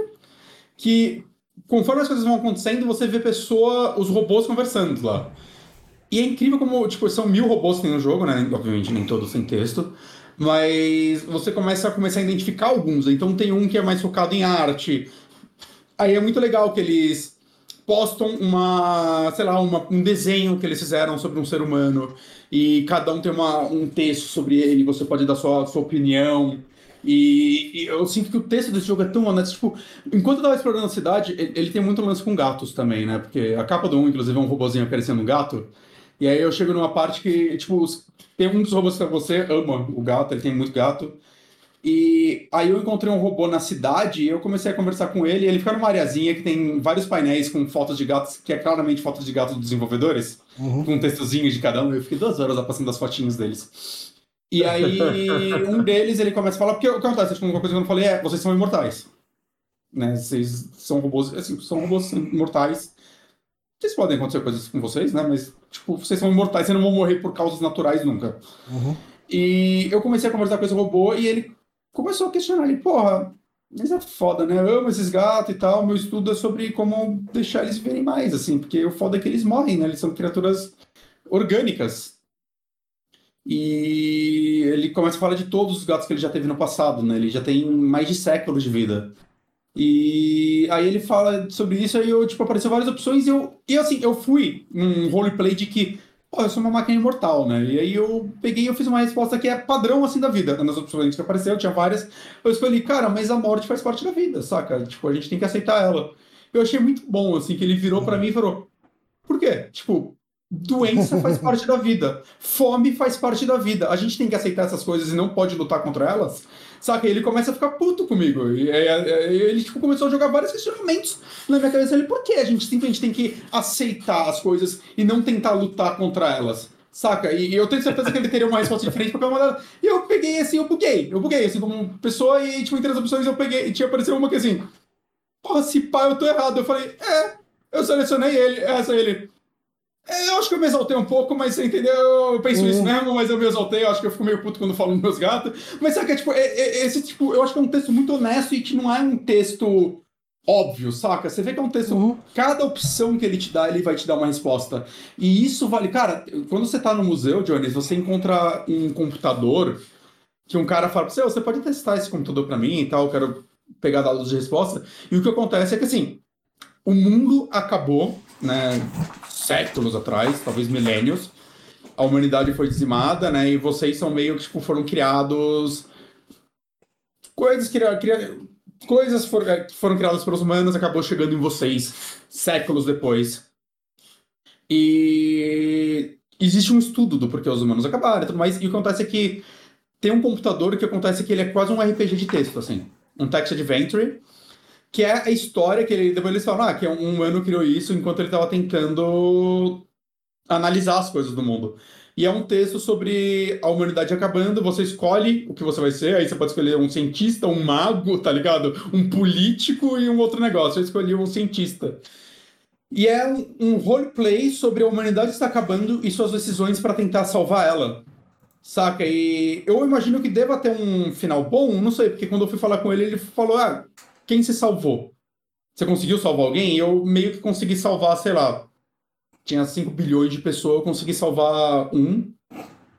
que conforme as coisas vão acontecendo, você vê pessoa, os robôs conversando lá. E é incrível como, tipo, são mil robôs que tem no jogo, né? Obviamente nem todos sem texto. Mas você começa a começar a identificar alguns. Então tem um que é mais focado em arte. Aí é muito legal que eles postam uma, sei lá, uma- um desenho que eles fizeram sobre um ser humano e cada um tem uma, um texto sobre ele, você pode dar sua, sua opinião. E, e eu sinto que o texto desse jogo é tão honesto. Tipo, enquanto eu tava explorando a cidade, ele, ele tem muito lance com gatos também, né? Porque a capa do 1, inclusive, é um robozinho aparecendo um gato. E aí eu chego numa parte que, tipo, tem um dos robôs que você ama o gato, ele tem muito gato. E aí eu encontrei um robô na cidade e eu comecei a conversar com ele. E ele fica numa areazinha que tem vários painéis com fotos de gatos, que é claramente fotos de gatos dos desenvolvedores, Uhum. com um textozinho de cada um. Eu fiquei duas horas lá passando as fotinhos deles. E aí um deles ele começa a falar, porque o que acontece, tipo, uma coisa que eu não falei é, vocês são imortais. Né? Vocês são robôs, assim, são robôs imortais. Vocês podem acontecer coisas com vocês, né? Mas, tipo, vocês são imortais, vocês não vão morrer por causas naturais nunca. Uhum. E eu comecei a conversar com esse robô e ele começou a questionar. Ele, porra, mas é foda, né? Eu amo esses gatos e tal. Meu estudo é sobre como deixar eles viverem mais, assim. Porque o foda é que eles morrem, né? Eles são criaturas orgânicas. E ele começa a falar de todos os gatos que ele já teve no passado, né? Ele já tem mais de séculos de vida. E aí ele fala sobre isso, aí eu, tipo, apareceu várias opções e eu, e assim, eu fui num roleplay de que, pô, eu sou uma máquina imortal, né? E aí eu peguei e eu fiz uma resposta que é padrão, assim, da vida. Nas opções que apareceu, tinha várias, eu escolhi, cara, mas a morte faz parte da vida, saca? Tipo, a gente tem que aceitar ela. Eu achei muito bom, assim, que ele virou pra mim e falou, por quê? Tipo, doença faz parte da vida, fome faz parte da vida, a gente tem que aceitar essas coisas e não pode lutar contra elas. Saca? E ele começa a ficar puto comigo. E, é, é, ele tipo, começou a jogar vários questionamentos na minha cabeça. Ele, por que a gente simplesmente tem que aceitar as coisas e não tentar lutar contra elas? Saca? E eu tenho certeza que ele teria uma resposta diferente pra cada uma delas. E eu peguei assim, eu buguei. Eu buguei, assim, como pessoa, e tipo, entre as opções eu peguei, e tinha aparecido uma que assim, porra, se pá, eu tô errado. Eu falei, é, eu selecionei ele, essa ele. É, eu acho que eu me exaltei um pouco, mas você entendeu? Eu penso Uhum. isso mesmo, mas eu me exaltei, eu acho que eu fico meio puto quando falo dos meus gatos. Mas sabe que é tipo, é- é- esse tipo, eu acho que é um texto muito honesto e que não é um texto óbvio, saca? Você vê que é um texto. Uhum. Cada opção que ele te dá, ele vai te dar uma resposta. E isso vale. Cara, quando você tá no museu, Jones, você encontra um computador que um cara fala pra você, "Ô, você pode testar esse computador pra mim e tal, eu quero pegar dados de resposta. E o que acontece é que assim, o mundo acabou, né, séculos atrás, talvez milênios. A humanidade foi dizimada, né, e vocês são meio que tipo, foram criados coisas que cria- coisas eh, que foram criadas pelos humanos acabou chegando em vocês séculos depois. E existe um estudo do porquê os humanos acabaram e tudo mais, e o que acontece é que tem um computador que acontece que ele é quase um RPG de texto, assim. Um text adventure, que é a história que ele. Depois eles falam, ah, que um humano criou isso enquanto ele estava tentando analisar as coisas do mundo. E é um texto sobre a humanidade acabando, você escolhe o que você vai ser, aí você pode escolher um cientista, um mago, tá ligado? Um político e um outro negócio. Eu escolhi um cientista. E é um, um roleplay sobre a humanidade está acabando e suas decisões para tentar salvar ela. Saca? E eu imagino que deva ter um final bom, não sei, porque quando eu fui falar com ele, ele falou: ah, quem se salvou? Você conseguiu salvar alguém? Eu meio que consegui salvar, sei lá, tinha 5 bilhões de pessoas, eu consegui salvar um,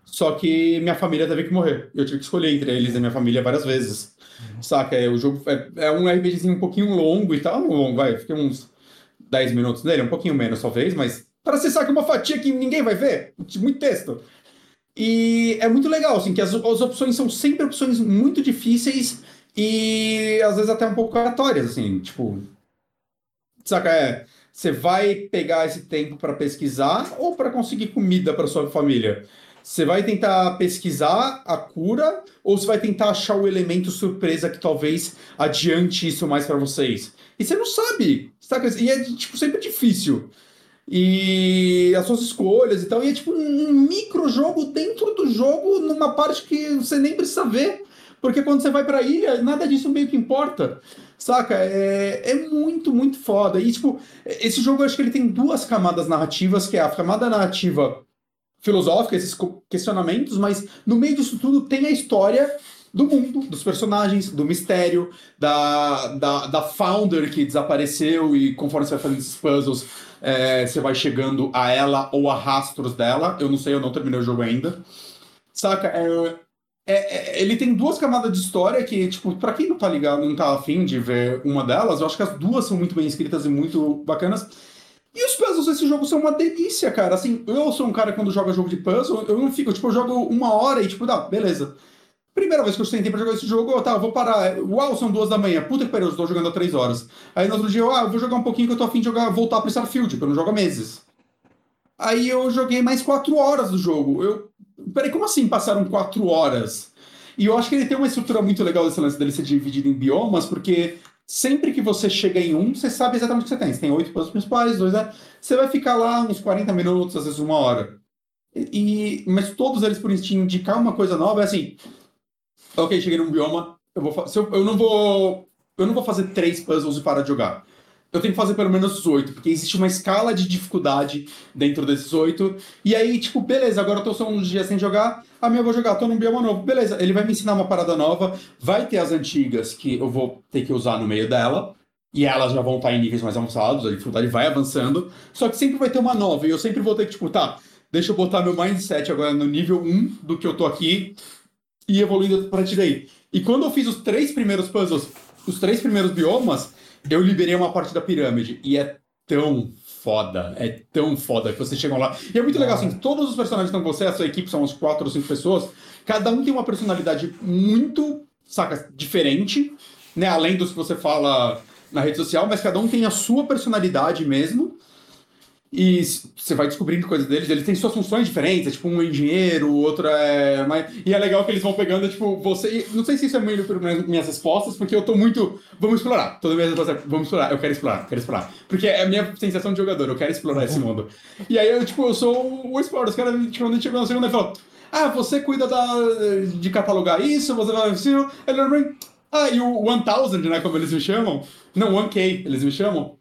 só que minha família teve que morrer. Eu tive que escolher entre eles e minha família várias vezes. Saca? É, o jogo é, é um RPGzinho um pouquinho longo e tal, longo, vai, fiquei uns 10 minutos nele, um pouquinho menos talvez, mas para você sacar uma fatia que ninguém vai ver, muito texto. E é muito legal, assim, que as, as opções são sempre opções muito difíceis e às vezes até um pouco aleatórias, assim, tipo. Saca? É, você vai pegar esse tempo para pesquisar ou para conseguir comida para sua família? Você vai tentar pesquisar a cura ou você vai tentar achar o elemento surpresa que talvez adiante isso mais para vocês? E você não sabe, saca? E é tipo sempre difícil. E as suas escolhas e tal, e é tipo um micro jogo dentro do jogo, numa parte que você nem precisa ver. Porque quando você vai pra ilha, nada disso meio que importa. Saca? É, é muito, muito foda. E, tipo, esse jogo eu acho que ele tem duas camadas narrativas, que é a camada narrativa filosófica, esses questionamentos, mas no meio disso tudo tem a história do mundo, dos personagens, do mistério, da, da, da founder que desapareceu e conforme você vai fazendo esses puzzles, é, você vai chegando a ela ou a rastros dela. Eu não sei, eu não terminei o jogo ainda. Saca? É, é, é, ele tem duas camadas de história que, tipo, pra quem não tá ligado, não tá afim de ver uma delas, eu acho que as duas são muito bem escritas e muito bacanas. E os puzzles desse jogo são uma delícia, cara. Assim, eu sou um cara que quando joga jogo de puzzle, eu não fico, tipo, eu jogo uma hora e, tipo, dá, beleza. Primeira vez que eu sentei pra jogar esse jogo, eu, tá, vou parar. Uau, são duas da manhã. Puta que pariu, eu estou jogando há três horas. Aí no outro dia, eu, ah, eu vou jogar um pouquinho que eu tô afim de jogar, voltar pro Starfield, que eu não jogo há meses. Aí eu joguei mais quatro horas do jogo. Eu, Peraí, como assim passaram quatro horas? E eu acho que ele tem uma estrutura muito legal desse lance dele ser dividido em biomas, porque sempre que você chega em um, você sabe exatamente o que você tem. Você tem oito puzzles principais, dois, né? Você vai ficar lá uns 40 minutos, às vezes uma hora. E, mas todos eles, por indicar uma coisa nova, é assim. Ok, cheguei num bioma, eu, vou, eu, eu não vou. Eu não vou fazer três puzzles e parar de jogar eu tenho que fazer pelo menos oito, porque existe uma escala de dificuldade dentro desses oito. E aí, tipo, beleza, agora eu tô só uns dias sem jogar, a minha eu vou jogar, tô num bioma novo. Beleza, ele vai me ensinar uma parada nova, vai ter as antigas que eu vou ter que usar no meio dela. E elas já vão estar em níveis mais avançados, a dificuldade vai avançando. Só que sempre vai ter uma nova, e eu sempre vou ter que, tipo, tá, deixa eu botar meu mindset agora no nível 1 do que eu tô aqui e evoluindo pra daí. E quando eu fiz os três primeiros puzzles, os três primeiros biomas, eu liberei uma parte da pirâmide e é tão foda, é tão foda que vocês chegam lá. E é muito legal, assim, todos os personagens estão com você, a sua equipe são uns quatro ou cinco pessoas, cada um tem uma personalidade muito, saca, diferente, né? Além dos que você fala na rede social, mas cada um tem a sua personalidade mesmo. E você vai descobrindo coisas deles, eles têm suas funções diferentes, é tipo um engenheiro, o outro é. Mas... E é legal que eles vão pegando, tipo, você. Não sei se isso é muito por minhas respostas, porque eu tô muito. Vamos explorar. Toda minha resposta é, vamos explorar, eu quero explorar, quero explorar. Porque é a minha sensação de jogador, eu quero explorar esse mundo. E aí eu, tipo, eu sou o explorador. Os caras, tipo, quando a gente chegou na segunda, falou: Ah, você cuida da, de catalogar isso, você vai. Assim, ele ah, e o 1000, né, como eles me chamam? Não, 1K, eles me chamam.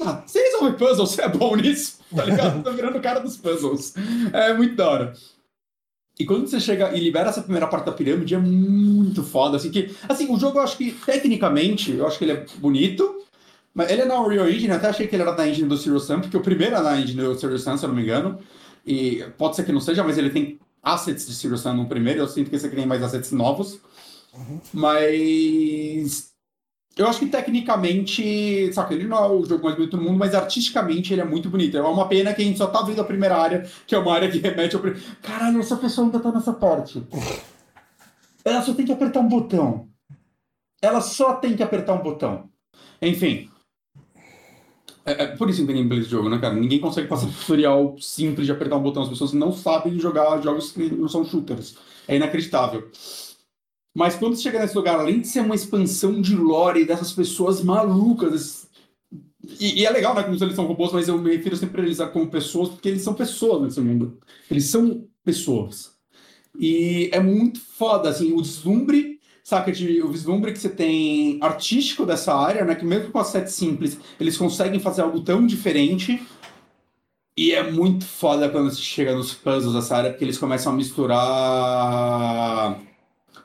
Ah, você resolve puzzles, você é bom nisso, tá ligado? tá virando o cara dos puzzles. É muito da hora. E quando você chega e libera essa primeira parte da pirâmide, é muito foda. Assim, que, assim, o jogo eu acho que, tecnicamente, eu acho que ele é bonito. Mas ele é na Unreal Engine, até achei que ele era na engine do Serious Sam, porque o primeiro é na engine do Serious Sam, se eu não me engano. E pode ser que não seja, mas ele tem assets de Serious Sam no primeiro. Eu sinto que esse aqui tem mais assets novos. Uhum. Mas eu acho que tecnicamente, saca, ele não é o jogo mais bonito do mundo, mas artisticamente ele é muito bonito. É uma pena que a gente só tá vendo a primeira área, que é uma área que remete ao. Caralho, essa pessoa ainda tá nessa parte. Ela só tem que apertar um botão. Ela só tem que apertar um botão. Enfim. É, é por isso que tem de jogo, né, cara? Ninguém consegue passar um tutorial simples de apertar um botão. As pessoas não sabem jogar jogos que não são shooters. É inacreditável. Mas quando você chega nesse lugar, além de ser uma expansão de lore dessas pessoas malucas, e, e, é legal, né, como eles são robôs, mas eu me refiro sempre a eles como pessoas, porque eles são pessoas nesse mundo. Eles são pessoas. E é muito foda, assim, o deslumbre, saca, de, o vislumbre que você tem artístico dessa área, né, que mesmo com a set simples, eles conseguem fazer algo tão diferente. E é muito foda quando você chega nos puzzles dessa área, porque eles começam a misturar.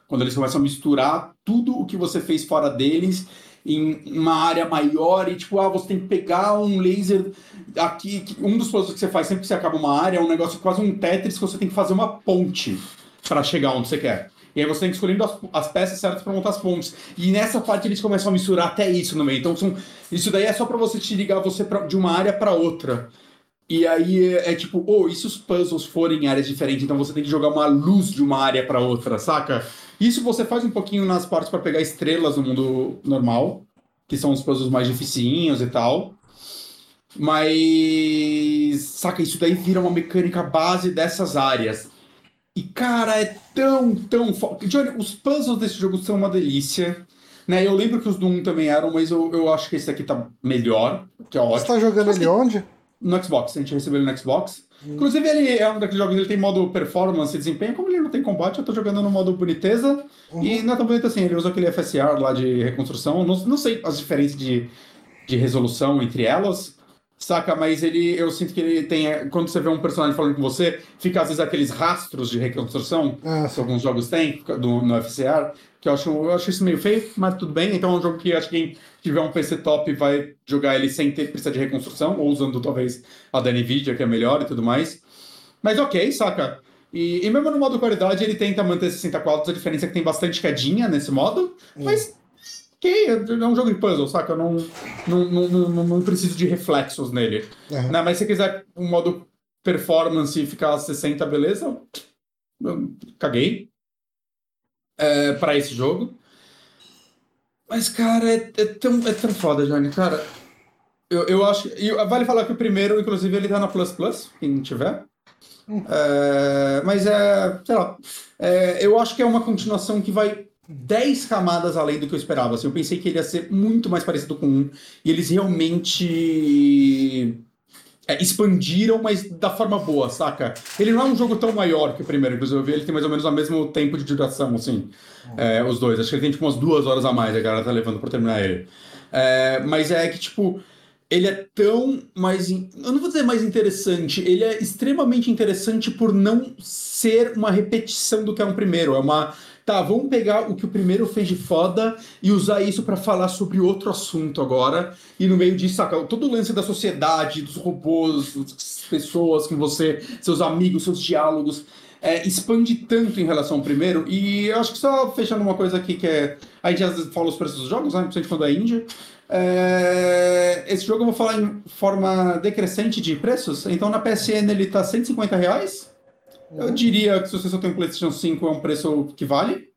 Quando eles começam a misturar tudo o que você fez fora deles em uma área maior e tipo, ah, você tem que pegar um laser aqui, um dos puzzles que você faz sempre que você acaba uma área é um negócio quase um Tetris que você tem que fazer uma ponte para chegar onde você quer. E aí você tem que escolher as, as peças certas para montar as pontes. E nessa parte eles começam a misturar até isso no meio. Então são, isso daí é só para você te ligar você pra, de uma área para outra. E aí é, é tipo, oh, e se os puzzles forem em áreas diferentes? Então você tem que jogar uma luz de uma área para outra, saca? Isso você faz um pouquinho nas partes para pegar estrelas no mundo normal, que são os puzzles mais dificinhos e tal. Mas, saca, isso daí vira uma mecânica base dessas áreas. E, cara, é tão, tão. Johnny, os puzzles desse jogo são uma delícia. Né? Eu lembro que os do 1 também eram, mas eu, eu acho que esse aqui tá melhor, que é ótimo. Você tá jogando ele onde? No Xbox, a gente recebeu ele no Xbox. Inclusive, ele é um daqueles jogos, ele tem modo performance e desempenho. Como ele não tem combate, eu tô jogando no modo boniteza. Uhum. E não é tão bonito assim, ele usa aquele FSR lá de reconstrução. Não, não sei as diferenças de, de resolução entre elas. Saca, mas ele, eu sinto que ele tem. Quando você vê um personagem falando com você, fica às vezes aqueles rastros de reconstrução ah, que alguns jogos têm do, no FCR, que eu acho, eu acho isso meio feio, mas tudo bem. Então é um jogo que acho que quem tiver um PC top vai jogar ele sem ter precisar de reconstrução, ou usando talvez a da Nvidia, que é melhor e tudo mais. Mas ok, saca? E, e mesmo no modo qualidade, ele tenta manter 60 quadros, a diferença é que tem bastante quedinha nesse modo, hum. mas ok, é um jogo de puzzle, saca? Eu não, não, não, não, não preciso de reflexos nele. Uhum. Né? Mas se quiser um modo performance e ficar 60, beleza? Eu caguei é, para esse jogo. Mas, cara, é, é, tão, é tão foda, Johnny. Cara, eu, eu acho. E vale falar que o primeiro, inclusive, ele tá na Plus Plus, quem tiver. Hum. É, mas é. Sei lá. É, eu acho que é uma continuação que vai 10 camadas além do que eu esperava. Assim, eu pensei que ele ia ser muito mais parecido com um. E eles realmente é, expandiram, mas da forma boa, saca? Ele não é um jogo tão maior que o primeiro, inclusive eu vi ele tem mais ou menos o mesmo tempo de duração, assim, é, os dois. Acho que ele tem tipo umas duas horas a mais, a galera tá levando pra terminar ele. É, mas é que, tipo, ele é tão mais. Eu não vou dizer mais interessante, ele é extremamente interessante por não ser uma repetição do que é um primeiro. É uma tá, vamos pegar o que o primeiro fez de foda e usar isso para falar sobre outro assunto agora. E no meio disso, saca, todo o lance da sociedade, dos robôs, das pessoas com você, seus amigos, seus diálogos. É, expande tanto em relação ao primeiro, e eu acho que só fechando uma coisa aqui que é. A gente às vezes fala os preços dos jogos, né? Principalmente quando é Índia. É, esse jogo eu vou falar em forma decrescente de preços. Então na PSN ele tá 150 reais. Eu diria que se você só tem um PlayStation 5 é um preço que vale.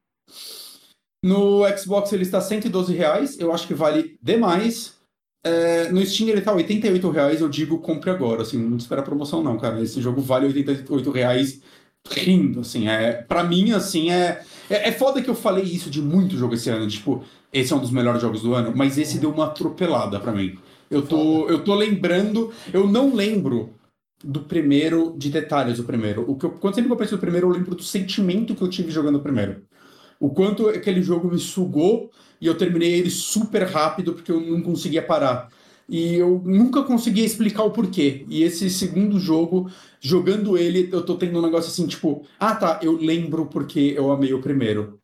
No Xbox ele está 112 reais, eu acho que vale demais. É, no Steam ele está 88 reais, eu digo compre agora, assim, não espera promoção não, cara. Esse jogo vale 88 reais rindo, assim, é, pra mim, assim, é, é, é foda que eu falei isso de muito jogo esse ano, tipo, esse é um dos melhores jogos do ano, mas esse deu uma atropelada pra mim. Eu tô, eu tô lembrando, eu não lembro do primeiro, de detalhes do primeiro. O que eu, quando sempre que eu penso no primeiro, eu lembro do sentimento que eu tive jogando o primeiro. O quanto aquele jogo me sugou e eu terminei ele super rápido porque eu não conseguia parar. E eu nunca conseguia explicar o porquê. E esse segundo jogo, jogando ele, eu tô tendo um negócio assim, tipo, ah tá, eu lembro porque eu amei o primeiro.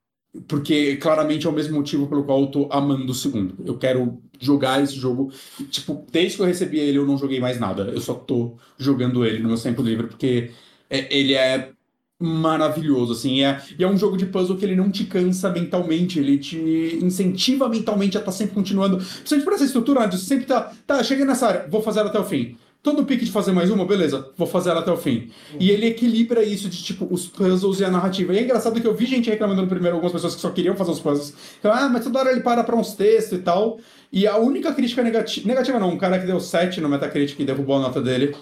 Porque claramente é o mesmo motivo pelo qual eu tô amando o segundo. Eu quero jogar esse jogo. Tipo, desde que eu recebi ele, eu não joguei mais nada. Eu só tô jogando ele no meu tempo livre, porque é, ele é maravilhoso, assim. É, e é um jogo de puzzle que ele não te cansa mentalmente, ele te incentiva mentalmente a estar tá sempre continuando. Principalmente por essa estrutura, você sempre tá, tá, cheguei nessa área, vou fazer até o fim. Tô no pique de fazer mais uma, beleza, vou fazer ela até o fim. E ele equilibra isso de, tipo, os puzzles e a narrativa. E é engraçado que eu vi gente reclamando no primeiro, algumas pessoas que só queriam fazer os puzzles. Então, ah, mas toda hora ele para pra uns textos e tal. E a única crítica negativa, negativa não, um cara que deu 7 no Metacritic e derrubou a nota dele.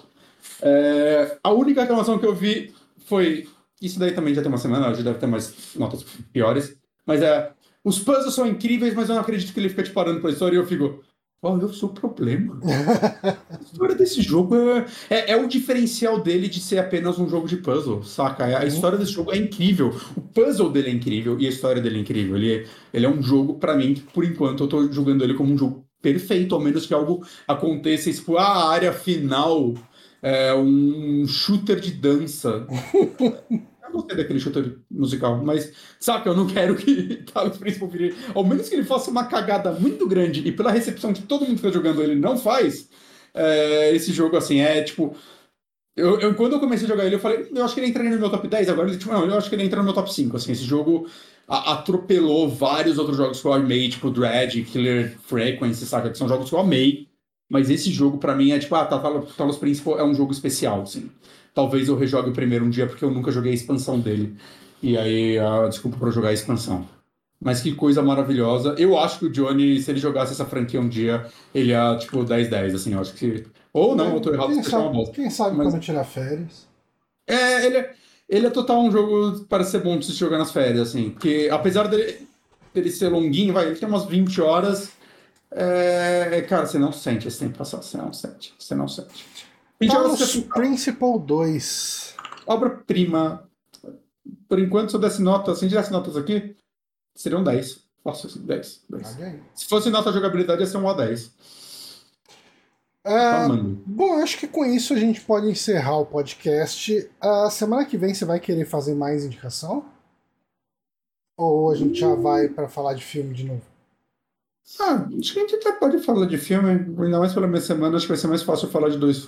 É, a única reclamação que eu vi foi. Isso daí também já tem uma semana, já deve ter mais notas piores. Mas é. Os puzzles são incríveis, mas eu não acredito que ele fica te parando pra história e eu fico. Qual é o seu problema? a história desse jogo é, é, é, o diferencial dele de ser apenas um jogo de puzzle, saca? A história desse jogo é incrível. O puzzle dele é incrível e a história dele é incrível. Ele, é, ele é um jogo, para mim, que por enquanto eu tô jogando ele como um jogo perfeito, ao menos que algo aconteça, tipo, ah, a área final é um shooter de dança. gostei daquele shooter musical, mas saca, eu não quero que Talos Principal vire. Ao menos que ele faça uma cagada muito grande e pela recepção que todo mundo está jogando ele não faz, é, esse jogo assim é tipo. Eu, eu, quando eu comecei a jogar ele, eu falei, eu acho que ele entraria no meu top 10, agora ele, tipo, não, eu acho que ele entra no meu top 5. Assim, esse jogo atropelou vários outros jogos que eu amei, tipo Dread, Killer Frequency, saca? Que são jogos que eu amei. Mas esse jogo, para mim, é tipo, ah, Talos Principal é um jogo especial, assim. Talvez eu rejogue o primeiro um dia, porque eu nunca joguei a expansão dele. E aí, desculpa por jogar a expansão. Mas que coisa maravilhosa. Eu acho que o Johnny, se ele jogasse essa franquia um dia, ele ia, tipo, 10-10, assim. Eu acho que. Ou não, eu tô errado, quem sabe, uma Quem sabe Mas... quando tirar férias. É, ele é, ele é total um jogo para ser bom de se jogar nas férias, assim. Porque apesar dele, dele ser longuinho, vai, ele tem umas 20 horas é, cara, você não sente esse tempo passar, você não sente, você não sente. Talos Principal 2. Obra-prima. Por enquanto, se eu desse nota, se a gente desse notas aqui, seriam 10. Fácil assim, 10. 10. Se fosse nota jogabilidade, ia ser um A10. É, bom, acho que com isso a gente pode encerrar o podcast. A semana que vem você vai querer fazer mais indicação? Ou a gente já vai para falar de filme de novo? Ah, acho que a gente até pode falar de filme, ainda mais pela minha semana, acho que vai ser mais fácil falar de dois,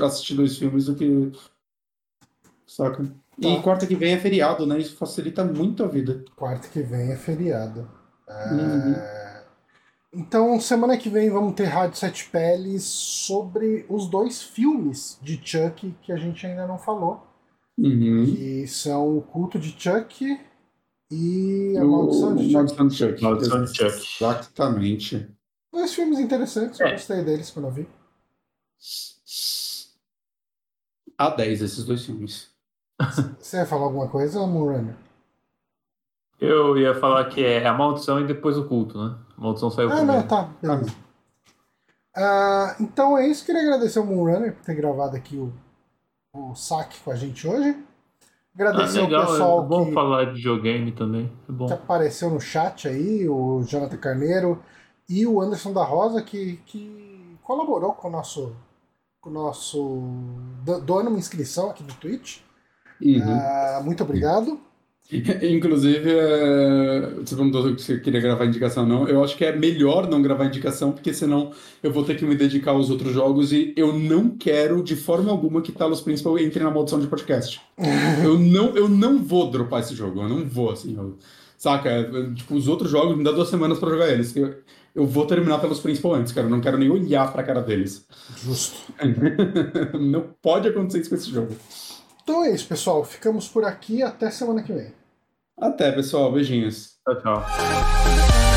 assistir dois filmes do que. Saca? E tá. quarta que vem é feriado, né? Isso facilita muito a vida. Quarta que vem é feriado. É... Uhum. Então, semana que vem vamos ter Rádio Sete Peles sobre os dois filmes de Chuck que a gente ainda não falou. Uhum. Que são o culto de Chuck e A Maldição de Chuck. Maldição de Chuck. Maldição de Chuck. Exatamente. Dois filmes interessantes, eu é. gostei deles quando eu vi. A 10 esses dois filmes. Você ia falar alguma coisa, Moonrunner? Eu ia falar que é a maldição e depois o culto, né? A maldição saiu ah, primeiro. Ah, não, tá. Beleza. Ah, então é isso. Queria agradecer ao Moonrunner por ter gravado aqui o, o saque com a gente hoje. Agradecer ah, legal, ao pessoal é bom que, falar de videogame também. É bom. que apareceu no chat aí, o Jonathan Carneiro e o Anderson da Rosa, que, que colaborou com o nosso. Com o nosso. doando uma inscrição aqui no Twitch. Uhum. Uh, muito obrigado. Inclusive, é... você perguntou se você queria gravar indicação ou não. Eu acho que é melhor não gravar indicação, porque senão eu vou ter que me dedicar aos outros jogos e eu não quero, de forma alguma, que Talos Principal entre na maldição de podcast. eu, não, eu não vou dropar esse jogo, eu não vou, assim. Eu... Saca? Tipo, os outros jogos me dá duas semanas para jogar eles. Eu, eu vou terminar pelos Principal antes, cara. Eu não quero nem olhar pra cara deles. Justo. não pode acontecer isso com esse jogo. Então é isso, pessoal. Ficamos por aqui. Até semana que vem. Até, pessoal. Beijinhos. Tchau, tchau.